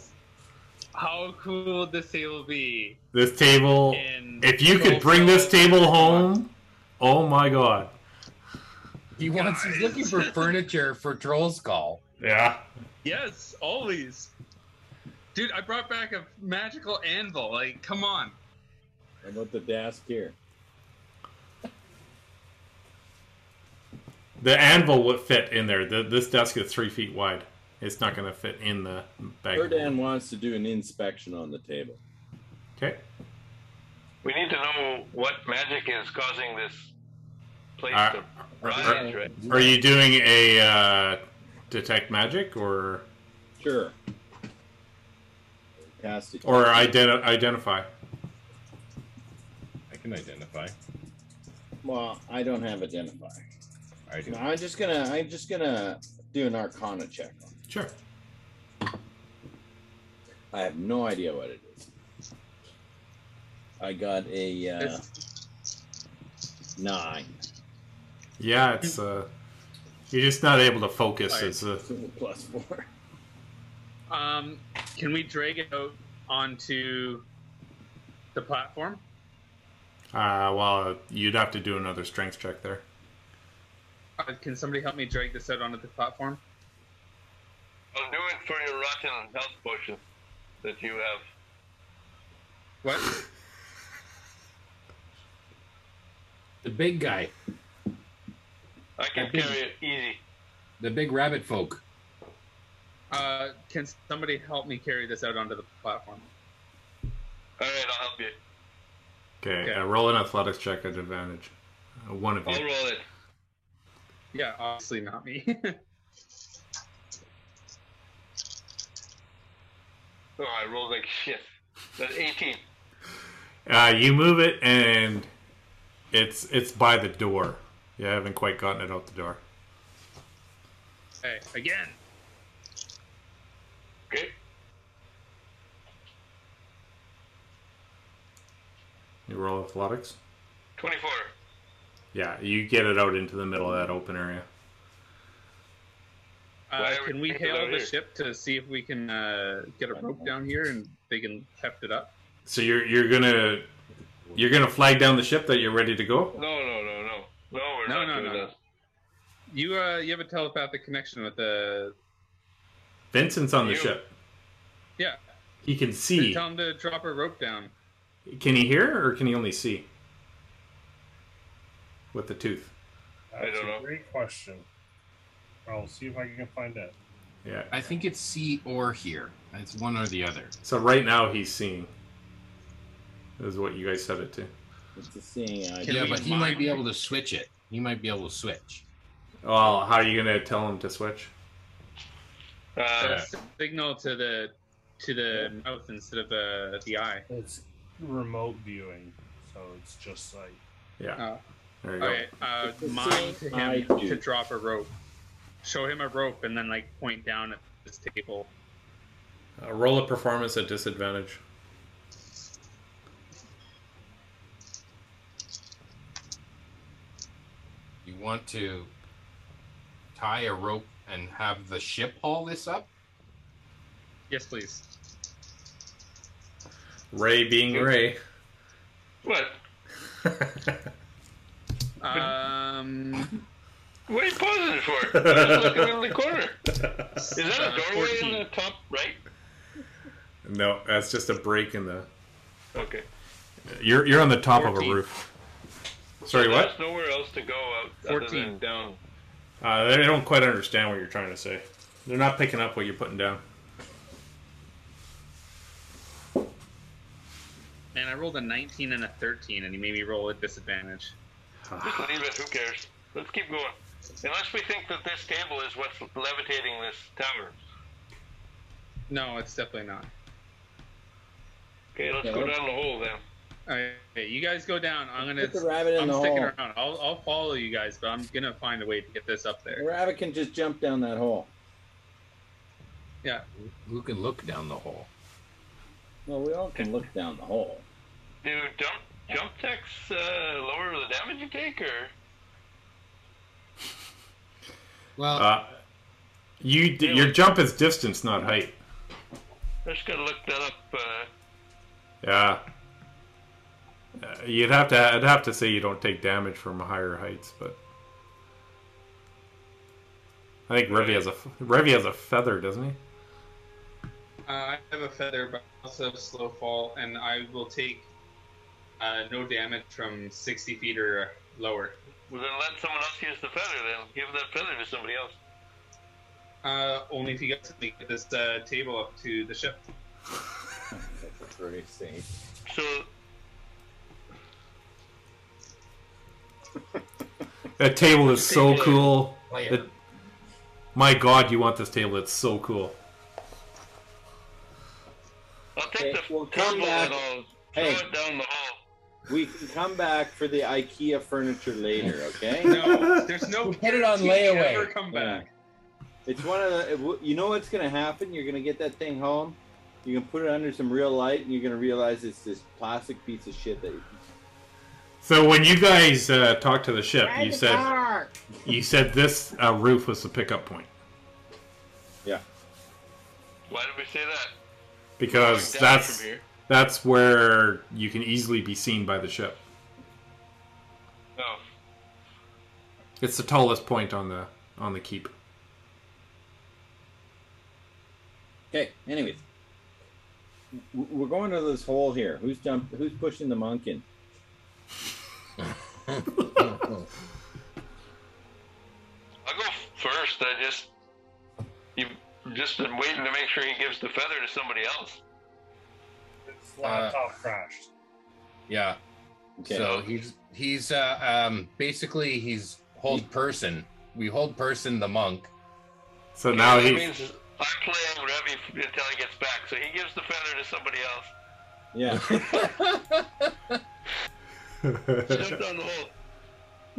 S8: How cool would this table be?
S1: This table,
S8: In
S1: if you could bring this table home, oh my god.
S5: He wants. He's looking for furniture for Trollskull.
S1: Yeah.
S8: Yes, always. Dude, I brought back a magical anvil. Like, come on.
S3: How about the desk here?
S1: The anvil would fit in there. The, this desk is three feet wide. It's not going to fit in the bag.
S3: Erdan wants to do an inspection on the table.
S1: Okay.
S2: We need to know what magic is causing this place
S1: Uh,
S2: to
S1: are-
S2: rise, right?
S1: Are you doing a uh, detect magic or
S3: Sure. Cast it.
S1: or identi- identify?
S5: I can identify.
S3: Well, I don't have identify.
S5: I do.
S3: No, I'm just gonna. I'm just gonna do an Arcana check.
S1: Sure.
S3: I have no idea what it is. I got a uh, nine.
S1: Yeah, it's uh, you're just not able to focus.
S8: Alright.
S1: It's
S3: a plus four.
S8: Um, can we drag it out onto the platform?
S1: uh, well, you'd have to do another strength check there.
S8: Uh, can somebody help me drag this out onto the platform?
S2: I'll do it for your rotten health potion that you have.
S8: What?
S5: The big guy,
S2: I can
S5: Okay.
S2: carry it easy.
S5: the big rabbit folk.
S8: Uh, can somebody help me carry this out onto the platform?
S2: All right, I'll help you.
S1: Okay,
S8: Okay.
S1: Uh, roll an athletics check at advantage. Uh, one of
S2: I'll
S1: you.
S2: roll it.
S8: Yeah, obviously not me.
S2: Oh, I rolled like shit. That's 18.
S1: Uh, you move it, and it's it's by the door. You haven't quite gotten it out the door.
S6: Okay, again.
S2: Okay.
S1: You roll athletics.
S2: 24.
S1: Yeah, you get it out into the middle of that open area.
S6: Uh,
S2: Why are we
S6: can we hail the
S2: here?
S6: ship to see if we can uh, get a rope down here and they can heft it up?
S1: So you're you're gonna you're gonna flag down the ship that you're ready to go.
S2: No, no, no, no. No, we're
S6: No,
S2: not
S6: no,
S2: doing
S6: no, no.
S2: that.
S6: You uh, you have a telepathic connection with the
S1: Vincent's on the ship.
S6: yeah.
S1: He can see.
S6: Tell him to drop a rope down.
S1: Can he hear or can he only see? With the tooth.
S4: That's
S2: don't
S4: a
S2: know.
S4: great question. I'll see if I can find it.
S1: Yeah.
S5: I think it's see or hear. It's one or the other.
S1: So right now he's seeing. Is what you guys set it to.
S3: It's a seeing eye.
S5: Yeah, but he might be able to switch it. He might be able to switch.
S1: Well, how are you gonna tell him to switch?
S2: Uh,
S6: Uh, signal to the to the mouth instead of uh, the eye.
S4: It's remote viewing, so it's just like
S1: Yeah.
S6: Uh,
S1: There you go.
S6: okay, uh,
S3: It's the
S6: mine to
S3: eye
S6: him to drop a rope. Show him a rope and then like point down at this table.
S1: Uh, roll a performance at disadvantage.
S5: You want to tie a rope and have the ship haul this up?
S6: Yes, please.
S1: Ray being Ray.
S2: what?
S6: Um,
S2: What are you pausing for? I'm just looking in the corner. Is that a doorway
S6: 14.
S2: in the top right?
S1: no, that's just a break in the.
S2: Okay.
S1: You're you're on the top of a
S6: 14.
S1: roof. Sorry,
S2: So
S1: what?
S2: There's nowhere else to go out other
S6: 14.
S2: than down.
S1: Uh, they don't quite understand what you're trying to say. They're not picking up what you're putting down.
S6: and I rolled a 19 and a 13, and he made me roll at disadvantage.
S2: Just leave it. Who cares? Let's keep going. Unless we think that this table is what's levitating this tower.
S6: No, it's definitely not.
S2: Okay, let's go down the hole then.
S6: Okay, you guys go down. I'm gonna.
S3: Put the rabbit in
S6: I'm
S3: the
S6: sticking
S3: hole.
S6: around. I'll, I'll follow you guys, but I'm gonna find a way to get this up
S3: The
S6: there.
S3: rabbit can just jump down that hole.
S6: Yeah.
S5: Who can look down the hole?
S3: Well, we all can look down the hole.
S2: Dude, Do jump jump techs uh, lower the damage you take, or
S5: Well,
S1: Uh, you d- your jump is distance, not height.
S2: I just gotta look that up. Uh,
S1: Yeah. Uh, you'd have to. I'd have to say you don't take damage from higher heights, but I think Revy has a Revy has a feather, doesn't he?
S6: Uh, I have a feather, but I also have a slow fall, and I will take uh, no damage from 60 feet or lower.
S2: well, then let someone else use the feather. Then give that feather to somebody else.
S6: Uh, only if you guys can get this uh, table up to the ship.
S3: For Christ's sake.
S2: So
S1: That table is so
S2: Table.
S1: cool.
S5: play
S1: It- my God, you want this table? It's so cool.
S2: I'll take
S3: Okay,
S2: the
S3: we'll come
S2: table
S3: back.
S2: and I'll throw
S3: Hey.
S2: it down the hall.
S3: We can come back for the IKEA furniture later, okay?
S6: No, there's no.
S5: Put it on layaway.
S6: Ever come back.
S3: It's one of the. You know what's gonna happen? You're gonna get that thing home. You can put it under some real light, and you're gonna realize it's this plastic piece of shit that. You...
S1: So when you guys uh, talked to the ship, you said you said this uh, roof was the pickup point
S3: Yeah.
S2: Why did we say that?
S1: because that's
S2: from here.
S1: That's where you can easily be seen by the ship.
S2: No.
S1: It's the tallest point on the on the keep.
S3: Okay. Anyways, we're going to this hole here. Who's jump? Who's pushing the monk in?
S2: I'll go first. I just you've just been waiting to make sure he gives the feather to somebody else.
S4: Its laptop crashed.
S5: yeah.
S3: Okay.
S5: So he's he's uh, um basically he's hold person. We hold person the monk.
S1: So now
S2: that
S1: he
S2: means I'm playing Revy until he gets back. So he gives the feather to somebody else.
S3: yeah.
S2: Jump down the hole.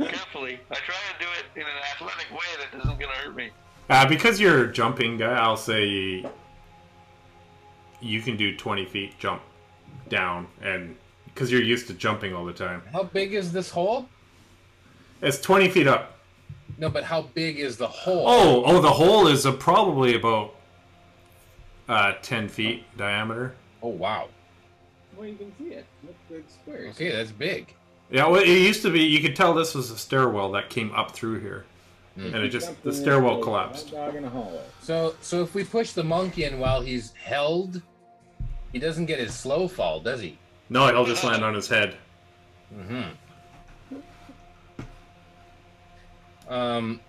S2: Carefully. I try and do it in an athletic way that isn't going to hurt me.
S1: Uh, because you're a jumping guy, I'll say you can do 20 feet jump down, and because you're used to jumping all the time,
S5: How big is this hole?
S1: it's 20 feet up.
S5: No, but how big is the hole?
S1: Oh, oh, the hole is uh, probably about uh, 10 feet diameter.
S5: Oh, wow.
S9: Well, you can see it. Look, it's squares.
S5: Okay, that's big.
S1: Yeah, well, it used to be. You could tell this was a stairwell that came up through here, and it just the stairwell collapsed.
S9: hot Dog in a hallway.
S5: So, so if we push the monkey in while he's held, he doesn't get his slow fall, does he?
S1: No, it'll just land on his head.
S5: Mm-hmm. Um,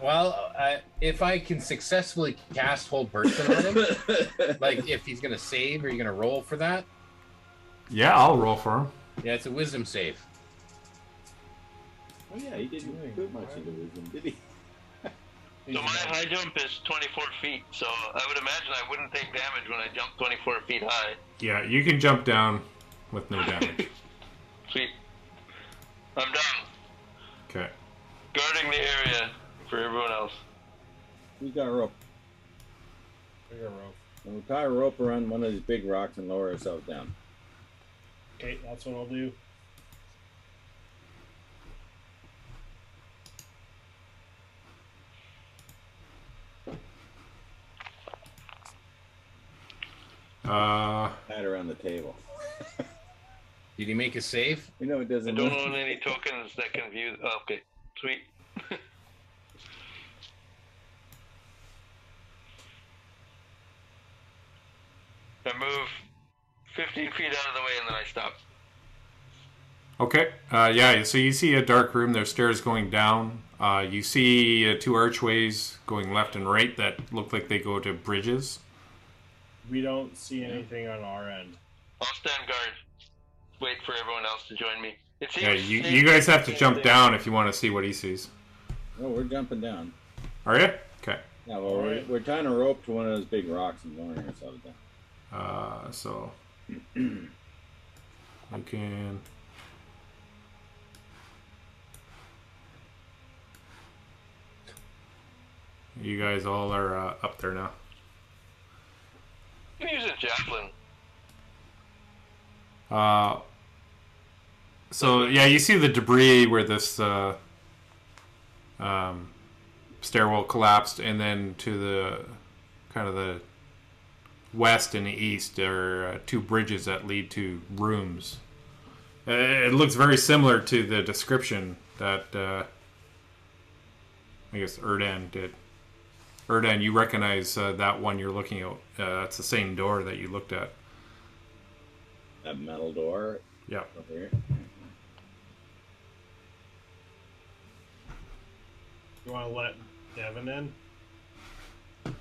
S5: well, I, if I can successfully cast hold person on him, like if he's gonna save, are you gonna roll for that?
S1: Yeah, I'll roll for him.
S5: Yeah, it's a wisdom save.
S9: Oh yeah, he didn't put much into wisdom, did he?
S2: So my high jump is 24 feet, so I would imagine I wouldn't take damage when I jump 24 feet high.
S1: Yeah, you can jump down with no damage.
S2: Sweet. I'm done.
S1: Okay.
S2: Guarding the area for everyone else.
S3: We got a rope.
S4: Bigger rope.
S3: And we'll tie a rope around one of these big rocks and lower ourselves down.
S4: Okay, that's what I'll do.
S1: Uh,
S3: Tie around the table.
S5: Did he make a save?
S3: You know it
S2: I
S3: doesn't.
S2: I don't own any tokens that can view. Oh, okay, sweet. I move 15 feet out of the way and then I stop.
S1: okay. Uh, yeah. So you see a dark room. There's stairs going down. Uh, you see uh, two archways going left and right that look like they go to bridges.
S4: We don't see anything on our end.
S2: I'll stand guard. Wait for everyone else to join me. It seems
S1: Yeah, you, you guys have to jump
S2: there.
S1: down if you want to see what he sees.
S3: No, we're jumping down.
S1: Are you? Okay.
S3: Yeah, well, we're,
S4: Alright.
S3: we're tying a rope to one of those big rocks and lowering ourselves down.
S1: Uh, so you can. You guys all are uh, up there now.
S2: You can use a javelin.
S1: Uh, so yeah, you see the debris where this uh, um, stairwell collapsed, and then to the kind of the west and the east are uh, two bridges that lead to rooms. Uh, It looks very similar to the description that uh, I guess Erdan did. Erdan, you recognize uh, that one you're looking at? Uh, that's the same door that you looked at.
S3: That metal door
S1: Yeah.
S3: over here.
S4: You want to let Devin in?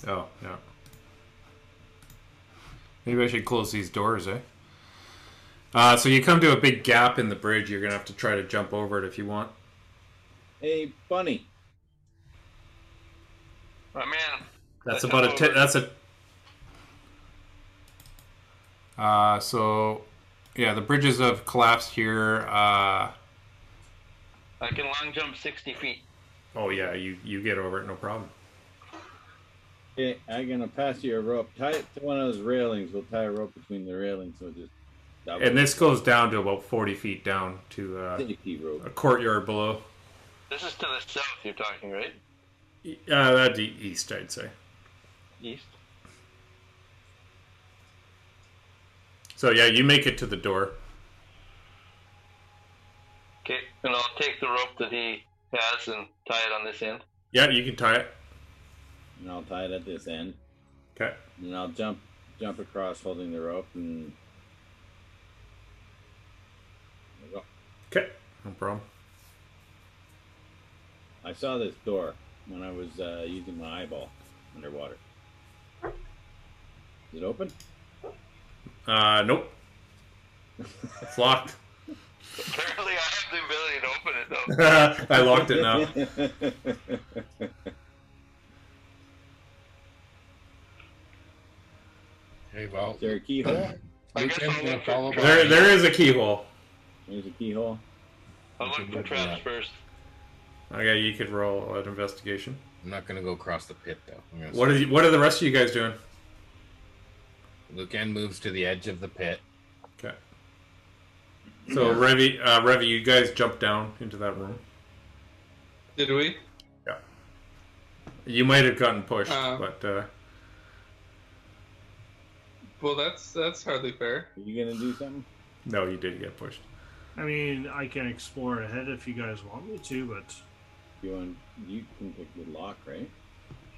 S1: Oh, yeah. Maybe I should close these doors, eh? Uh, so you come to a big gap in the bridge. You're gonna have to try to jump over it if you want.
S3: Hey, bunny.
S2: I'm.
S1: That's about a ten. That's a. Uh, so, yeah, the bridges have collapsed here. Uh,
S2: I can long jump 60 feet.
S1: oh yeah, you you get over it, no problem.
S3: Hey, I'm gonna pass you a rope. Tie it to one of those railings. We'll tie a rope between the railings so just double
S1: And this goes down to about forty feet down to uh, a courtyard below.
S2: This is to the south you're talking, right?
S1: Uh, that'd be east, I'd say.
S2: East.
S1: So yeah, you make it to the door.
S2: Okay, and I'll take the rope that he has and tie it on this end.
S1: Yeah, you can tie it.
S3: And I'll tie it at this end.
S1: Okay.
S3: And I'll jump jump across holding the rope and there we go.
S1: Okay, no problem.
S3: I saw this door when I was uh, using my eyeball underwater. Is it open?
S1: Uh, nope. It's locked.
S2: Apparently, I have the ability to open it though.
S1: I locked it now.
S5: hey, well,
S3: Is there a keyhole?
S2: I guess I'll look for.
S1: There, there is a keyhole.
S3: There's a keyhole.
S2: I'll look for traps first.
S1: Okay, you could roll an investigation.
S5: I'm not gonna go across the pit though.
S1: What are you, what are the rest of you guys doing?
S5: Lucan moves to the edge of the pit.
S1: Okay. So Revy, uh, Revy, you guys jump down into that room.
S6: Did we? Yeah.
S1: You might have gotten pushed,
S6: Uh.
S1: but uh,
S6: Well, that's that's hardly fair.
S9: Are you gonna do something?
S1: no, you did get pushed.
S4: I mean, I can explore ahead if you guys want me to, but
S9: You want? You can pick the lock, right?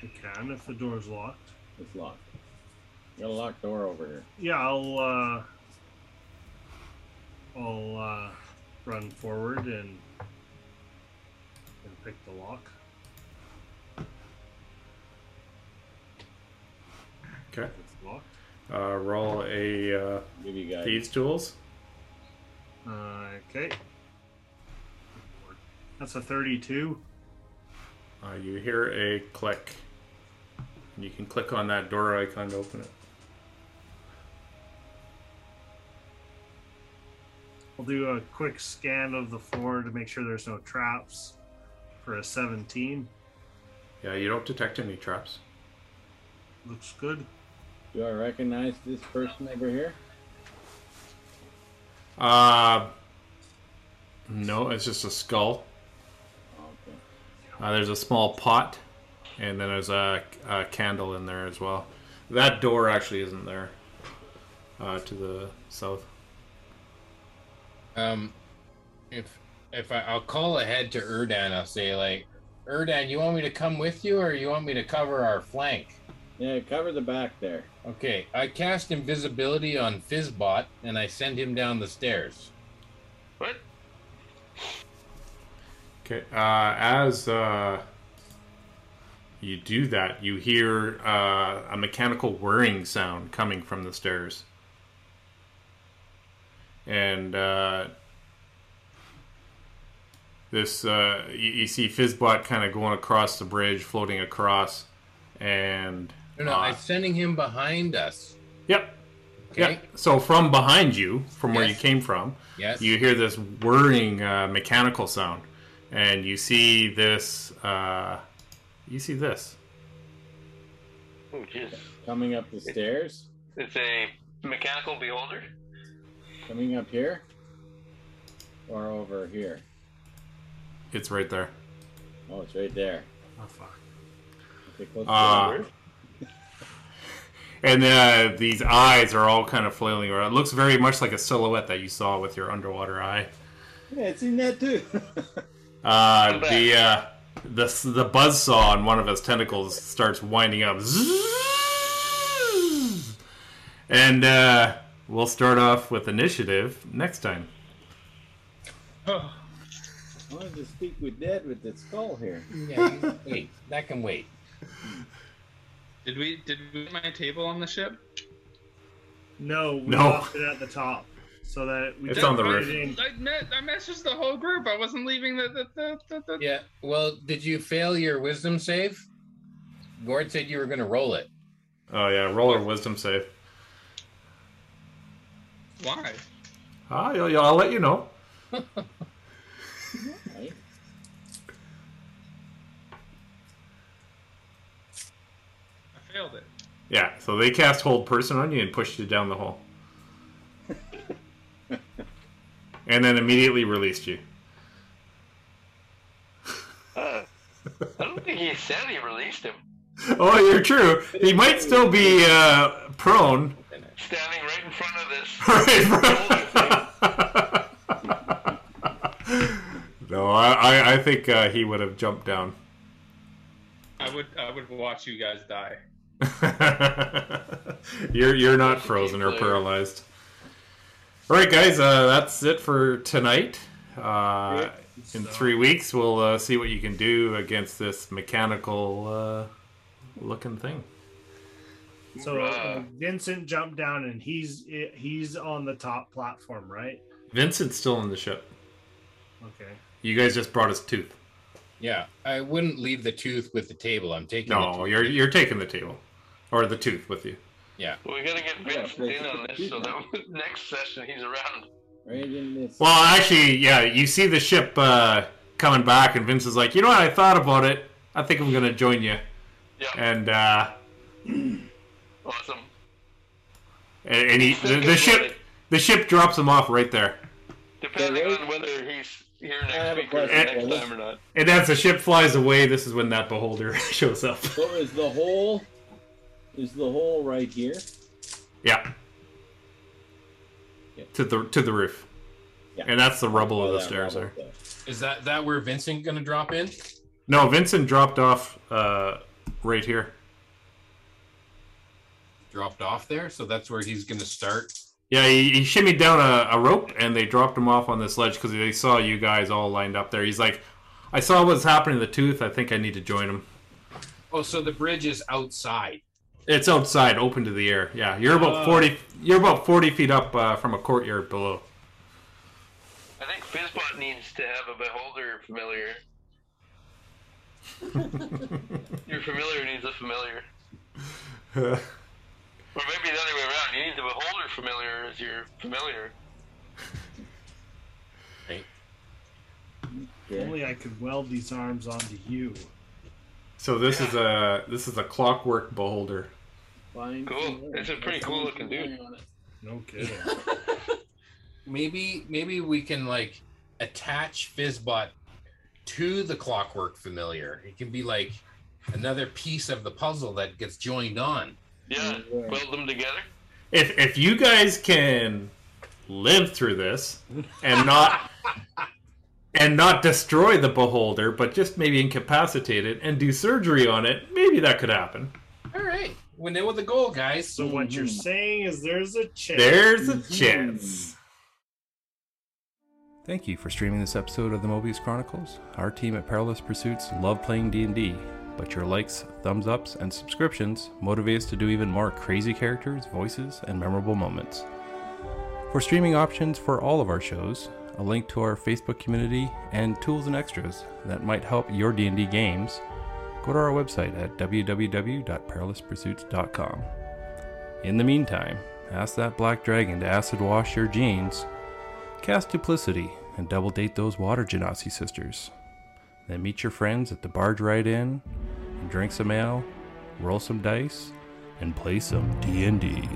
S4: I can if the door's locked.
S9: It's locked. You Got a locked door over here.
S4: Yeah, I'll uh, I'll uh, run forward and and pick the lock.
S1: Okay.
S4: It's locked.
S1: Uh, roll a uh,
S9: Give you guys.
S1: thieves tools.
S4: Uh, okay. That's a 32.
S1: Uh, you hear a click. You can click on that door icon to open it.
S4: I'll do a quick scan of the floor to make sure there's no traps for a 17.
S1: Yeah, you don't detect any traps.
S4: Looks good.
S9: Do I recognize this person over here?
S1: Uh, no, it's just a skull.
S9: Okay.
S1: Uh, there's a small pot, and then there's a, a candle in there as well. That door actually isn't there. Uh, to the south.
S5: Um, if if I, I'll call ahead to Erdan, I'll say like, Erdan, you want me to come with you, or you want me to cover our flank?
S9: Yeah, cover the back there.
S5: Okay, I cast invisibility on Fizzbot, and I send him down the stairs.
S2: What?
S1: Okay. Uh, as uh, you do that, you hear uh, a mechanical whirring sound coming from the stairs, and uh, this uh, you, you see Fizzbot kind of going across the bridge, floating across, and
S5: No, no,
S1: uh,
S5: I'm sending him behind us.
S1: yep.
S5: Okay.
S1: Yeah. So from behind you, from where you came from,
S5: Yes.
S1: you hear this whirring uh, mechanical sound, and you see this. Uh, you see this.
S2: Oh, jeez.
S9: Coming up the stairs.
S2: It's a mechanical beholder.
S9: Coming up here. Or over here.
S1: It's right there.
S9: Oh, it's right there.
S4: Oh, fuck.
S9: Okay, close
S1: Uh, and uh, these eyes are all kind of flailing around. It looks very much like a silhouette that you saw with your underwater eye.
S9: yeah, it's in that too.
S1: Uh, the uh, the the buzz saw on one of his tentacles starts winding up, and uh, we'll start off with initiative next time.
S9: I wanted to speak with Dead with the skull here.
S5: Yeah, wait, that can wait.
S6: Did we did we get my table on the ship?
S4: No, we
S1: No.
S4: left it at the top so that we
S1: It's
S4: can
S1: on the
S4: put
S1: roof.
S4: in.
S6: I, met, I messaged the whole group. I wasn't leaving the the, the, the, the
S5: Yeah. Well, did you fail your wisdom save? Gord said you were going to roll it.
S1: Oh yeah, roll a wisdom save.
S6: Why?
S1: Ah, I'll, I'll let you know.
S6: I failed it.
S1: Yeah, so they cast hold person on you and pushed you down the hole, and then immediately released you.
S2: Uh, I don't think he said he released him.
S1: Oh, you're true. He might still be uh, prone.
S2: Standing right in front of this.
S1: no, I, I, I think uh, he would have jumped down.
S6: I would I would watch you guys die.
S1: you're you're not frozen or paralyzed. All right, guys, uh, that's it for tonight. Uh, in three weeks, we'll uh, see what you can do against this mechanical uh, looking thing.
S4: So uh, Vincent jumped down and he's he's on the top platform, right?
S1: Vincent's still in the ship.
S4: Okay.
S1: You guys just brought his tooth.
S5: Yeah, I wouldn't leave the tooth with the table. I'm taking. the
S1: No,
S5: tooth.
S1: you're you're taking the table or the tooth with you.
S5: Yeah.
S2: We gotta get
S3: Yeah,
S2: in on this so that next session he's around.
S9: Right in this.
S1: Well, actually, yeah, you see the ship uh, coming back, and Vince is like, you know what? I thought about it. I think I'm gonna join you.
S2: Yeah.
S1: And uh,
S2: Awesome.
S1: and, and he, the, the ship the ship drops him off right there.
S2: Depending
S3: wait.
S2: on whether he's here
S3: I have a
S2: next week or
S3: question.
S2: next time or not.
S1: And as the ship flies away, this is when that beholder shows up.
S9: So is the hole? Is the hole right here?
S1: Yeah.
S9: Yeah.
S1: To the to the roof.
S9: Yeah.
S1: And that's the rubble
S3: Oh,
S1: of the
S3: that
S1: stairs there.
S3: there.
S5: Is that that where Vincent gonna drop in?
S1: No, Vincent dropped off uh, right here.
S5: Dropped off there, so that's where he's gonna start.
S1: Yeah, he, he shimmied down a, a rope and they dropped him off on this ledge because they saw you guys all lined up there. He's like, I saw what's happening to the tooth. I think I need to join him.
S5: Oh, so the bridge is outside.
S1: It's outside, open to the air. Yeah, you're about
S5: Oh.
S1: forty. You're about forty feet up uh, from a courtyard below.
S2: I think Fizzbot needs to have a beholder familiar. Your familiar needs a familiar. Or maybe the other way around. You need the beholder familiar as your familiar.
S3: Okay.
S4: Only I could weld these arms onto you.
S1: so this is a this is a clockwork beholder.
S9: Fine.
S2: Cool. It's a pretty cool looking dude.
S4: No kidding.
S5: Maybe maybe we can like attach Fizzbot to the clockwork familiar. It can be like another piece of the puzzle that gets joined on.
S2: Yeah,
S3: Yeah.
S2: weld them together.
S1: If if you guys can live through this and not and not destroy the beholder, but just maybe incapacitate it and do surgery on it, maybe that could happen.
S5: All right, we know the goal, guys.
S4: So what you're mm-hmm. saying is there's a chance.
S1: There's a mm-hmm. chance.
S10: Thank you for streaming this episode of the Mobius Chronicles. Our team at Perilous Pursuits love playing D&D, but your likes, thumbs ups, and subscriptions motivate us to do even more crazy characters, voices, and memorable moments. For streaming options for all of our shows, a link to our Facebook community, and tools and extras that might help your D&D games, go to our website at www.perilouspursuits.com. In the meantime, ask that black dragon to acid wash your jeans Cast duplicity and double date those water genasi sisters. Then meet your friends at the Barge Ride Inn and drink some ale, roll some dice, and play some D&D.